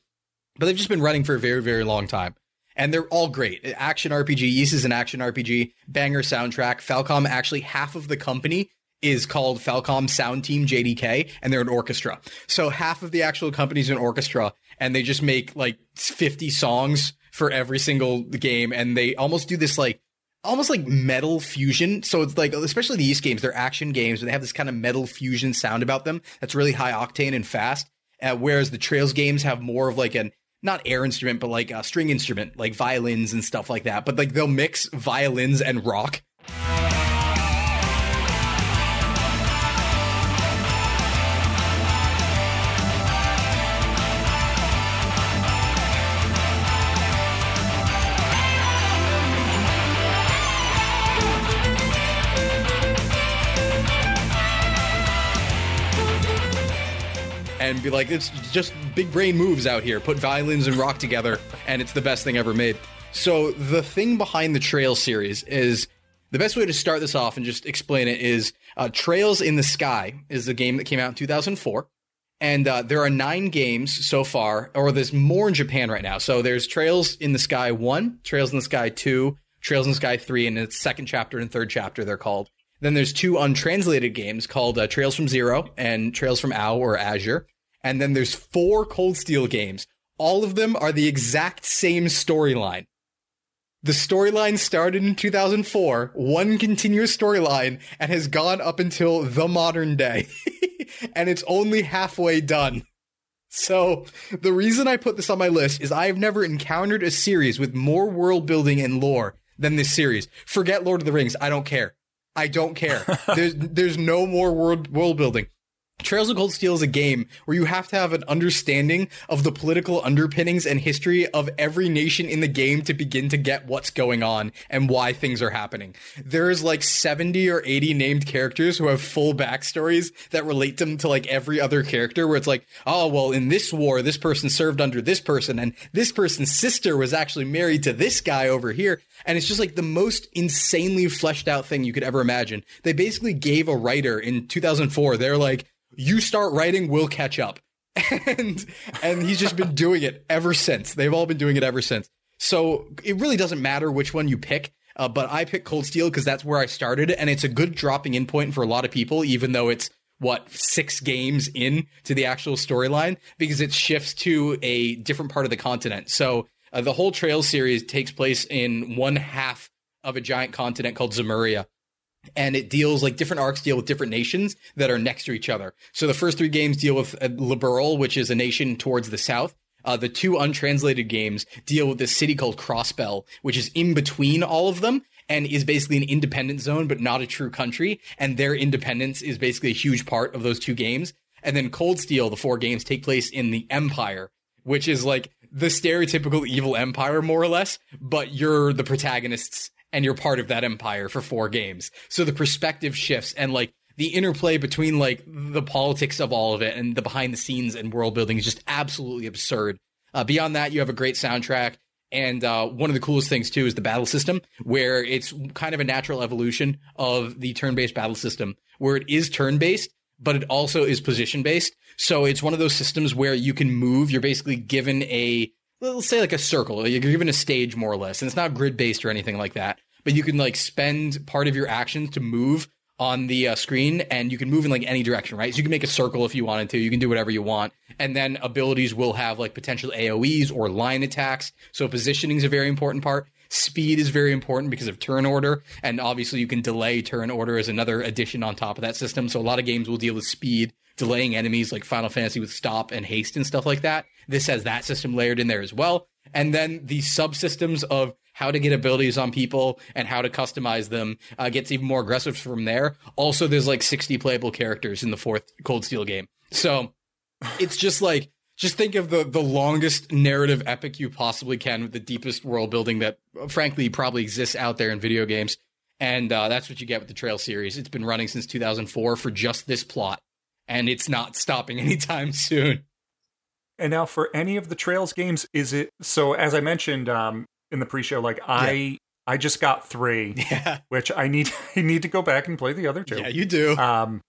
But they've just been running for a very, very long time. And they're all great. Action RPG. Ys is an action RPG. Banger soundtrack. Falcom, actually, half of the company is called Falcom Sound Team JDK, and they're an orchestra. So half of the actual company's an orchestra, and they just make like 50 songs for every single game. And they almost do this like, almost like metal fusion. So it's like, especially the Ys games, they're action games, but they have this kind of metal fusion sound about them that's really high octane and fast. Uh, whereas the Trails games have more of like an not air instrument, but like a string instrument, like violins and stuff like that. But like they'll mix violins and rock. And be like, it's just big brain moves out here. Put violins and rock together, and it's the best thing ever made. So the thing behind the Trail series is the best way to start this off and just explain it is uh, Trails in the Sky is the game that came out in 2004. And uh, there are nine games so far, or there's more in Japan right now. So there's Trails in the Sky 1, Trails in the Sky 2, Trails in the Sky 3, and its second chapter and third chapter, they're called. Then there's two untranslated games called uh, Trails from Zero and Trails from Ao or Azure. And then there's four Cold Steel games. All of them are the exact same storyline. The storyline started in 2004, one continuous storyline, and has gone up until the modern day. (laughs) and it's only halfway done. So, the reason I put this on my list is I've never encountered a series with more world building and lore than this series. Forget Lord of the Rings, I don't care. I don't care. (laughs) there's there's no more world world building. Trails of Cold Steel is a game where you have to have an understanding of the political underpinnings and history of every nation in the game to begin to get what's going on and why things are happening. There's like 70 or 80 named characters who have full backstories that relate them to like every other character where it's like, oh, well, in this war, this person served under this person and this person's sister was actually married to this guy over here. And it's just like the most insanely fleshed out thing you could ever imagine. They basically gave a writer in 2004, they're like, you start writing, we'll catch up. (laughs) And and he's just been doing it ever since. They've all been doing it ever since. So it really doesn't matter which one you pick. Uh, but I picked Cold Steel because that's where I started, and it's a good dropping in point for a lot of people, even though it's what six games in to the actual storyline because it shifts to a different part of the continent. So uh, the whole Trail series takes place in one half of a giant continent called Zemuria and it deals like different arcs deal with different nations that are next to each other. So the first three games deal with uh, Liberl, which is a nation towards the south. Uh, the two untranslated games deal with this city called Crossbell, which is in between all of them, and is basically an independent zone, but not a true country. And their independence is basically a huge part of those two games. And then Cold Steel, the four games take place in the Empire, which is like the stereotypical evil empire, more or less, but you're the protagonists and you're part of that empire for four games. So the perspective shifts and like the interplay between like the politics of all of it and the behind the scenes and world building is just absolutely absurd. Uh, beyond that, you have a great soundtrack. And uh, one of the coolest things too is the battle system, where it's kind of a natural evolution of the turn-based battle system, where it is turn-based, but it also is position-based. So it's one of those systems where you can move. You're basically given a let's say like a circle. You're given a stage more or less, and it's not grid-based or anything like that. But you can like spend part of your actions to move on the uh, screen and you can move in like any direction, right? So you can make a circle if you wanted to. You can do whatever you want. And then abilities will have like potential AoEs or line attacks. So positioning is a very important part. Speed is very important because of turn order. And obviously you can delay turn order as another addition on top of that system. So a lot of games will deal with speed, delaying enemies like Final Fantasy with stop and haste and stuff like that. This has that system layered in there as well. And then the subsystems of how to get abilities on people and how to customize them uh, gets even more aggressive from there. Also, there's like 60 playable characters in the fourth Cold Steel game. So it's just like, just think of the, the longest narrative epic you possibly can with the deepest world building that frankly probably exists out there in video games. And uh, that's what you get with the Trail series. It's been running since 2004 for just this plot, and it's not stopping (laughs) anytime soon. And now, for any of the Trails games, is it so? As I mentioned um, in the pre-show, like I, I just got three, (laughs) Yeah. which I need, (laughs) I need to go back and play the other two. Yeah, you do. Um,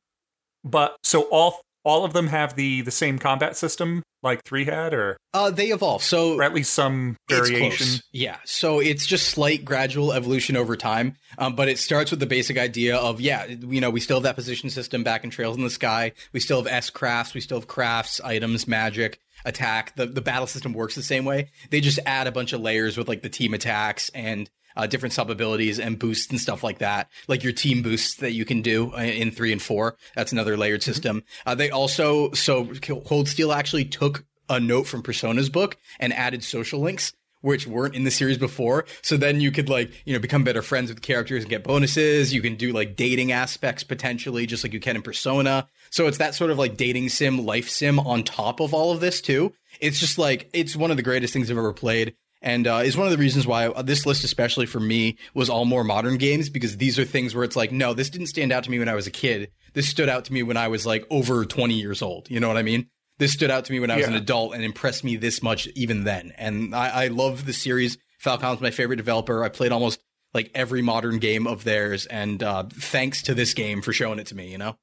but so all, all of them have the the same combat system like three had, or Uh, they evolve. So or at least some variation. Yeah. So it's just slight gradual evolution over time. Um, but it starts with the basic idea of, yeah, you know, we still have that position system back in Trails in the Sky. We still have S crafts. We still have crafts, items, magic, attack. The, the battle system works the same way. They just add a bunch of layers with like the team attacks and uh, different sub abilities and boosts and stuff like that. Like your team boosts that you can do uh, in three and four. That's another layered system. Uh, they also, so Cold Steel actually took a note from Persona's book and added social links which weren't in the series before. So then you could like, you know, become better friends with characters and get bonuses. You can do like dating aspects potentially, just like you can in Persona. So it's that sort of like dating sim, life sim on top of all of this too. It's just like, it's one of the greatest things I've ever played. And uh, is one of the reasons why this list, especially for me, was all more modern games because these are things where it's like, no, this didn't stand out to me when I was a kid. This stood out to me when I was like over 20 years old. You know what I mean? this stood out to me when I was Yeah. an adult and impressed me this much even then. And I, I love the series. Falcom's my favorite developer. I played almost like every modern game of theirs, and uh, thanks to this game for showing it to me. You know,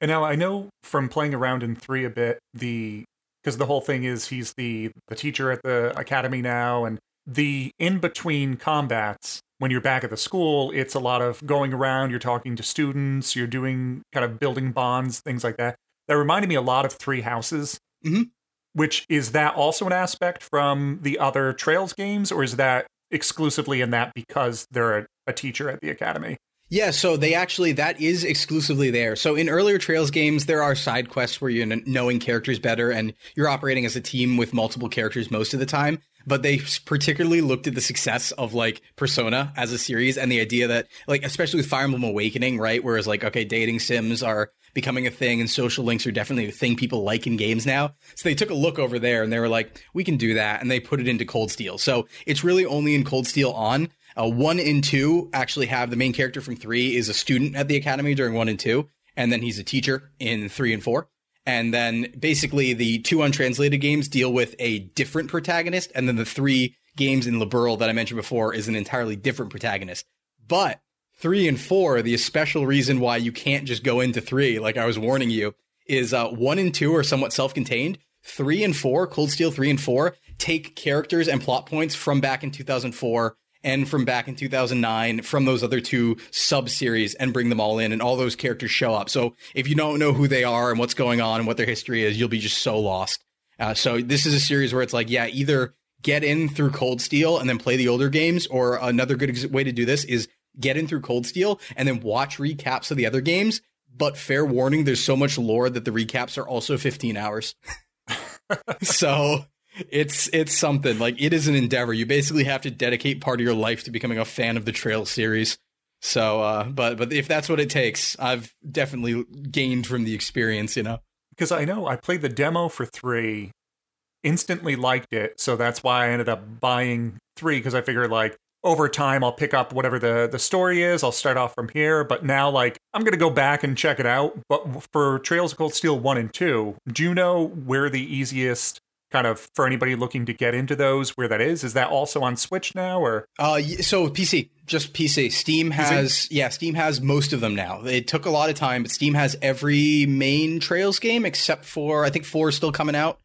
And now I know from playing around in three a bit, the because the whole thing is he's the the teacher at the academy now, and the in between combats when you're back at the school, it's a lot of going around. You're talking to students. You're doing kind of building bonds, things like that. That reminded me a lot of Three Houses. Mhm. Which is that also an aspect from the other Trails games, or is that exclusively in that because they're a, a teacher at the academy? Yeah, so they actually that is exclusively there. So in earlier Trails games, there are side quests where you're knowing characters better and you're operating as a team with multiple characters most of the time. But they particularly looked at the success of like Persona as a series and the idea that like especially with Fire Emblem Awakening, right? Whereas like okay, dating sims are becoming a thing and social links are definitely a thing people like in games now. So they took a look over there and they were like, we can do that, and they put it into Cold Steel. So it's really only in Cold Steel on. Uh, one and two actually have the main character from three is a student at the academy during one and two, and then he's a teacher in three and four. And then basically the two untranslated games deal with a different protagonist, and then the three games in Liberl that I mentioned before is an entirely different protagonist. But three and four, the special reason why you can't just go into three, like I was warning you, is uh, one and two are somewhat self-contained. Three and four, Cold Steel three and four, take characters and plot points from back in 2004 and from back in 2009 from those other two sub series and bring them all in and all those characters show up. So if you don't know who they are and what's going on and what their history is, you'll be just so lost. Uh, so this is a series where it's like, yeah, either get in through Cold Steel and then play the older games, or another good ex- way to do this is get in through Cold Steel and then watch recaps of the other games. But fair warning, there's so much lore that the recaps are also 15 hours. (laughs) so it's it's something like it is an endeavor. You basically have to dedicate part of your life to becoming a fan of the Trail series. So, uh, but but if that's what it takes, I've definitely gained from the experience. You know, because I know I played the demo for three, instantly liked it, so that's why I ended up buying three because I figured like over time I'll pick up whatever the the story is. I'll start off from here, but now like I'm gonna go back and check it out. But for Trails of Cold Steel one and two, do you know where the easiest kind of for anybody looking to get into those where that is? Is that also on Switch now or? Uh, so PC, just PC. Steam has yeah, Steam has most of them now. It took a lot of time, but Steam has every main Trails game except for I think four is still coming out.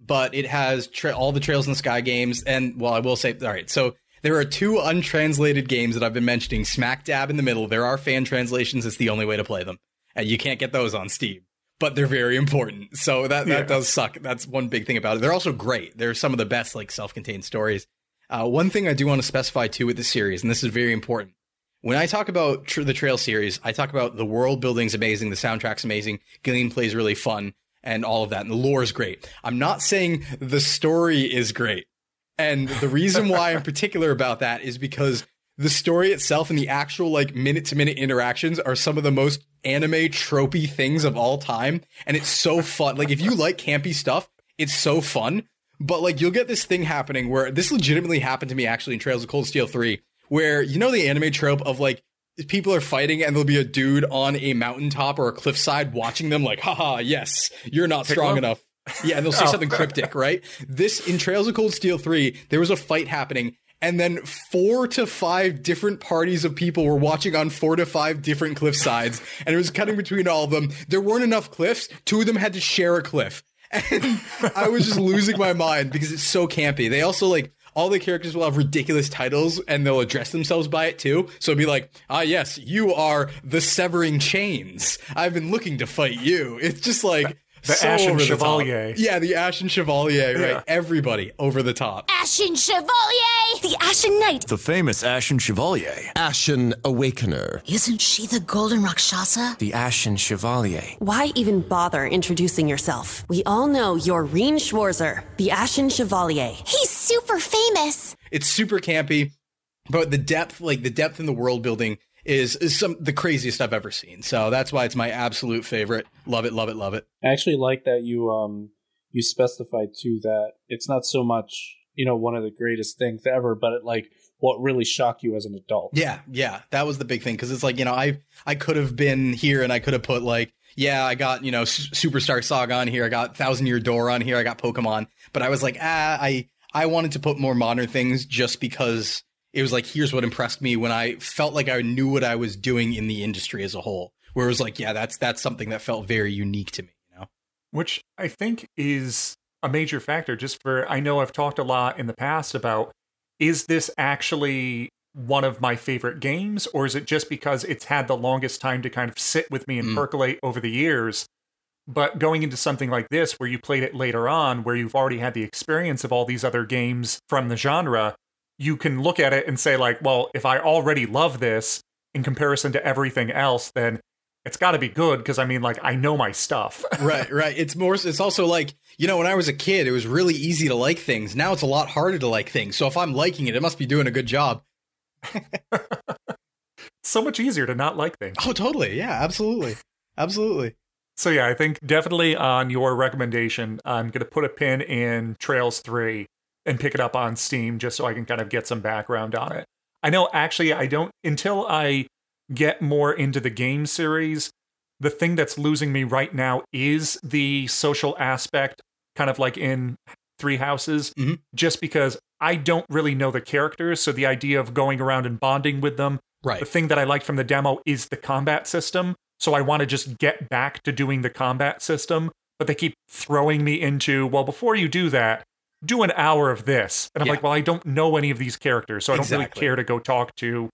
But it has tra- all the Trails in the Sky games, and well, I will say, all right. So there are two untranslated games that I've been mentioning, smack dab in the middle. There are fan translations. It's the only way to play them, and you can't get those on Steam. But they're very important, so that that Yeah. does suck. That's one big thing about it. They're also great. They're some of the best like self-contained stories. Uh, one thing I do want to specify too with the series, and this is very important. When I talk about tr- the Trail series, I talk about the world building's amazing, the soundtrack's amazing, gameplay's really fun, and all of that, and the lore's great. I'm not saying the story is great. And the reason why I'm (laughs) particular about that is because the story itself and the actual like minute to minute interactions are some of the most anime tropey things of all time. And it's so fun. Like if you like campy stuff, it's so fun. But like you'll get this thing happening where this legitimately happened to me actually in Trails of Cold Steel 3, where you know the anime trope of like people are fighting and there'll be a dude on a mountaintop or a cliffside watching them like, haha, yes, you're not strong enough. Yeah, and they'll say (laughs) Oh. something cryptic, right? This in Trails of Cold Steel 3, there was a fight happening, and then four to five different parties of people were watching on four to five different cliff sides, and it was cutting between all of them. There weren't enough cliffs, two of them had to share a cliff. (laughs) And I was just losing my mind because it's so campy. They also like all the characters will have ridiculous titles and they'll address themselves by it too. So it'll be like, ah, yes, you are the severing chains. I've been looking to fight you. It's just like The so Ashen over the. Chevalier. Yeah, the Ashen Chevalier, Yeah. right? Everybody over the top. Ashen Chevalier! The Ashen Knight! The famous Ashen Chevalier. Ashen Awakener. Isn't she the Golden Rakshasa? The Ashen Chevalier. Why even bother introducing yourself? We all know you're Rean Schwarzer, the Ashen Chevalier. He's super famous! It's super campy, but the depth, like the depth in the world building is, is some the craziest I've ever seen. So that's why it's my absolute favorite. Love it, love it, love it. I actually like that you um you specified too that it's not so much you know one of the greatest things ever, but it, like what really shocked you as an adult. Yeah, yeah, that was the big thing because it's like you know I I could have been here and I could have put like yeah I got you know S- Superstar Saga on here I got Thousand Year Door on here I got Pokemon but I was like ah I I wanted to put more modern things just because it was like here's what impressed me when I felt like I knew what I was doing in the industry as a whole where it was like yeah that's that's something that felt very unique to me you know which I think is a major factor. Just for I know I've talked a lot in the past about is this actually one of my favorite games, or is it just because it's had the longest time to kind of sit with me and Mm. percolate over the years? But going into something like this, where you played it later on, where you've already had the experience of all these other games from the genre, you can look at it and say, like, well, if I already love this in comparison to everything else, then it's got to be good because I mean, like, I know my stuff. (laughs) right right. It's more it's also like you know when i was a kid it was really easy to like things. Now it's a lot harder to like things. So if i'm liking it it must be doing a good job. (laughs) So much easier to not like things. oh totally. Yeah absolutely. Absolutely. So yeah, I think definitely on your recommendation, I'm gonna put a pin in Trails Three and pick it up on Steam just so I can kind of get some background on it. I know actually I don't until I get more into the game series. The thing that's losing me right now is the social aspect, kind of like in Three Houses, mm-hmm. just because I don't really know the characters. So the idea of going around and bonding with them, right? The thing that I liked from the demo is the combat system. So I want to just get back to doing the combat system, but they keep throwing me into, well, before you do that, do an hour of this. And I'm Yeah. like, well, I don't know any of these characters, so I don't Exactly. really care to go talk to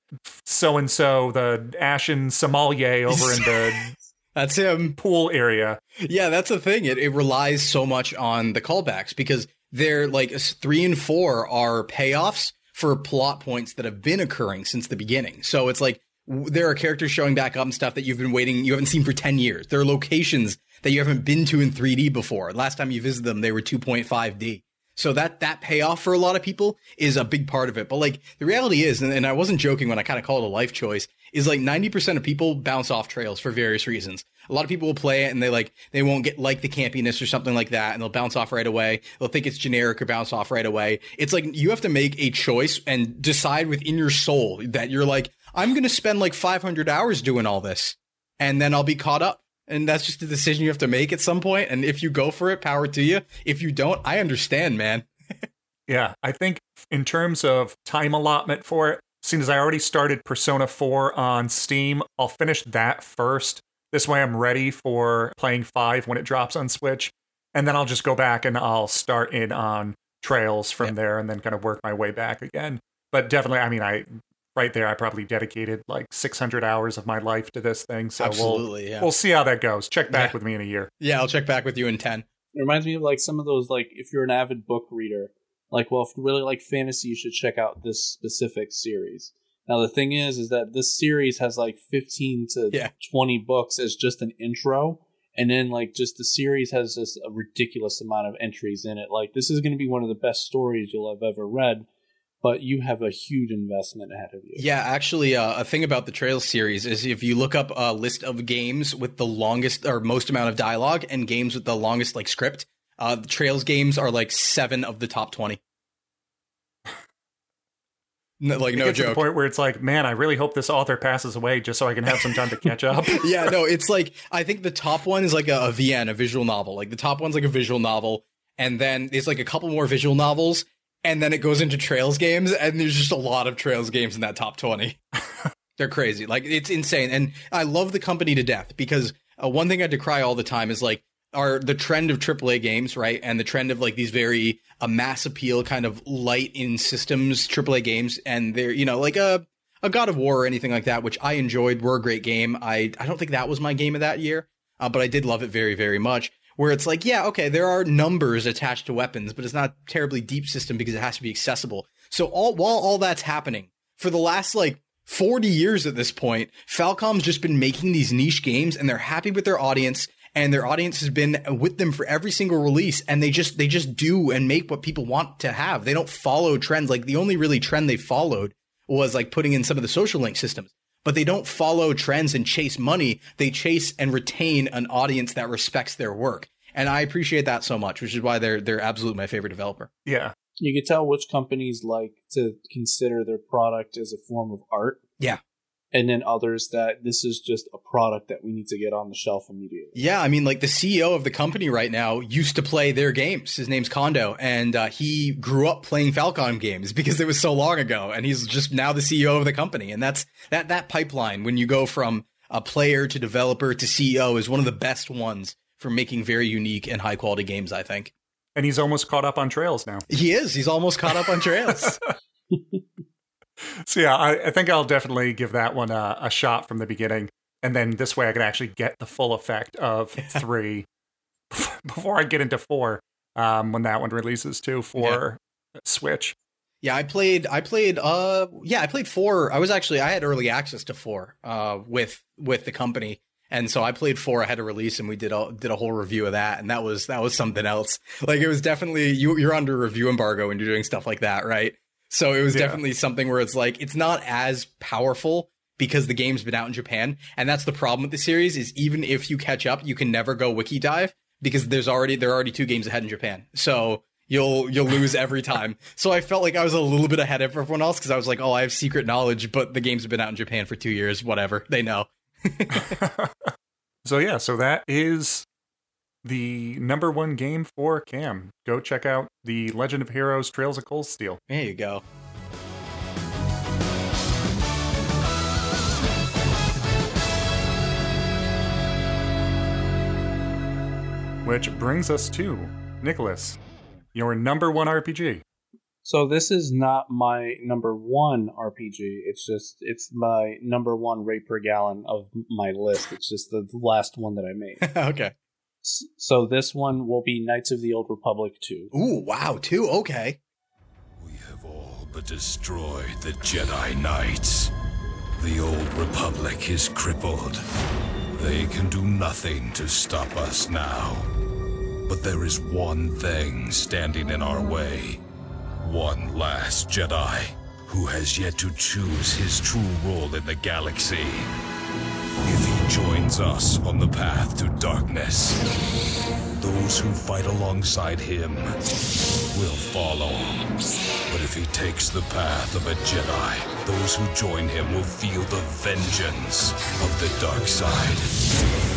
so and so, the Ashen Sommelier over in the (laughs) that's him pool area. Yeah, that's the thing. It, it relies so much on the callbacks because they're like three and four are payoffs for plot points that have been occurring since the beginning. So it's like w- there are characters showing back up and stuff that you've been waiting, you haven't seen for 10 years. There are locations that you haven't been to in 3D before. Last time you visited them, they were 2.5D. So that that payoff for a lot of people is a big part of it. But like the reality is, and, and I wasn't joking when I kind of called it a life choice, is like 90% of people bounce off trails for various reasons. A lot of people will play it and they like they won't get like the campiness or something like that, and they'll bounce off right away. They'll think it's generic or bounce off right away. It's like you have to make a choice and decide within your soul that you're like, I'm gonna spend like 500 hours doing all this, and then I'll be caught up. And that's just a decision you have to make at some point. And if you go for it, power to you. If you don't, I understand, man. (laughs) Yeah, I think in terms of time allotment for it, seeing as I already started Persona 4 on Steam, I'll finish that first. This way I'm ready for playing 5 when it drops on Switch. And then I'll just go back and I'll start in on Trails from there and then kind of work my way back again. But definitely, I mean, I right there, I probably dedicated like 600 hours of my life to this thing. So Absolutely, we'll, yeah. we'll see how that goes. Check back Yeah. with me in a year. Yeah, I'll check back with you in 10. It reminds me of like some of those like if you're an avid book reader, like well if you really like fantasy, you should check out this specific series. Now the thing is, is that this series has like 15 to Yeah. 20 books as just an intro, and then like just the series has this a ridiculous amount of entries in it. Like this is going to be one of the best stories you'll have ever read, but you have a huge investment ahead of you. Yeah, actually, uh, a thing about the Trails series is if you look up a list of games with the longest or most amount of dialogue and games with the longest like script, uh, the Trails games are like seven of the top 20. (laughs) No, like, It no gets to the point where it's like, man, I really hope this author passes away just so I can have some time to catch up. (laughs) (laughs) yeah, no, it's like I think the top one is like a, a VN, a visual novel. Like the top one's like a visual novel, and then there's like a couple more visual novels, and then it goes into Trails games, and there's just a lot of Trails games in that top twenty. (laughs) They're crazy, like it's insane, and I love the company to death because uh, one thing I decry all the time is like are the trend of AAA games, right, and the trend of like these very uh, mass appeal kind of light in systems AAA games, and they're you know like a a God of War or anything like that, which I enjoyed, were a great game. I I don't think that was my game of that year, uh, but I did love it very very much. Where it's like, yeah, okay, there are numbers attached to weapons, but it's not terribly deep system because it has to be accessible. So all while all that's happening for the last like 40 years at this point, Falcom's just been making these niche games and they're happy with their audience and their audience has been with them for every single release and they just they just do and make what people want to have. They don't follow trends. Like the only really trend they followed was like putting in some of the social link systems. But they don't follow trends and chase money. They chase and retain an audience that respects their work. And I appreciate that so much, which is why they're they're absolutely my favorite developer. Yeah. You can tell which companies like to consider their product as a form of art. Yeah. And then others that this is just a product that we need to get on the shelf immediately. Yeah, I mean, like the CEO of the company right now used to play their games. His name's Kondo, and uh, he grew up playing Falcom games because it was so long ago, and he's just now the CEO of the company. And that's that that pipeline when you go from a player to developer to CEO is one of the best ones for making very unique and high quality games. I think And he's almost caught up on Trails now. he is. He's almost caught up on Trails. (laughs) So yeah, I, I think I'll definitely give that one a, a shot from the beginning, and then this way I can actually get the full effect of (laughs) three (laughs) before I get into four um, when that one releases too for Switch. Yeah, I played. I played. Uh, yeah, I played four. I was actually. I had early access to four. Uh, with with the company, and so I played four ahead of release, and we did a did a whole review of that, and that was that was something else. Like it was definitely you. You're under review embargo when you're doing stuff like that, right? So it was Yeah. definitely something where it's like it's not as powerful because the game's been out in Japan, and that's the problem with the series. Is even if you catch up, you can never go wiki dive because there's already there are already two games ahead in Japan. So you'll you'll lose every time. (laughs) So I felt like I was a little bit ahead of everyone else because I was like, oh, I have secret knowledge, but the games have been out in Japan for two years. Whatever, they know. (laughs) (laughs) So yeah, so that is the number one game for Cam. Go check out the Legend of Heroes: Trails of Cold Steel. There you go. Which brings us to Nicholas, your number one RPG. So this is not my number one RPG. It's just it's my number one rate per gallon of my list. It's just the last one that I made. (laughs) okay. S- So this one will be Knights of the Old Republic 2. Ooh, wow, two. Okay. We have all but destroyed the Jedi Knights. The old Republic is crippled. They can do nothing to stop us now. But there is one thing standing in our way. One last Jedi who has yet to choose his true role in the galaxy. If he joins us on the path to darkness, those who fight alongside him will follow. But if he takes the path of a Jedi, those who join him will feel the vengeance of the dark side.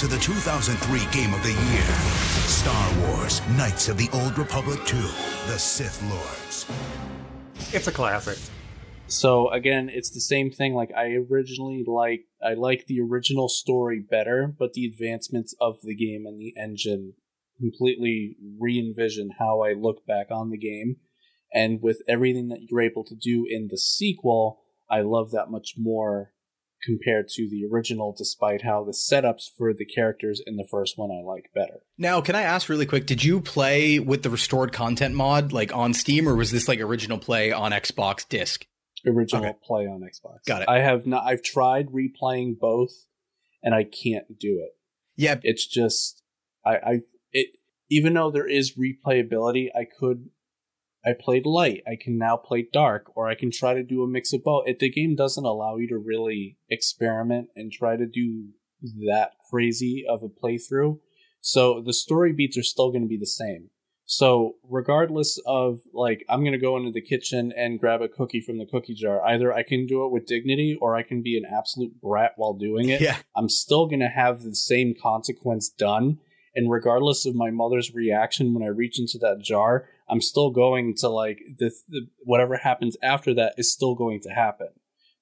To the 2003 Game of the Year Star Wars Knights of the Old Republic 2 The Sith Lords. It's a classic. So again, it's the same thing. Like I originally like I like the original story better, but the advancements of the game and the engine completely re-envision how I look back on the game. And with everything that you're able to do in the sequel, I love that much more compared to the original, despite how the setups for the characters in the first one I like better. Now, can I ask really quick? Did you play with the restored content mod, like on Steam, or was this like original play on Xbox disc? Original Okay. play on Xbox. Got it. I have not. I've tried replaying both, and I can't do it. Yeah, it's just I, I it even though there is replayability, I could I played light. I can now play dark, or I can try to do a mix of both. If the game doesn't allow you to really experiment and try to do that crazy of a playthrough. So the story beats are still going to be the same. So regardless of like, I'm going to go into the kitchen and grab a cookie from the cookie jar. Either I can do it with dignity, or I can be an absolute brat while doing it. Yeah. I'm still going to have the same consequence done. And regardless of my mother's reaction when I reach into that jar, I'm still going to like the, the whatever happens after that is still going to happen.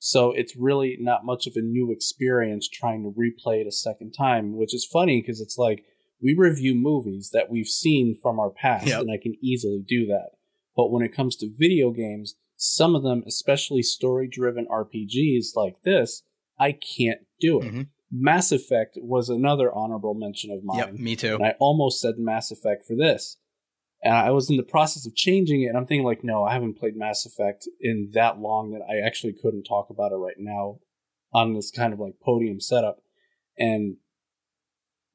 So it's really not much of a new experience trying to replay it a second time, which is funny because it's like we review movies that we've seen from our past, Yep. and I can easily do that. But when it comes to video games, some of them, especially story driven RPGs like this, I can't do it. Mm-hmm. Mass Effect was another honorable mention of mine. Yep, me too. And I almost said Mass Effect for this. And I was in the process of changing it, and I'm thinking, like, no, I haven't played Mass Effect in that long that I actually couldn't talk about it right now on this kind of like podium setup. And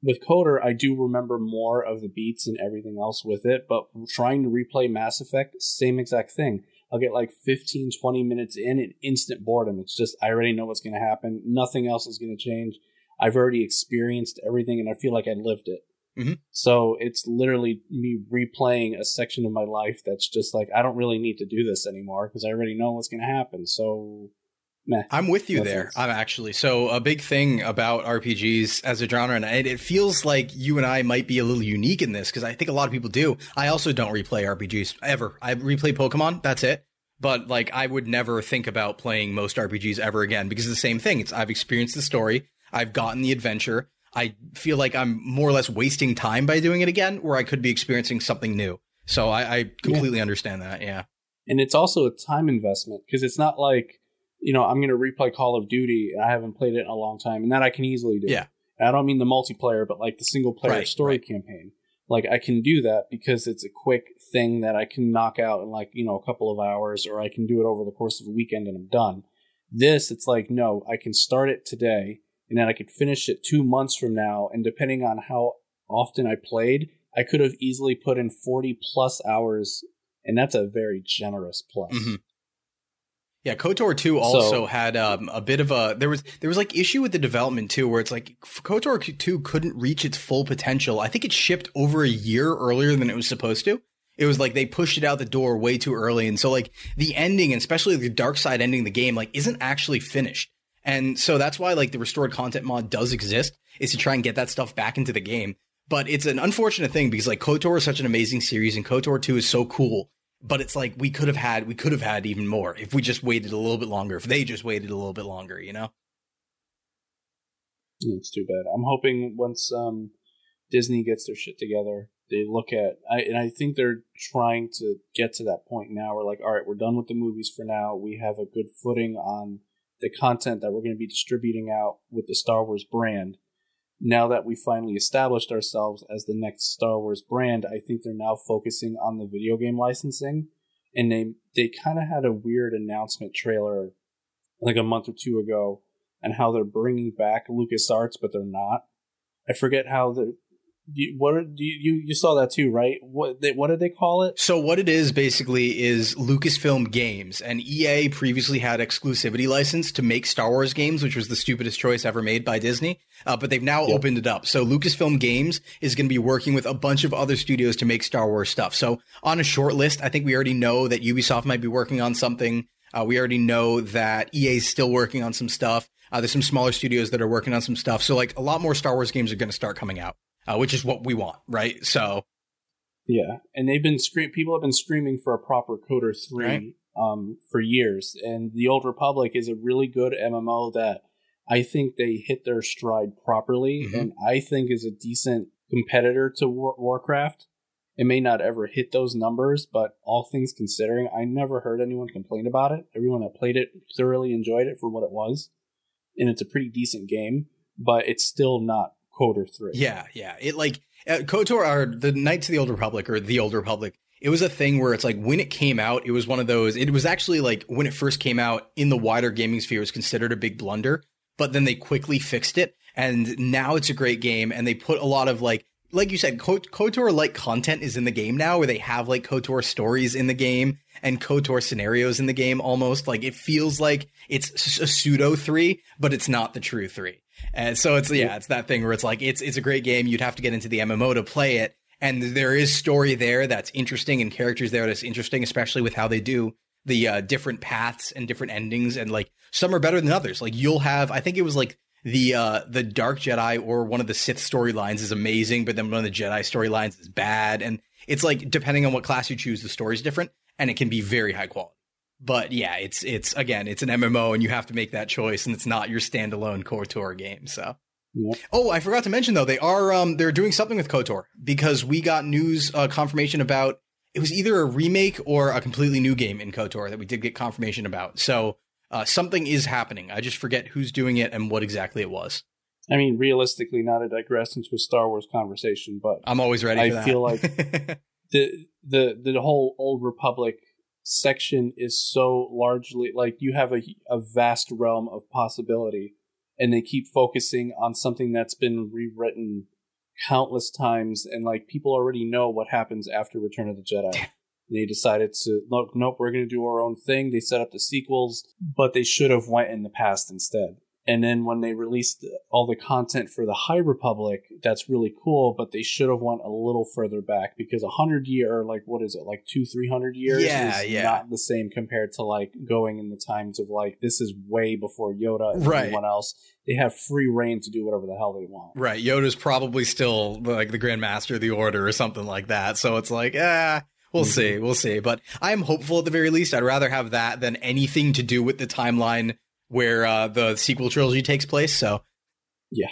with KOTOR, I do remember more of the beats and everything else with it, but trying to replay Mass Effect, same exact thing. I'll get like 15, 20 minutes in and instant boredom. It's just, I already know what's going to happen. Nothing else is going to change. I've already experienced everything and I feel like I lived it. Mhm. So it's literally me replaying a section of my life that's just like, I don't really need to do this anymore because I already know what's going to happen. So, meh. I'm with you there. I'm actually so a big thing about RPGs as a genre, and it, it feels like you and I might be a little unique in this because I think a lot of people do. I also don't replay RPGs ever. I replay Pokemon. That's it. But like, I would never think about playing most RPGs ever again because it's the same thing. It's I've experienced the story. I've gotten the adventure. I feel like I'm more or less wasting time by doing it again, where I could be experiencing something new. So I, I completely understand that. Yeah. and it's also a time investment because it's not like you know i'm going to replay call of duty and i haven't played it in a long time and that i can easily do Yeah. and i don't mean the multiplayer but like the single player Right, story campaign like i can do that because it's a quick thing that i can knock out in like you know a couple of hours or i can do it over the course of a weekend and i'm done this it's like no i can start it today and then i could finish it two months from now and depending on how often i played i could have easily put in 40 plus hours and that's a very generous plus. Mhm. Yeah, KOTOR 2 also had um, a bit of a there was there was like issue with the development too where it's like KOTOR 2 couldn't reach its full potential. I think it shipped over a year earlier than it was supposed to. It was like they pushed it out the door way too early and so like the ending and especially the dark side ending the game like isn't actually finished. And so that's why like the restored content mod does exist is to try and get that stuff back into the game. But it's an unfortunate thing because like KOTOR is such an amazing series and KOTOR 2 is so cool. But it's like we could have had we could have had even more if we just waited a little bit longer, if they just waited a little bit longer, you know? It's too bad. I'm hoping once um, Disney gets their shit together, they look at I and I think they're trying to get to that point now. We're like, all right, we're done with the movies for now. We have a good footing on the content that we're going to be distributing out with the Star Wars brand. Now that we finally established ourselves as the next Star Wars brand, I think they're now focusing on the video game licensing. And they they kind of had a weird announcement trailer like a month or two ago and how they're bringing back LucasArts, but they're not. I forget how the you, what are, do you, you saw that too, right? What they, what did they call it? So what it is basically is Lucasfilm Games, and EA previously had exclusivity license to make Star Wars games, which was the stupidest choice ever made by Disney. Uh, but they've now Yeah. opened it up. So Lucasfilm Games is going to be working with a bunch of other studios to make Star Wars stuff. So on a short list, I think we already know that Ubisoft might be working on something. Uh, we already know that EA is still working on some stuff. Uh, there's some smaller studios that are working on some stuff. So like a lot more Star Wars games are going to start coming out, uh, which is what we want, right? So Yeah, and they've been scream. People have been screaming for a proper KOTOR three Right. um, for years, and the Old Republic is a really good MMO that I think they hit their stride properly, Mhm. and I think is a decent competitor to War- Warcraft. It may not ever hit those numbers, but all things considering, I never heard anyone complain about it. Everyone that played it thoroughly enjoyed it for what it was, and it's a pretty decent game. But it's still not KOTOR three. Yeah, yeah. It like uh, KOTOR or the Knights of the Old Republic or the Old Republic. It was a thing where it's like when it came out, it was one of those. It was actually like when it first came out in the wider gaming sphere, it was considered a big blunder. But then they quickly fixed it, and now it's a great game. And they put a lot of like, like you said, KOTOR like content is in the game now, where they have like KOTOR stories in the game and KOTOR scenarios in the game. Almost like it feels like it's a pseudo three, but it's not the true three. And so it's yeah, it's that thing where it's like it's it's a great game. You'd have to get into the MMO to play it, and there is story there that's interesting and characters there that's interesting, especially with how they do the uh, different paths and different endings. And like some are better than others. Like you'll have, I think it was like the uh the Dark Jedi or one of the Sith storylines is amazing, but then one of the Jedi storylines is bad, and it's like depending on what class you choose, the story's different, and it can be very high quality. But yeah, it's it's again, it's an MMO, and you have to make that choice, and it's not your standalone KOTOR game. So, oh, I forgot to mention though, they are um they're doing something with KOTOR because we got news uh, confirmation about it was either a remake or a completely new game in KOTOR that we did get confirmation about. So uh, something is happening. I just forget who's doing it and what exactly it was. I mean, realistically, not to digress into a Star Wars conversation, but I'm always ready. I that. feel like (laughs) the the the whole Old Republic section is so largely like you have a a vast realm of possibility, and they keep focusing on something that's been rewritten countless times, and like people already know what happens after Return of the Jedi. They decided to look, nope, we're going to do our own thing. They set up the sequels, but they should have went in the past instead. And then when they released all the content for the High Republic, that's really cool, but they should have went a little further back because a hundred year, like what is it, like two, three hundred years, Yeah, is yeah. not the same compared to like going in the times of like this is way before Yoda and Right. everyone else. They have free reign to do whatever the hell they want. Right. Yoda's probably still like the Grand Master of the Order or something like that. So it's like, ah, we'll Mm-hmm. see. We'll see. But I'm hopeful at the very least. I'd rather have that than anything to do with the timeline where uh, the sequel trilogy takes place. So yeah.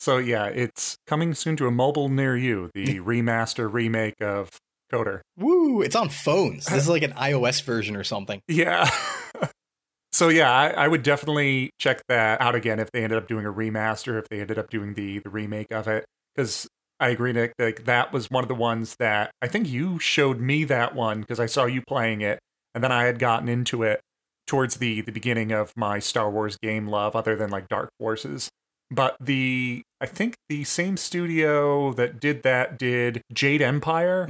So yeah, it's coming soon to a mobile near you. The (laughs) remaster remake of KOTOR. Woo! It's on phones. This is (laughs) like an iOS version or something. Yeah. (laughs) so yeah, I, I would definitely check that out again if they ended up doing a remaster, if they ended up doing the the remake of it, because I agree, Nick. Like that was one of the ones that I think you showed me that one because I saw you playing it, and then I had gotten into it towards the the beginning of my Star Wars game love, other than like Dark Forces. But the I think the same studio that did that did Jade Empire.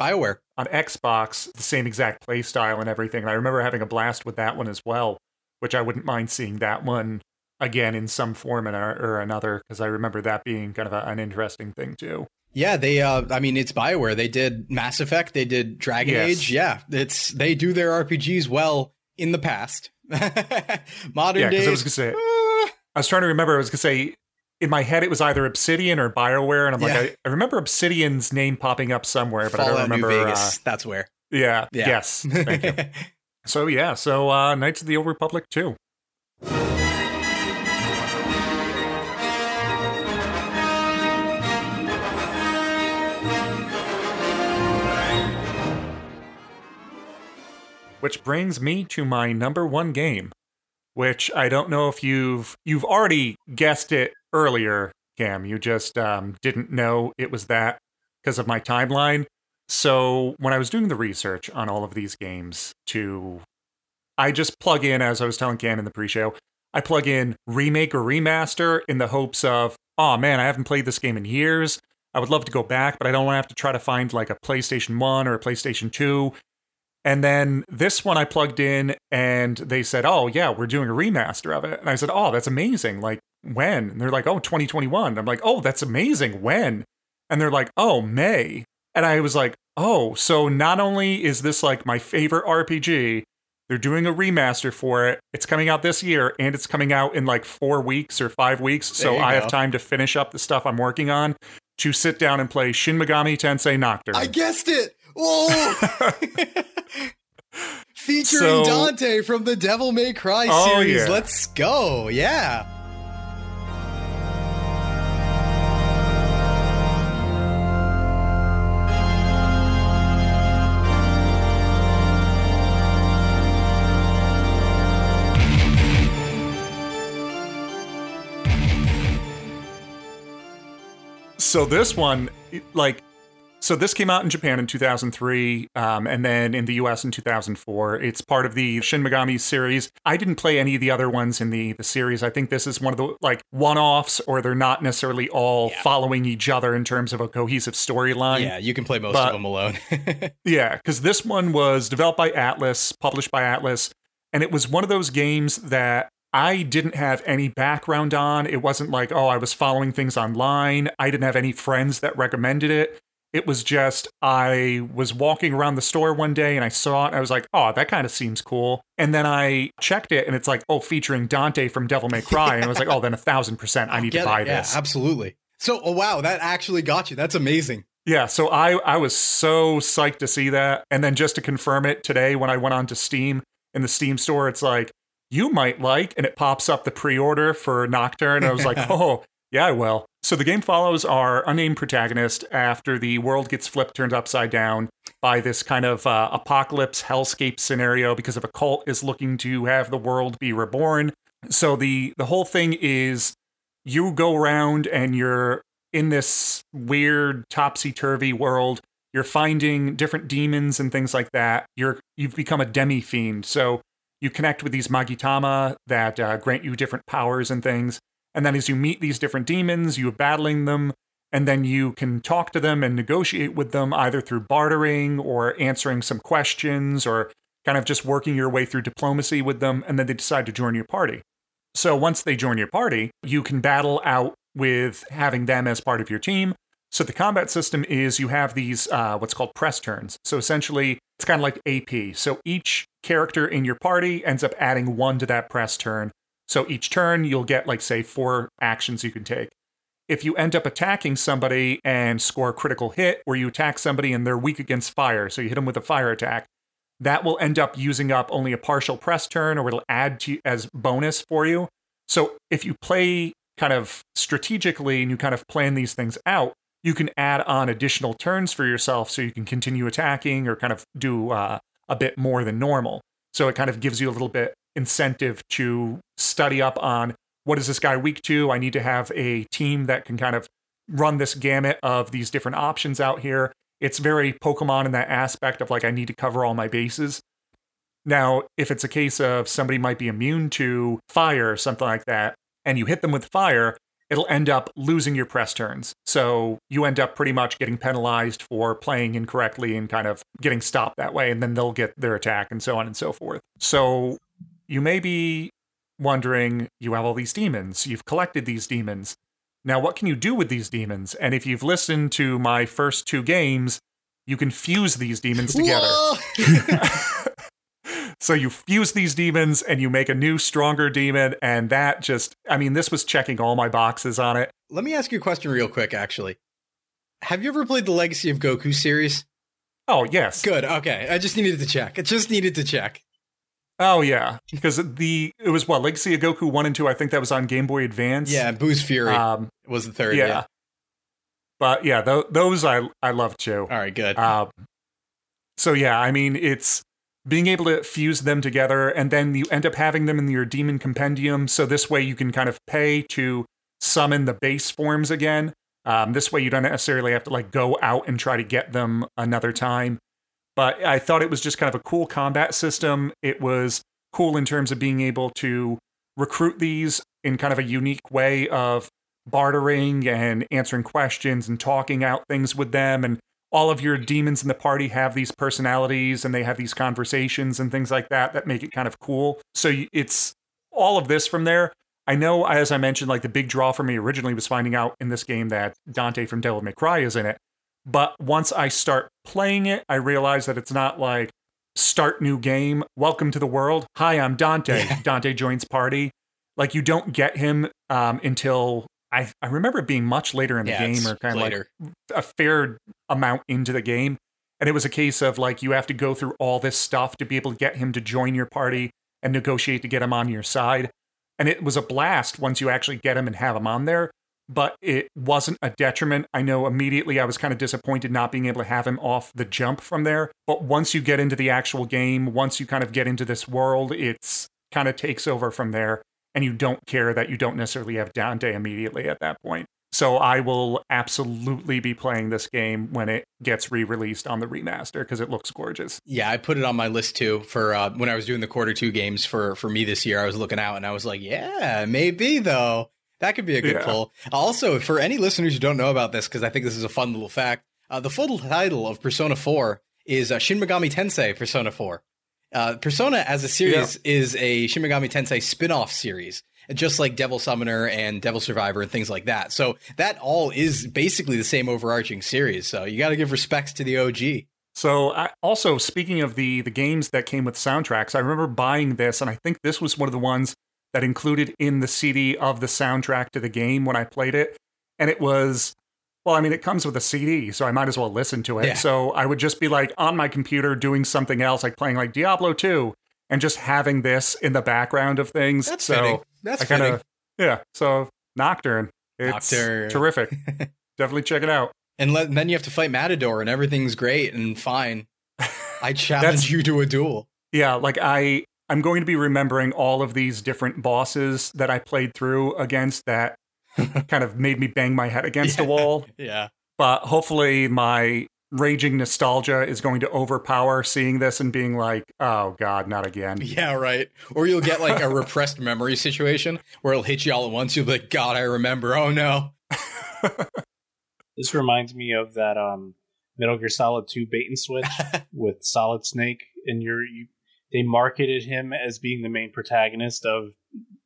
BioWare. On Xbox, the same exact play style and everything. And I remember having a blast with that one as well, which I wouldn't mind seeing that one again in some form or, or another, because I remember that being kind of a, an interesting thing too. Yeah, they. Uh, I mean, it's Bioware. They did Mass Effect. They did Dragon Yes. Age. Yeah, it's they do their RPGs well in the past. (laughs) Modern yeah, day. I was gonna say, I was trying to remember. I was gonna say in my head it was either Obsidian or Bioware, and I'm Yeah. like, I, I remember Obsidian's name popping up somewhere, but I don't remember. New Vegas. uh, That's where. yeah, Yeah. Yes. Thank you. (laughs) so yeah. So uh, Knights of the Old Republic too. Which brings me to my number one game. which I don't know if you've you've already guessed it earlier, Cam. You just um, didn't know it was that because of my timeline. So when I was doing the research on all of these games, to I just plug in as I was telling Cam in the pre-show. I plug in remake or remaster in the hopes of, oh man, I haven't played this game in years. I would love to go back, but I don't want to have to try to find like a PlayStation 1 or a PlayStation 2. And then this one I plugged in and they said, oh, yeah, we're doing a remaster of it. And I said, oh, that's amazing. Like, when? And they're like, oh, 2021. I'm like, oh, that's amazing. When? And they're like, oh, May. And I was like, oh, so not only is this like my favorite RPG, they're doing a remaster for it. It's coming out this year and it's coming out in like four weeks or five weeks. So There you I go. have time to finish up the stuff I'm working on to sit down and play Shin Megami Tensei Nocturne. I guessed it. Oh, (laughs) featuring So- Dante from the Devil May Cry Oh, series. yeah. Let's go. Yeah. So this one, like, so this came out in Japan in 2003, um, and then in the US in 2004. It's part of the Shin Megami series. I didn't play any of the other ones in the the series. I think this is one of the like one-offs, or they're not necessarily all following each other in terms of a cohesive storyline. Yeah, you can play most But- of them alone. (laughs) Yeah, because this one was developed by Atlus, published by Atlus, and it was one of those games that I didn't have any background on. It wasn't like, oh, I was following things online. I didn't have any friends that recommended it. It was just, I was walking around the store one day and I saw it and I was like, oh, that kind of seems cool. And then I checked it and it's like, oh, featuring Dante from Devil May Cry. And I was like, oh, then a thousand percent, I need to it. buy yeah, this. absolutely. So, oh wow, that actually got you. That's amazing. Yeah, so I I was so psyched to see that, and then just to confirm it today when I went on to Steam in the Steam store, it's like you might like, and it pops up the pre-order for Nocturne. And I was like, (laughs) oh yeah, I will. So the game follows our unnamed protagonist after the world gets flipped, turned upside down by this kind of uh, apocalypse hellscape scenario because of a cult is looking to have the world be reborn. So the the whole thing is you go around and you're in this weird topsy-turvy world. You're finding different demons and things like that. You're you've become a demi fiend so you connect with these Magatama that uh, grant you different powers and things and then as you meet these different demons you're battling them and then you can talk to them and negotiate with them either through bartering or answering some questions or kind of just working your way through diplomacy with them and then they decide to join your party so once they join your party, you can battle out with having them as part of your team. So the combat system is you have these uh, what's called press turns. So essentially, it's kind of like AP. So each character in your party ends up adding one to that press turn. So each turn, you'll get like say four actions you can take. If you end up attacking somebody and score a critical hit, or you attack somebody and they're weak against fire, so you hit them with a fire attack, that will end up using up only a partial press turn or it'll add to as bonus for you. So if you play kind of strategically and you kind of plan these things out, you can add on additional turns for yourself so you can continue attacking or kind of do uh, a bit more than normal. So it kind of gives you a little bit incentive to study up on what is this guy weak to? I need to have a team that can kind of run this gamut of these different options out here. It's very Pokemon in that aspect of like I need to cover all my bases. Now, if it's a case of somebody might be immune to fire or something like that, and you hit them with fire, it'll end up losing your press turns. So you end up pretty much getting penalized for playing incorrectly and kind of getting stopped that way, and then they'll get their attack and so on and so forth. So you may be wondering you have all these demons, you've collected these demons. Now, what can you do with these demons? And if you've listened to my first two games, you can fuse these demons together. (laughs) so you fuse these demons and you make a new, stronger demon. And that just, I mean, this was checking all my boxes on it. Let me ask you a question real quick, actually. Have you ever played the Legacy of Goku series? Oh, yes. Good. Okay. I just needed to check. I just needed to check. Oh, yeah. Because the, it was what, Legacy of Goku 1 and 2, I think that was on Game Boy Advance. Yeah, Buu's Fury Um, was the third. yeah. Yeah. But yeah, th- those I I love too. All right, good. Um, so yeah, I mean, it's being able to fuse them together, and then you end up having them in your demon compendium. So this way you can kind of pay to summon the base forms again. Um, this way you don't necessarily have to like go out and try to get them another time. But I thought it was just kind of a cool combat system. It was cool in terms of being able to recruit these in kind of a unique way of bartering and answering questions and talking out things with them and all of your demons in the party have these personalities and they have these conversations and things like that that make it kind of cool. So it's all of this from there. I know, as I mentioned, like the big draw for me originally was finding out in this game that Dante from Devil May Cry is in it. But once I start playing it, I realize that it's not like start new game, welcome to the world. Hi, I'm Dante. (laughs) Dante joins party. Like you don't get him um, until I I remember it being much later in the Yeah, game or kind of later. like a fair amount into the game. And it was a case of like you have to go through all this stuff to be able to get him to join your party and negotiate to get him on your side. And it was a blast once you actually get him and have him on there. But it wasn't a detriment. I know immediately I was kind of disappointed not being able to have him off the jump from there. But once you get into the actual game, once you kind of get into this world, it's kind of takes over from there. And you don't care that you don't necessarily have Dante immediately at that point. So I will absolutely be playing this game when it gets re-released on the remaster because it looks gorgeous. Yeah, I put it on my list too for uh, when I was doing the quarter two games for for me this year. I was looking out and I was like, yeah, maybe though. That could be a good Yeah. pull. Also, for any listeners who don't know about this, because I think this is a fun little fact, uh, the full title of Persona 4 is uh, Shin Megami Tensei Persona 4. Uh, Persona as a series is a Shin Megami Tensei spin-off series, just like Devil Summoner and Devil Survivor and things like that. So that all is basically the same overarching series. So you got to give respects to the OG. So I, also speaking of the the games that came with soundtracks, I remember buying this, and I think this was one of the ones that included in the CD of the soundtrack to the game when I played it, and it was. Well, I mean, it comes with a CD, so I might as well listen to it. Yeah. So I would just be like on my computer doing something else, like playing like Diablo 2, and just having this in the background of things. That's so fitting. That's I kinda, fitting. Yeah. So Nocturne. It's Nocturne. terrific. (laughs) Definitely check it out. And let, then you have to fight Matador, and everything's great and fine. (laughs) I challenge you to a duel. Yeah, like I I'm going to be remembering all of these different bosses that I played through against that (laughs) kind of made me bang my head against a wall. (laughs) Yeah. But hopefully my raging nostalgia is going to overpower seeing this and being like, "Oh god, not again." (laughs) Yeah, right. Or you'll get like a repressed memory situation where it'll hit you all at once. You'll be like, God, I remember. Oh no. This reminds me of that um, Metal Gear Solid 2 bait and switch with Solid Snake, and you're you. They marketed him as being the main protagonist of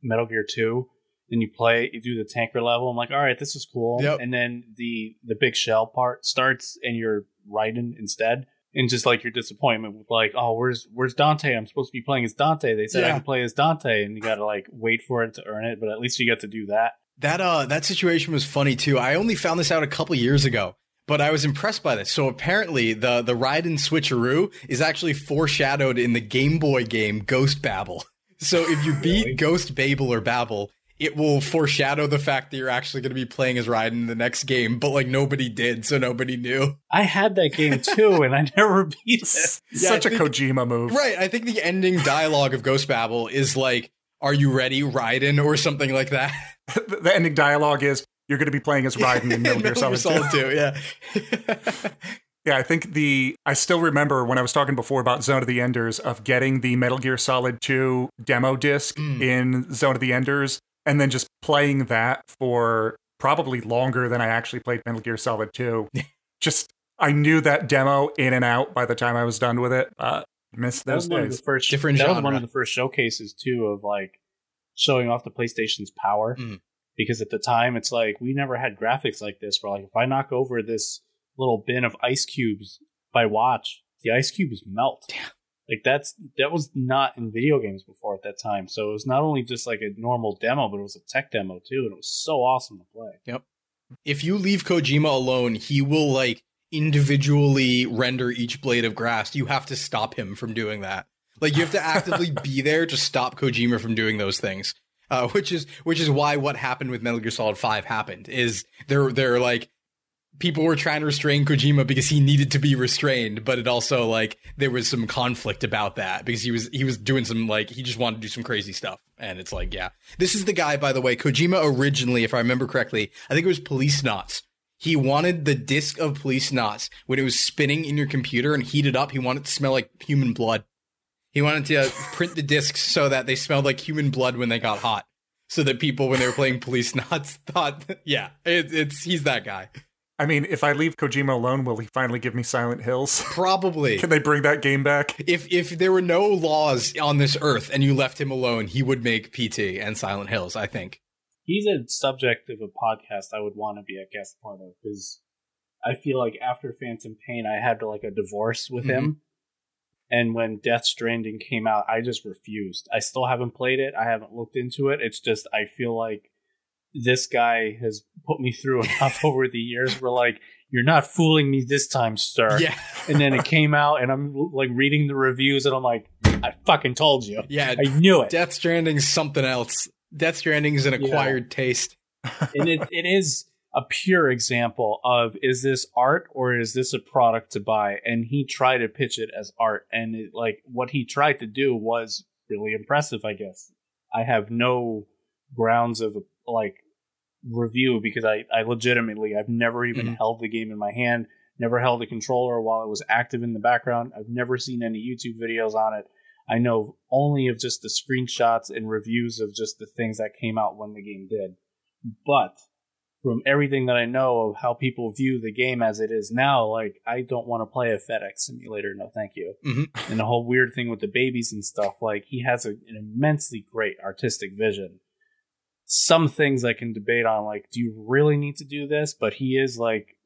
Metal Gear 2. Then you play, you do the tanker level. I'm like, all right, this is cool. Yep. And then the the big shell part starts, and you're Raiden instead. And just like your disappointment with like, oh, where's where's Dante? I'm supposed to be playing as Dante. They said I can play as Dante, and you got to like wait for it to earn it. But at least you get to do that. That uh that situation was funny too. I only found this out a couple years ago, but I was impressed by this. So apparently the the Raiden switcheroo is actually foreshadowed in the Game Boy game Ghost Babel. (laughs) So if you (laughs) beat Ghost Babel or Babel, it will foreshadow the fact that you're actually going to be playing as Raiden in the next game, but like nobody did, so nobody knew. I had that game too, and I never (laughs) beat it. Yeah, Such I a think- Kojima move. Right. I think the ending dialogue of Ghost Babel is like, "Are you ready, Raiden?" or something like that. the the ending dialogue is you're going to be playing as Raiden in Metal Gear Metal Solid 2. 2, yeah. (laughs) Yeah, I think the I still remember when I was talking before about Zone of the Enders of getting the Metal Gear Solid 2 demo disc in Zone of the Enders and then just playing that for probably longer than I actually played Metal Gear Solid 2. (laughs) just I knew that demo in and out by the time I was done with it. Uh, missed That was those one of days. the first. Different that was one of the first showcases too of like showing off the PlayStation's power. Mm. Because at the time, it's like we never had graphics like this. Where like if I knock over this little bin of ice cubes by watch, the ice cubes melt. Like that's that was not in video games before at that time. So it was not only just like a normal demo, but it was a tech demo too, and it was so awesome to play. Yep. If you leave Kojima alone, he will like individually render each blade of grass. You have to stop him from doing that. Like you have to actively (laughs) be there to stop Kojima from doing those things. Uh, (laughs) which is which is why what happened with Metal Gear Solid Five happened is they're they're like people were trying to restrain Kojima because he needed to be restrained, but it also like there was some conflict about that because he was he was doing some like he just wanted to do some crazy stuff. And it's like, yeah. This is the guy, by the way, Kojima originally, if I remember correctly, I think it was Policenauts. He wanted the disc of Policenauts when it was spinning in your computer and heated up, he wanted to smell like human blood. He wanted to uh, print the discs so that they smelled like human blood when they got hot. So that people, when they were playing Policenauts, (laughs) thought, yeah, it, it's he's that guy. I mean, if I leave Kojima alone, will he finally give me Silent Hills? (laughs) Probably. Can they bring that game back? If if there were no laws on this earth and you left him alone, he would make PT and Silent Hills. I think. He's a subject of a podcast I would want to be a guest part of because I feel like after Phantom Pain, I had like a divorce with mm-hmm. him. And when Death Stranding came out, I just refused. I still haven't played it. I haven't looked into it. It's just I feel like this guy has put me through (laughs) enough over the years. Where like you're not fooling me this time, sir. Yeah. and then it came out, and I'm like reading the reviews, and I'm like, I fucking told you. Yeah, I knew it. Death Stranding's something else. Death Stranding is an acquired taste. and it, it is a pure example of is this art or is this a product to buy? And he tried to pitch it as art. And it, like what he tried to do was really impressive i guess. I have no grounds of like review because i i legitimately i've never even Mhm. held the game in my hand never held a controller while it was active in the background. I've never seen any youtube videos on it. I know only of just the screenshots and reviews of just the things that came out when the game did. But from everything that I know of how people view the game as it is now, like I don't want to play a FedEx simulator. No, thank you. Mhm. And the whole weird thing with the babies and stuff, like he has a, an immensely great artistic vision. Some things I can debate on, like, do you really need to do this? But he is like,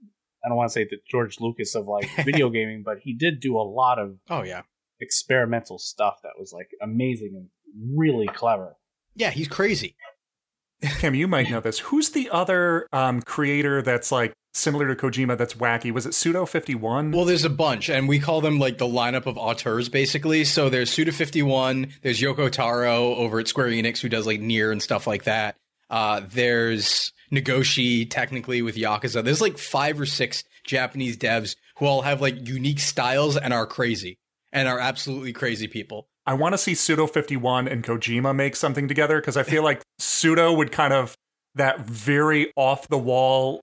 I don't want to say the George Lucas of like (laughs) video gaming, but he did do a lot of Oh yeah. experimental stuff that was like amazing and really clever. Yeah, he's crazy. Kim, you might know this. Who's the other um, creator that's like similar to Kojima that's wacky? Was it Suda51? Well, there's a bunch, and we call them like the lineup of auteurs, basically. So there's Suda51, there's Yoko Taro over at Square Enix, who does like Nier and stuff like that. Uh, there's Nagoshi, technically, with Yakuza. There's like five or six Japanese devs who all have like unique styles and are crazy, and are absolutely crazy people. I want to see Suda51 and Kojima make something together because I feel like Pseudo would kind of that very off the wall,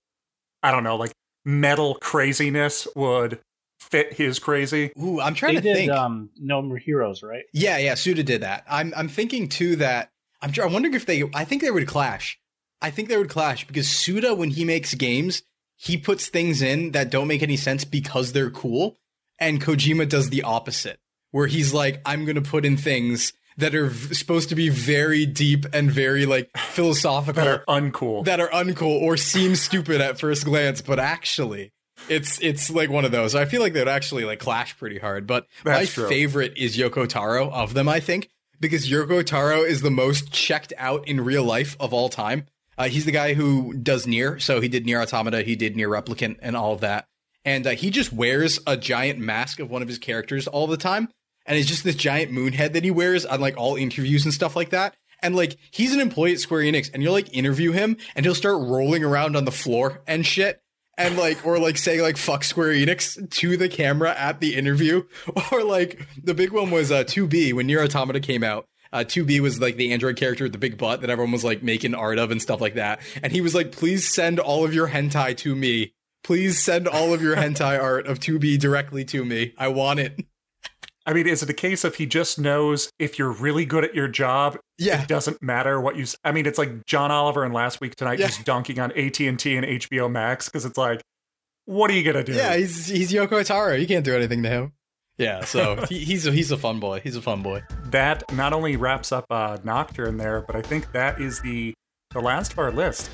I don't know, like metal craziness would fit his crazy. Ooh, I'm trying they to did think. um No More Heroes, right? Yeah, yeah, Suda did that. I'm I'm thinking too that I'm I'm wondering if they I think they would clash. I think they would clash because Suda when he makes games, he puts things in that don't make any sense because they're cool, and Kojima does the opposite, where he's like, I'm going to put in things that are v- supposed to be very deep and very like philosophical That are uncool. that are uncool or seem stupid at first glance, but actually it's it's like one of those. I feel like they'd actually like clash pretty hard. But my true. favorite is Yoko Taro of them, I think, because Yoko Taro is the most checked out in real life of all time. Uh, he's the guy who does Nier, so he did Nier Automata, he did Nier Replicant, and all of that. And uh, he just wears a giant mask of one of his characters all the time, and it's just this giant moon head that he wears on like all interviews and stuff like that. And like he's an employee at Square Enix, and you'll like interview him, and he'll start rolling around on the floor and shit, and like or like saying like "fuck Square Enix" to the camera at the interview, (laughs) or like the big one was uh 2B when Nier Automata came out. Uh, 2B was like the android character with the big butt that everyone was like making art of and stuff like that. And he was like, please send all of your hentai to me. Please send all of your hentai (laughs) art of 2B directly to me. I want it. I mean, is it a case of he just knows if you're really good at your job, Yeah. it doesn't matter what you. I mean, it's like John Oliver in Last Week Tonight Yeah. just dunking on AT and T and HBO Max because it's like, what are you gonna do? Yeah, he's he's Yoko Taro. You can't do anything to him. Yeah, so (laughs) he, he's a, he's a fun boy. He's a fun boy. that not only wraps up uh, Nocturne there, but I think that is the the last of our list.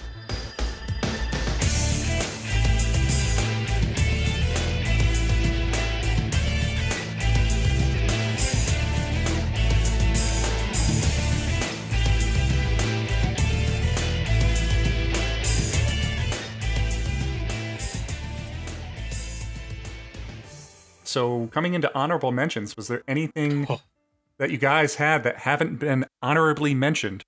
So, coming into honorable mentions, was there anything Oh. that you guys had that haven't been honorably mentioned?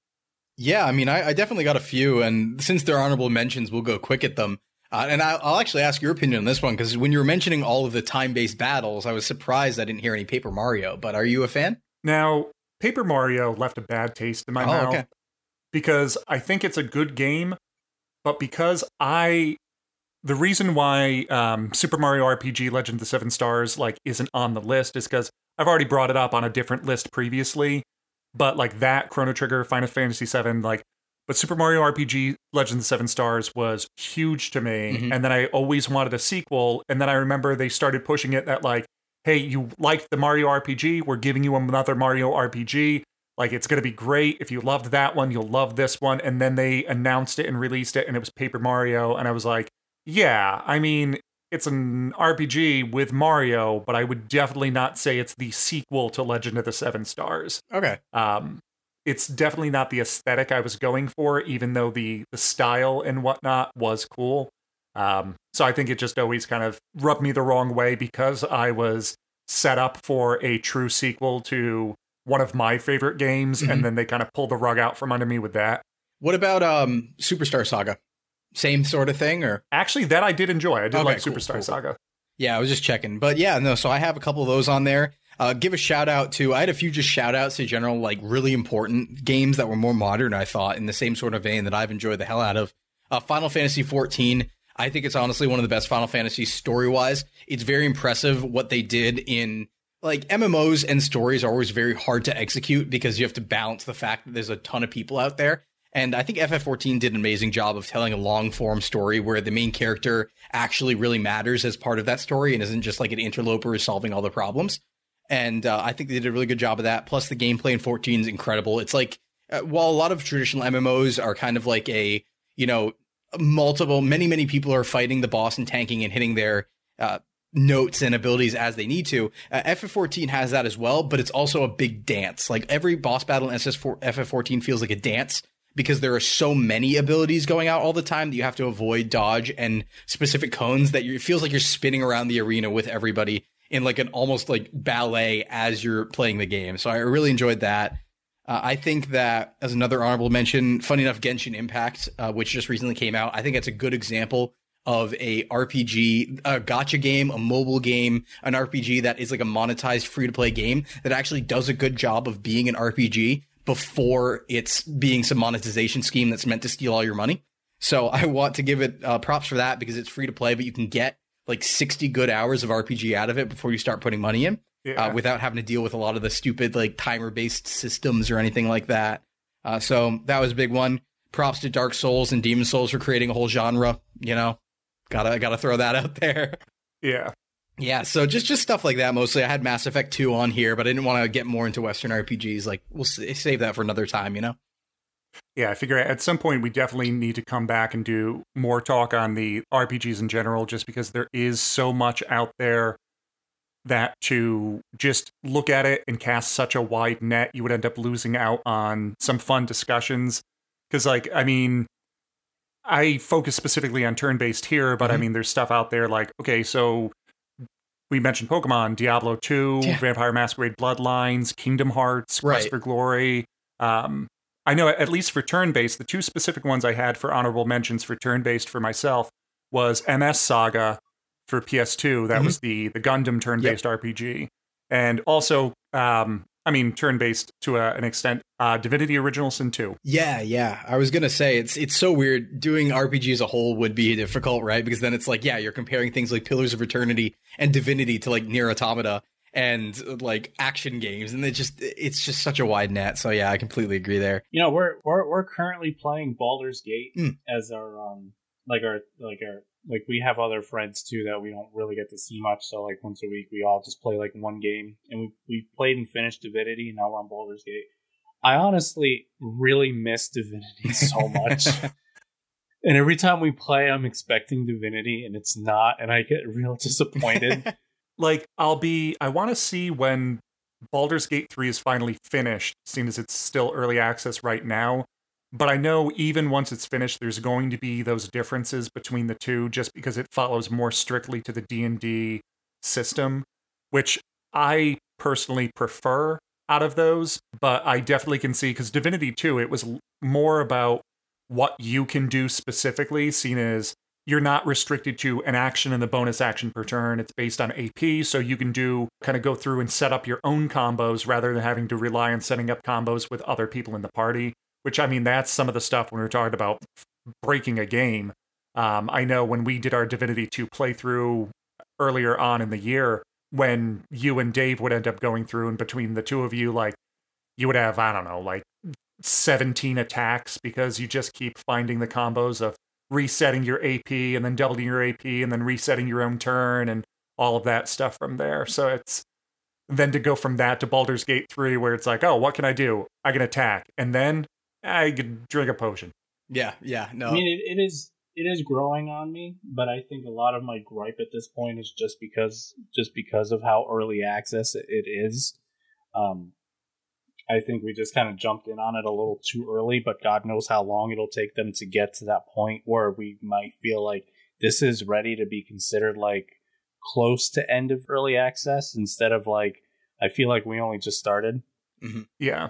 Yeah, I mean, I, I definitely got a few, and since they're honorable mentions, we'll go quick at them. Uh, and I, I'll actually ask your opinion on this one because when you were mentioning all of the time-based battles, I was surprised I didn't hear any Paper Mario. But are you a fan? Now, Paper Mario left a bad taste in my Oh, mouth okay. because I think it's a good game, but because I the reason why um, Super Mario RPG Legend of the Seven Stars like isn't on the list is because I've already brought it up on a different list previously. But like that Chrono Trigger, Final Fantasy VII, like but Super Mario RPG Legend of the Seven Stars was huge to me. Mhm. And then I always wanted a sequel. And then I remember they started pushing it that like, hey, you liked the Mario RPG, we're giving you another Mario RPG. Like it's gonna be great. If you loved that one, you'll love this one. And then they announced it and released it, and it was Paper Mario, and I was like, yeah, I mean, it's an RPG with Mario, but I would definitely not say it's the sequel to Legend of the Seven Stars. Okay. Um, it's definitely not the aesthetic I was going for, even though the the style and whatnot was cool. Um, so I think it just always kind of rubbed me the wrong way because I was set up for a true sequel to one of my favorite games, Mhm. and then they kind of pulled the rug out from under me with that. What about um Superstar Saga? Same sort of thing, or Actually, that I did enjoy. I did Okay, like cool, Superstar cool. Saga. Yeah, I was just checking. But yeah, no, so I have a couple of those on there. Uh, give a shout out to, I had a few just shout outs to general, like really important games that were more modern, I thought, in the same sort of vein that I've enjoyed the hell out of. Uh, Final Fantasy 14, I think it's honestly one of the best Final Fantasies story wise. It's very impressive what they did in, like, MMOs and stories are always very hard to execute because you have to balance the fact that there's a ton of people out there. And I think FF14 did an amazing job of telling a long form story where the main character actually really matters as part of that story and isn't just like an interloper who's solving all the problems. And uh, I think they did a really good job of that. Plus, the gameplay in 14 is incredible. It's like, uh, while a lot of traditional MMOs are kind of like a, you know, multiple, many, many people are fighting the boss and tanking and hitting their uh, notes and abilities as they need to. Uh, FF14 has that as well, but it's also a big dance. Like every boss battle in SS4, FF14 feels like a dance because there are so many abilities going out all the time that you have to avoid dodge and specific cones that you, it feels like you're spinning around the arena with everybody in like an almost like ballet as you're playing the game. So I really enjoyed that. Uh, I think that as another honorable mention, funny enough, Genshin Impact, uh, which just recently came out, I think it's a good example of a RPG, a gacha game, a mobile game, an RPG that is like a monetized free to play game that actually does a good job of being an RPG before it's being some monetization scheme that's meant to steal all your money. So I want to give it uh, props for that because it's free to play, but you can get like 60 good hours of RPG out of it before you start putting money in Yeah. uh, without having to deal with a lot of the stupid like timer based systems or anything like that. Uh, so that was a big one. Props to Dark Souls and Demon Souls for creating a whole genre. You know, gotta gotta throw that out there. Yeah. Yeah, so just just stuff like that mostly. I had Mass Effect 2 on here, but I didn't want to get more into Western RPGs. Like we'll s- save that for another time, you know. Yeah, I figure at some point we definitely need to come back and do more talk on the RPGs in general, just because there is so much out there that to just look at it and cast such a wide net, you would end up losing out on some fun discussions. Because, like, I mean, I focus specifically on turn based here, but I Mhm. mean, there's stuff out there like, okay, so we mentioned Pokemon, Diablo 2, Yeah. Vampire Masquerade Bloodlines, Kingdom Hearts, Quest Right. for Glory. Um, I know at least for turn based, the two specific ones I had for honorable mentions for turn based for myself was MS Saga for PS2. That Mhm. was the the Gundam turn based RPG, and also, um, I mean, turn based to a, an extent, uh, Divinity Original Sin 2. Yeah, yeah. I was gonna say it's it's so weird. Doing RPG as a whole would be difficult, right? Because then it's like, yeah, you're comparing things like Pillars of Eternity and Divinity to like Nier Automata and uh, like action games, and it just it's just such a wide net. So yeah, I completely agree there. You know, we're we're we're currently playing Baldur's Gate Mm. as our um like our like our like we have other friends too that we don't really get to see much. So like once a week we all just play like one game, and we we played and finished Divinity, and now we're on Baldur's Gate. I honestly really miss Divinity (laughs) so much. (laughs) And every time we play, I'm expecting Divinity, and it's not, and I get real (laughs) disappointed. like I'll be I want to see when Baldur's Gate 3 is finally finished, seeing as it's still early access right now. But I know even once it's finished there's going to be those differences between the two just because it follows more strictly to the D&D system, which I personally prefer out of those, but I definitely can see cuz Divinity 2 it was more about what you can do specifically, seen as you're not restricted to an action and the bonus action per turn. It's based on AP, so you can do kind of go through and set up your own combos rather than having to rely on setting up combos with other people in the party. Which I mean, that's some of the stuff when we we're talking about breaking a game. Um, I know when we did our Divinity 2 playthrough earlier on in the year, when you and Dave would end up going through, and between the two of you, like you would have, I don't know, like 17 attacks because you just keep finding the combos of resetting your AP and then doubling your AP and then resetting your own turn and all of that stuff from there. So it's then to go from that to Baldur's Gate 3 where it's like, oh, what can I do? I can attack. And then I could drink a potion. Yeah, yeah, no. I mean, it, it is it is growing on me, but I think a lot of my gripe at this point is just because just because of how early access it, it is. Um, I think we just kind of jumped in on it a little too early, but God knows how long it'll take them to get to that point where we might feel like this is ready to be considered like close to end of early access instead of like I feel like we only just started. Mm-hmm. Yeah,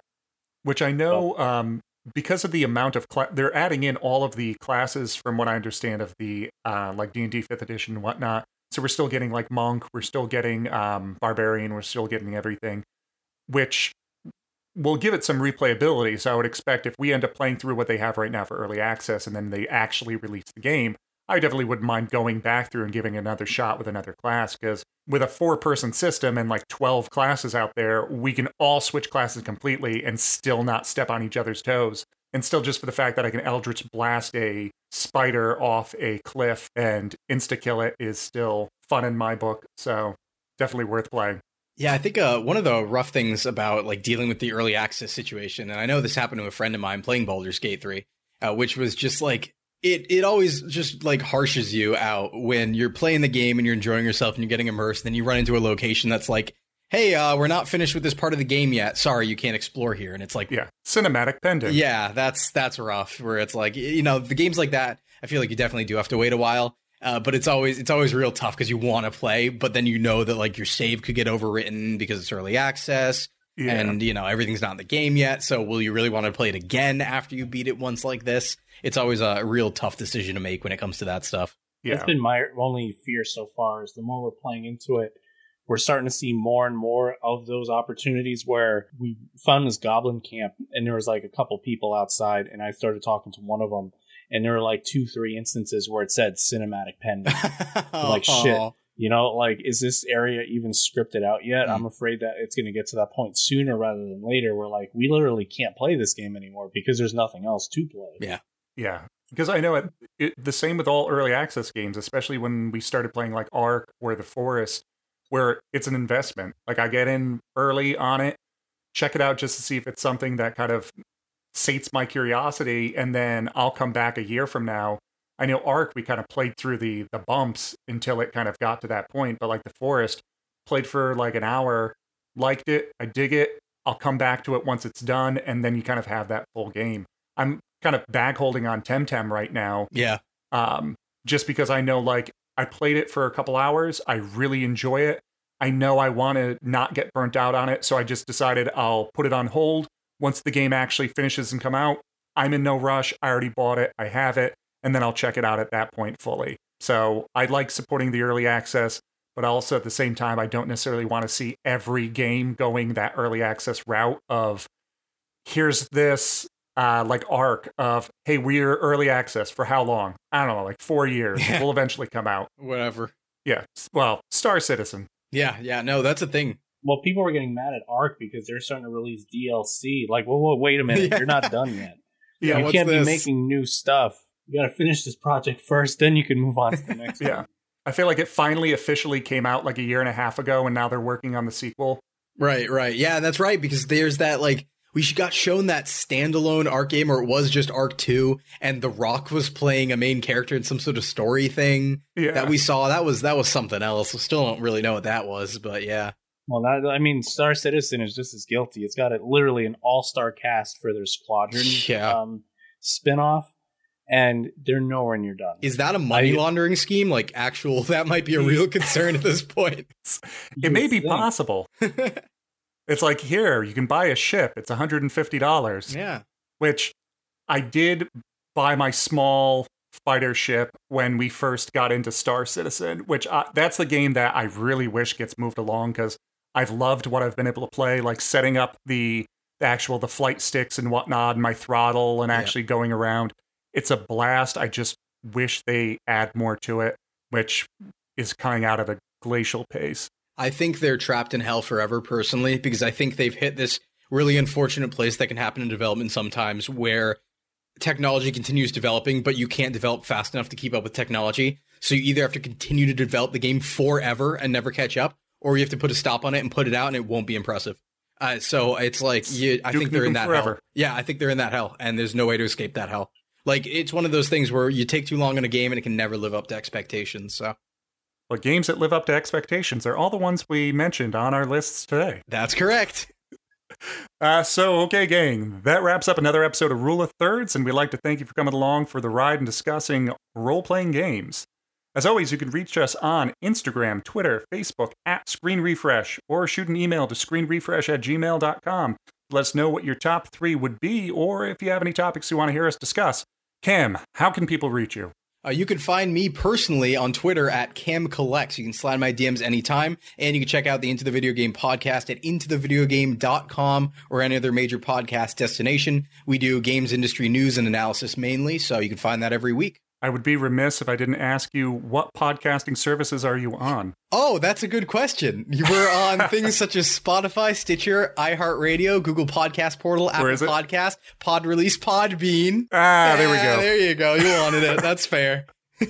which I know um, because of the amount of cla- they're adding in all of the classes from what I understand of the uh, like D and D fifth edition and whatnot. So we're still getting like monk, we're still getting um, barbarian, we're still getting everything, which will give it some replayability. So I would expect if we end up playing through what they have right now for early access and then they actually release the game, I definitely wouldn't mind going back through and giving another shot with another class because with a four person system and like 12 classes out there, we can all switch classes completely and still not step on each other's toes. And still, just for the fact that I can Eldritch blast a spider off a cliff and insta kill it is still fun in my book. So definitely worth playing. Yeah, I think uh, one of the rough things about like dealing with the early access situation, and I know this happened to a friend of mine playing Baldur's Gate 3, uh, which was just like it it always just like harshes you out when you're playing the game and you're enjoying yourself and you're getting immersed, and then you run into a location that's like, hey, uh, we're not finished with this part of the game yet. Sorry, you can't explore here. And it's like, yeah, cinematic pending. Yeah, that's that's rough. Where it's like, you know, the games like that, I feel like you definitely do have to wait a while. Uh, but it's always it's always real tough because you want to play, but then you know that like your save could get overwritten because it's early access, Yeah. and you know everything's not in the game yet. So will you really want to play it again after you beat it once like this? It's always a real tough decision to make when it comes to that stuff. Yeah. That's been my only fear so far is the more we're playing into it, we're starting to see more and more of those opportunities where we found this goblin camp and there was like a couple people outside and I started talking to one of them and there were like two, three instances where it said cinematic pen. (laughs) like shit. Aw. You know, like is this area even scripted out yet? I'm mm. afraid that it's going to get to that point sooner rather than later where like we literally can't play this game anymore because there's nothing else to play. Yeah. Yeah, because I know it, it. The same with all early access games, especially when we started playing like Ark or The Forest, where it's an investment. Like I get in early on it, check it out just to see if it's something that kind of sates my curiosity, and then I'll come back a year from now. I know Ark, we kind of played through the the bumps until it kind of got to that point, but like The Forest, played for like an hour, liked it, I dig it. I'll come back to it once it's done, and then you kind of have that full game. I'm kind of bag holding on Temtem right now. Yeah. Um, just because I know like I played it for a couple hours, I really enjoy it. I know I want to not get burnt out on it, so I just decided I'll put it on hold. Once the game actually finishes and come out, I'm in no rush. I already bought it, I have it, and then I'll check it out at that point fully. So I like supporting the early access, but also at the same time, I don't necessarily want to see every game going that early access route of here's this uh, like arc of hey we're early access for how long i don't know like four years Yeah. will eventually come out Whatever. yeah well star citizen Yeah, yeah, no, that's a thing. Well, people were getting mad at Ark because they're starting to release DLC. Like, well, well wait a minute, (laughs) Yeah. you're not done yet. Yeah, you can't this? be making new stuff. You got to finish this project first, then you can move on to the next (laughs) one. yeah i feel like it finally officially came out like a year and a half ago and now they're working on the sequel Right, right. Yeah, that's right. Because there's that like we got shown that standalone Ark game, or it was just Ark Two, and The Rock was playing a main character in some sort of story thing Yeah. that we saw. That was that was something else. We still don't really know what that was, but yeah. Well, that, I mean, Star Citizen is just as guilty. It's got a, literally an all-star cast for their Squadron Yeah. um, spin-off, and they're nowhere near done. Is that a money I- laundering scheme? Like actual? (laughs) That might be a real concern at this point. (laughs) it may be think. possible (laughs) it's like here you can buy a ship it's $150 Yeah. which i did buy my small fighter ship when we first got into Star Citizen, which uh, that's the game that I really wish gets moved along because I've loved what I've been able to play, like setting up the, the actual the flight sticks and whatnot, and my throttle, and actually going around. It's a blast. I just wish they add more to it, which is coming out at a glacial pace. I think they're trapped in hell forever, personally, because I think they've hit this really unfortunate place that can happen in development sometimes where technology continues developing, but you can't develop fast enough to keep up with technology. So you either have to continue to develop the game forever and never catch up, or you have to put a stop on it and put it out and it won't be impressive. Uh, so it's like, you, I Duke think they're in that forever. hell. Yeah, I think they're in that hell, and there's no way to escape that hell. Like, it's one of those things where you take too long in a game and it can never live up to expectations. So But games that live up to expectations are all the ones we mentioned on our lists today. that's correct. (laughs) Uh, so, okay, gang, that wraps up another episode of Rule of Thirds, and we'd like to thank you for coming along for the ride and discussing role playing games. As always, you can reach us on Instagram, Twitter, Facebook, at Screen Refresh, or shoot an email to screenrefresh at gmail.com. Let us know what your top three would be, or if you have any topics you want to hear us discuss. Cam, how can people reach you? Uh, you can find me personally on Twitter at Cam Collects. You can slide my DMs anytime, and you can check out the Into the Video Game podcast at intothevideogame.com or any other major podcast destination. We do games industry news and analysis mainly, so you can find that every week. I would be remiss if I didn't ask you what podcasting services are you on? Oh, that's a good question. You were on (laughs) things such as Spotify, Stitcher, iHeartRadio, Google Podcast Portal, Apple? Podcast, Pod Release, Podbean. Ah, there we go. There you go. You wanted it. That's fair. (laughs)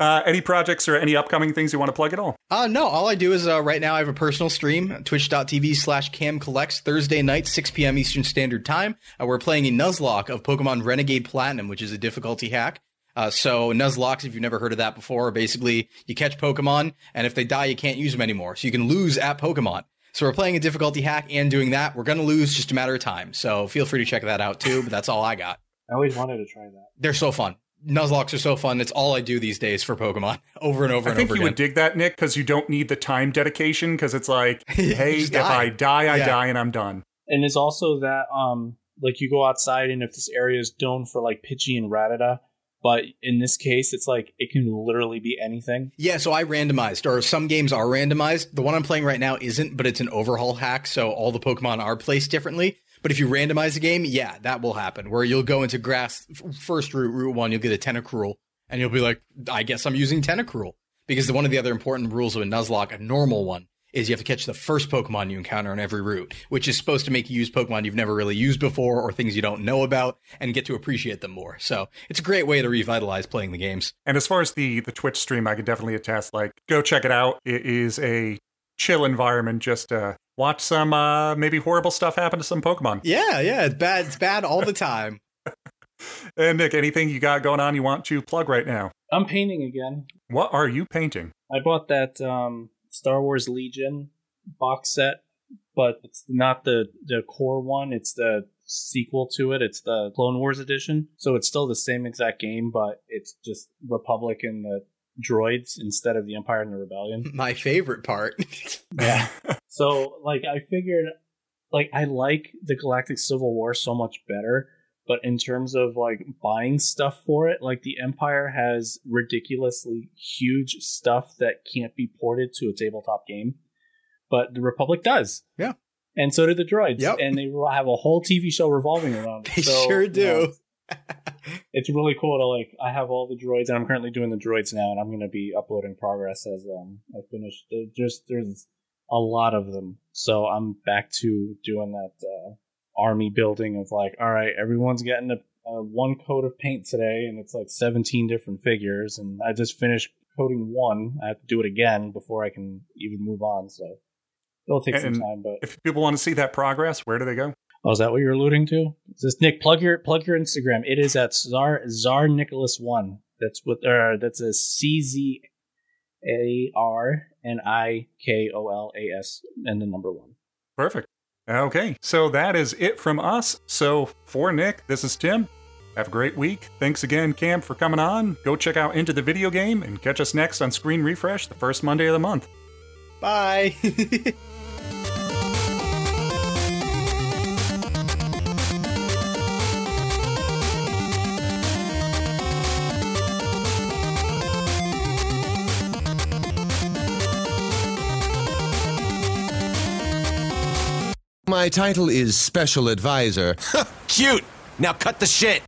Uh, any projects or any upcoming things you want to plug at all? Uh, no, all I do is uh, right now I have a personal stream, twitch.tv slash camcollects, Thursday night, 6 p.m. Eastern Standard Time. Uh, we're playing a Nuzlocke of Pokemon Renegade Platinum, which is a difficulty hack. Uh, so Nuzlockes, if you've never heard of that before, are basically you catch Pokemon, and if they die, you can't use them anymore. So you can lose at Pokemon. So we're playing a difficulty hack and doing that. We're going to lose just a matter of time. So feel free to check that out too, but that's all I got. I always wanted to try that. They're so fun. Nuzlockes are so fun. It's all I do these days for Pokemon (laughs) over and over I and think over you again. would dig that, Nick, because you don't need the time dedication. Because it's like, (laughs) hey, if die. I die, I Yeah. die, and I'm done. And it's also that um like you go outside and if this area is known for like Pidgey and Rattata, but in this case it's like it can literally be anything. Yeah, so I randomized, or some games are randomized. The one I'm playing right now isn't, but it's an overhaul hack, so all the Pokemon are placed differently. But if you randomize the game, yeah, that will happen. Where you'll go into grass first route, route one, you'll get a Tentacruel, and you'll be like, I guess I'm using Tentacruel. Because one of the other important rules of a Nuzlocke, a normal one, is you have to catch the first Pokemon you encounter on every route, which is supposed to make you use Pokemon you've never really used before or things you don't know about and get to appreciate them more. So it's a great way to revitalize playing the games. And as far as the the Twitch stream, I could definitely attest. Like, go check it out. It is a chill environment. Just to watch some uh, maybe horrible stuff happen to some Pokemon. Yeah, yeah, it's bad. It's bad all the time. (laughs) And Nick, anything you got going on you want to plug right now? I'm painting again. What are you painting? I bought that um Star Wars Legion box set, but it's not the the core one, it's the sequel to it. It's the Clone Wars edition. So it's still the same exact game, but it's just Republic and the uh, droids instead of the Empire and the Rebellion. (laughs) My favorite part. (laughs) Yeah. so like I figured like I like the Galactic Civil War so much better, but in terms of like buying stuff for it, like the Empire has ridiculously huge stuff that can't be ported to a tabletop game, but the Republic does. Yeah. And so do the droids. Yep. And they have a whole TV show revolving around it. They So, sure you do. know, (laughs) it's really cool to like I have all the droids and I'm currently doing the droids now and I'm gonna be uploading progress as um I finish there- just there's a lot of them. So I'm back to doing that uh, army building of like, all right, everyone's getting a, a one coat of paint today and it's like 17 different figures and I just finished coating one. I have to do it again before I can even move on. So it'll take And some time, but If people want to see that progress, where do they go? Oh, is that what you're alluding to? Is this Nick? Plug your plug your Instagram. It is at Czar Czar Nikolas one. That's what. Uh, that's a C Z A R N I K O L A S and the number one. Perfect. Okay, so that is it from us. So for Nick, this is Tim. Have a great week. Thanks again, Cam, for coming on. Go check out Into the Video Game and catch us next on Screen Refresh the first Monday of the month. Bye. (laughs) My title is Special Advisor. (laughs) Cute! Now cut the shit!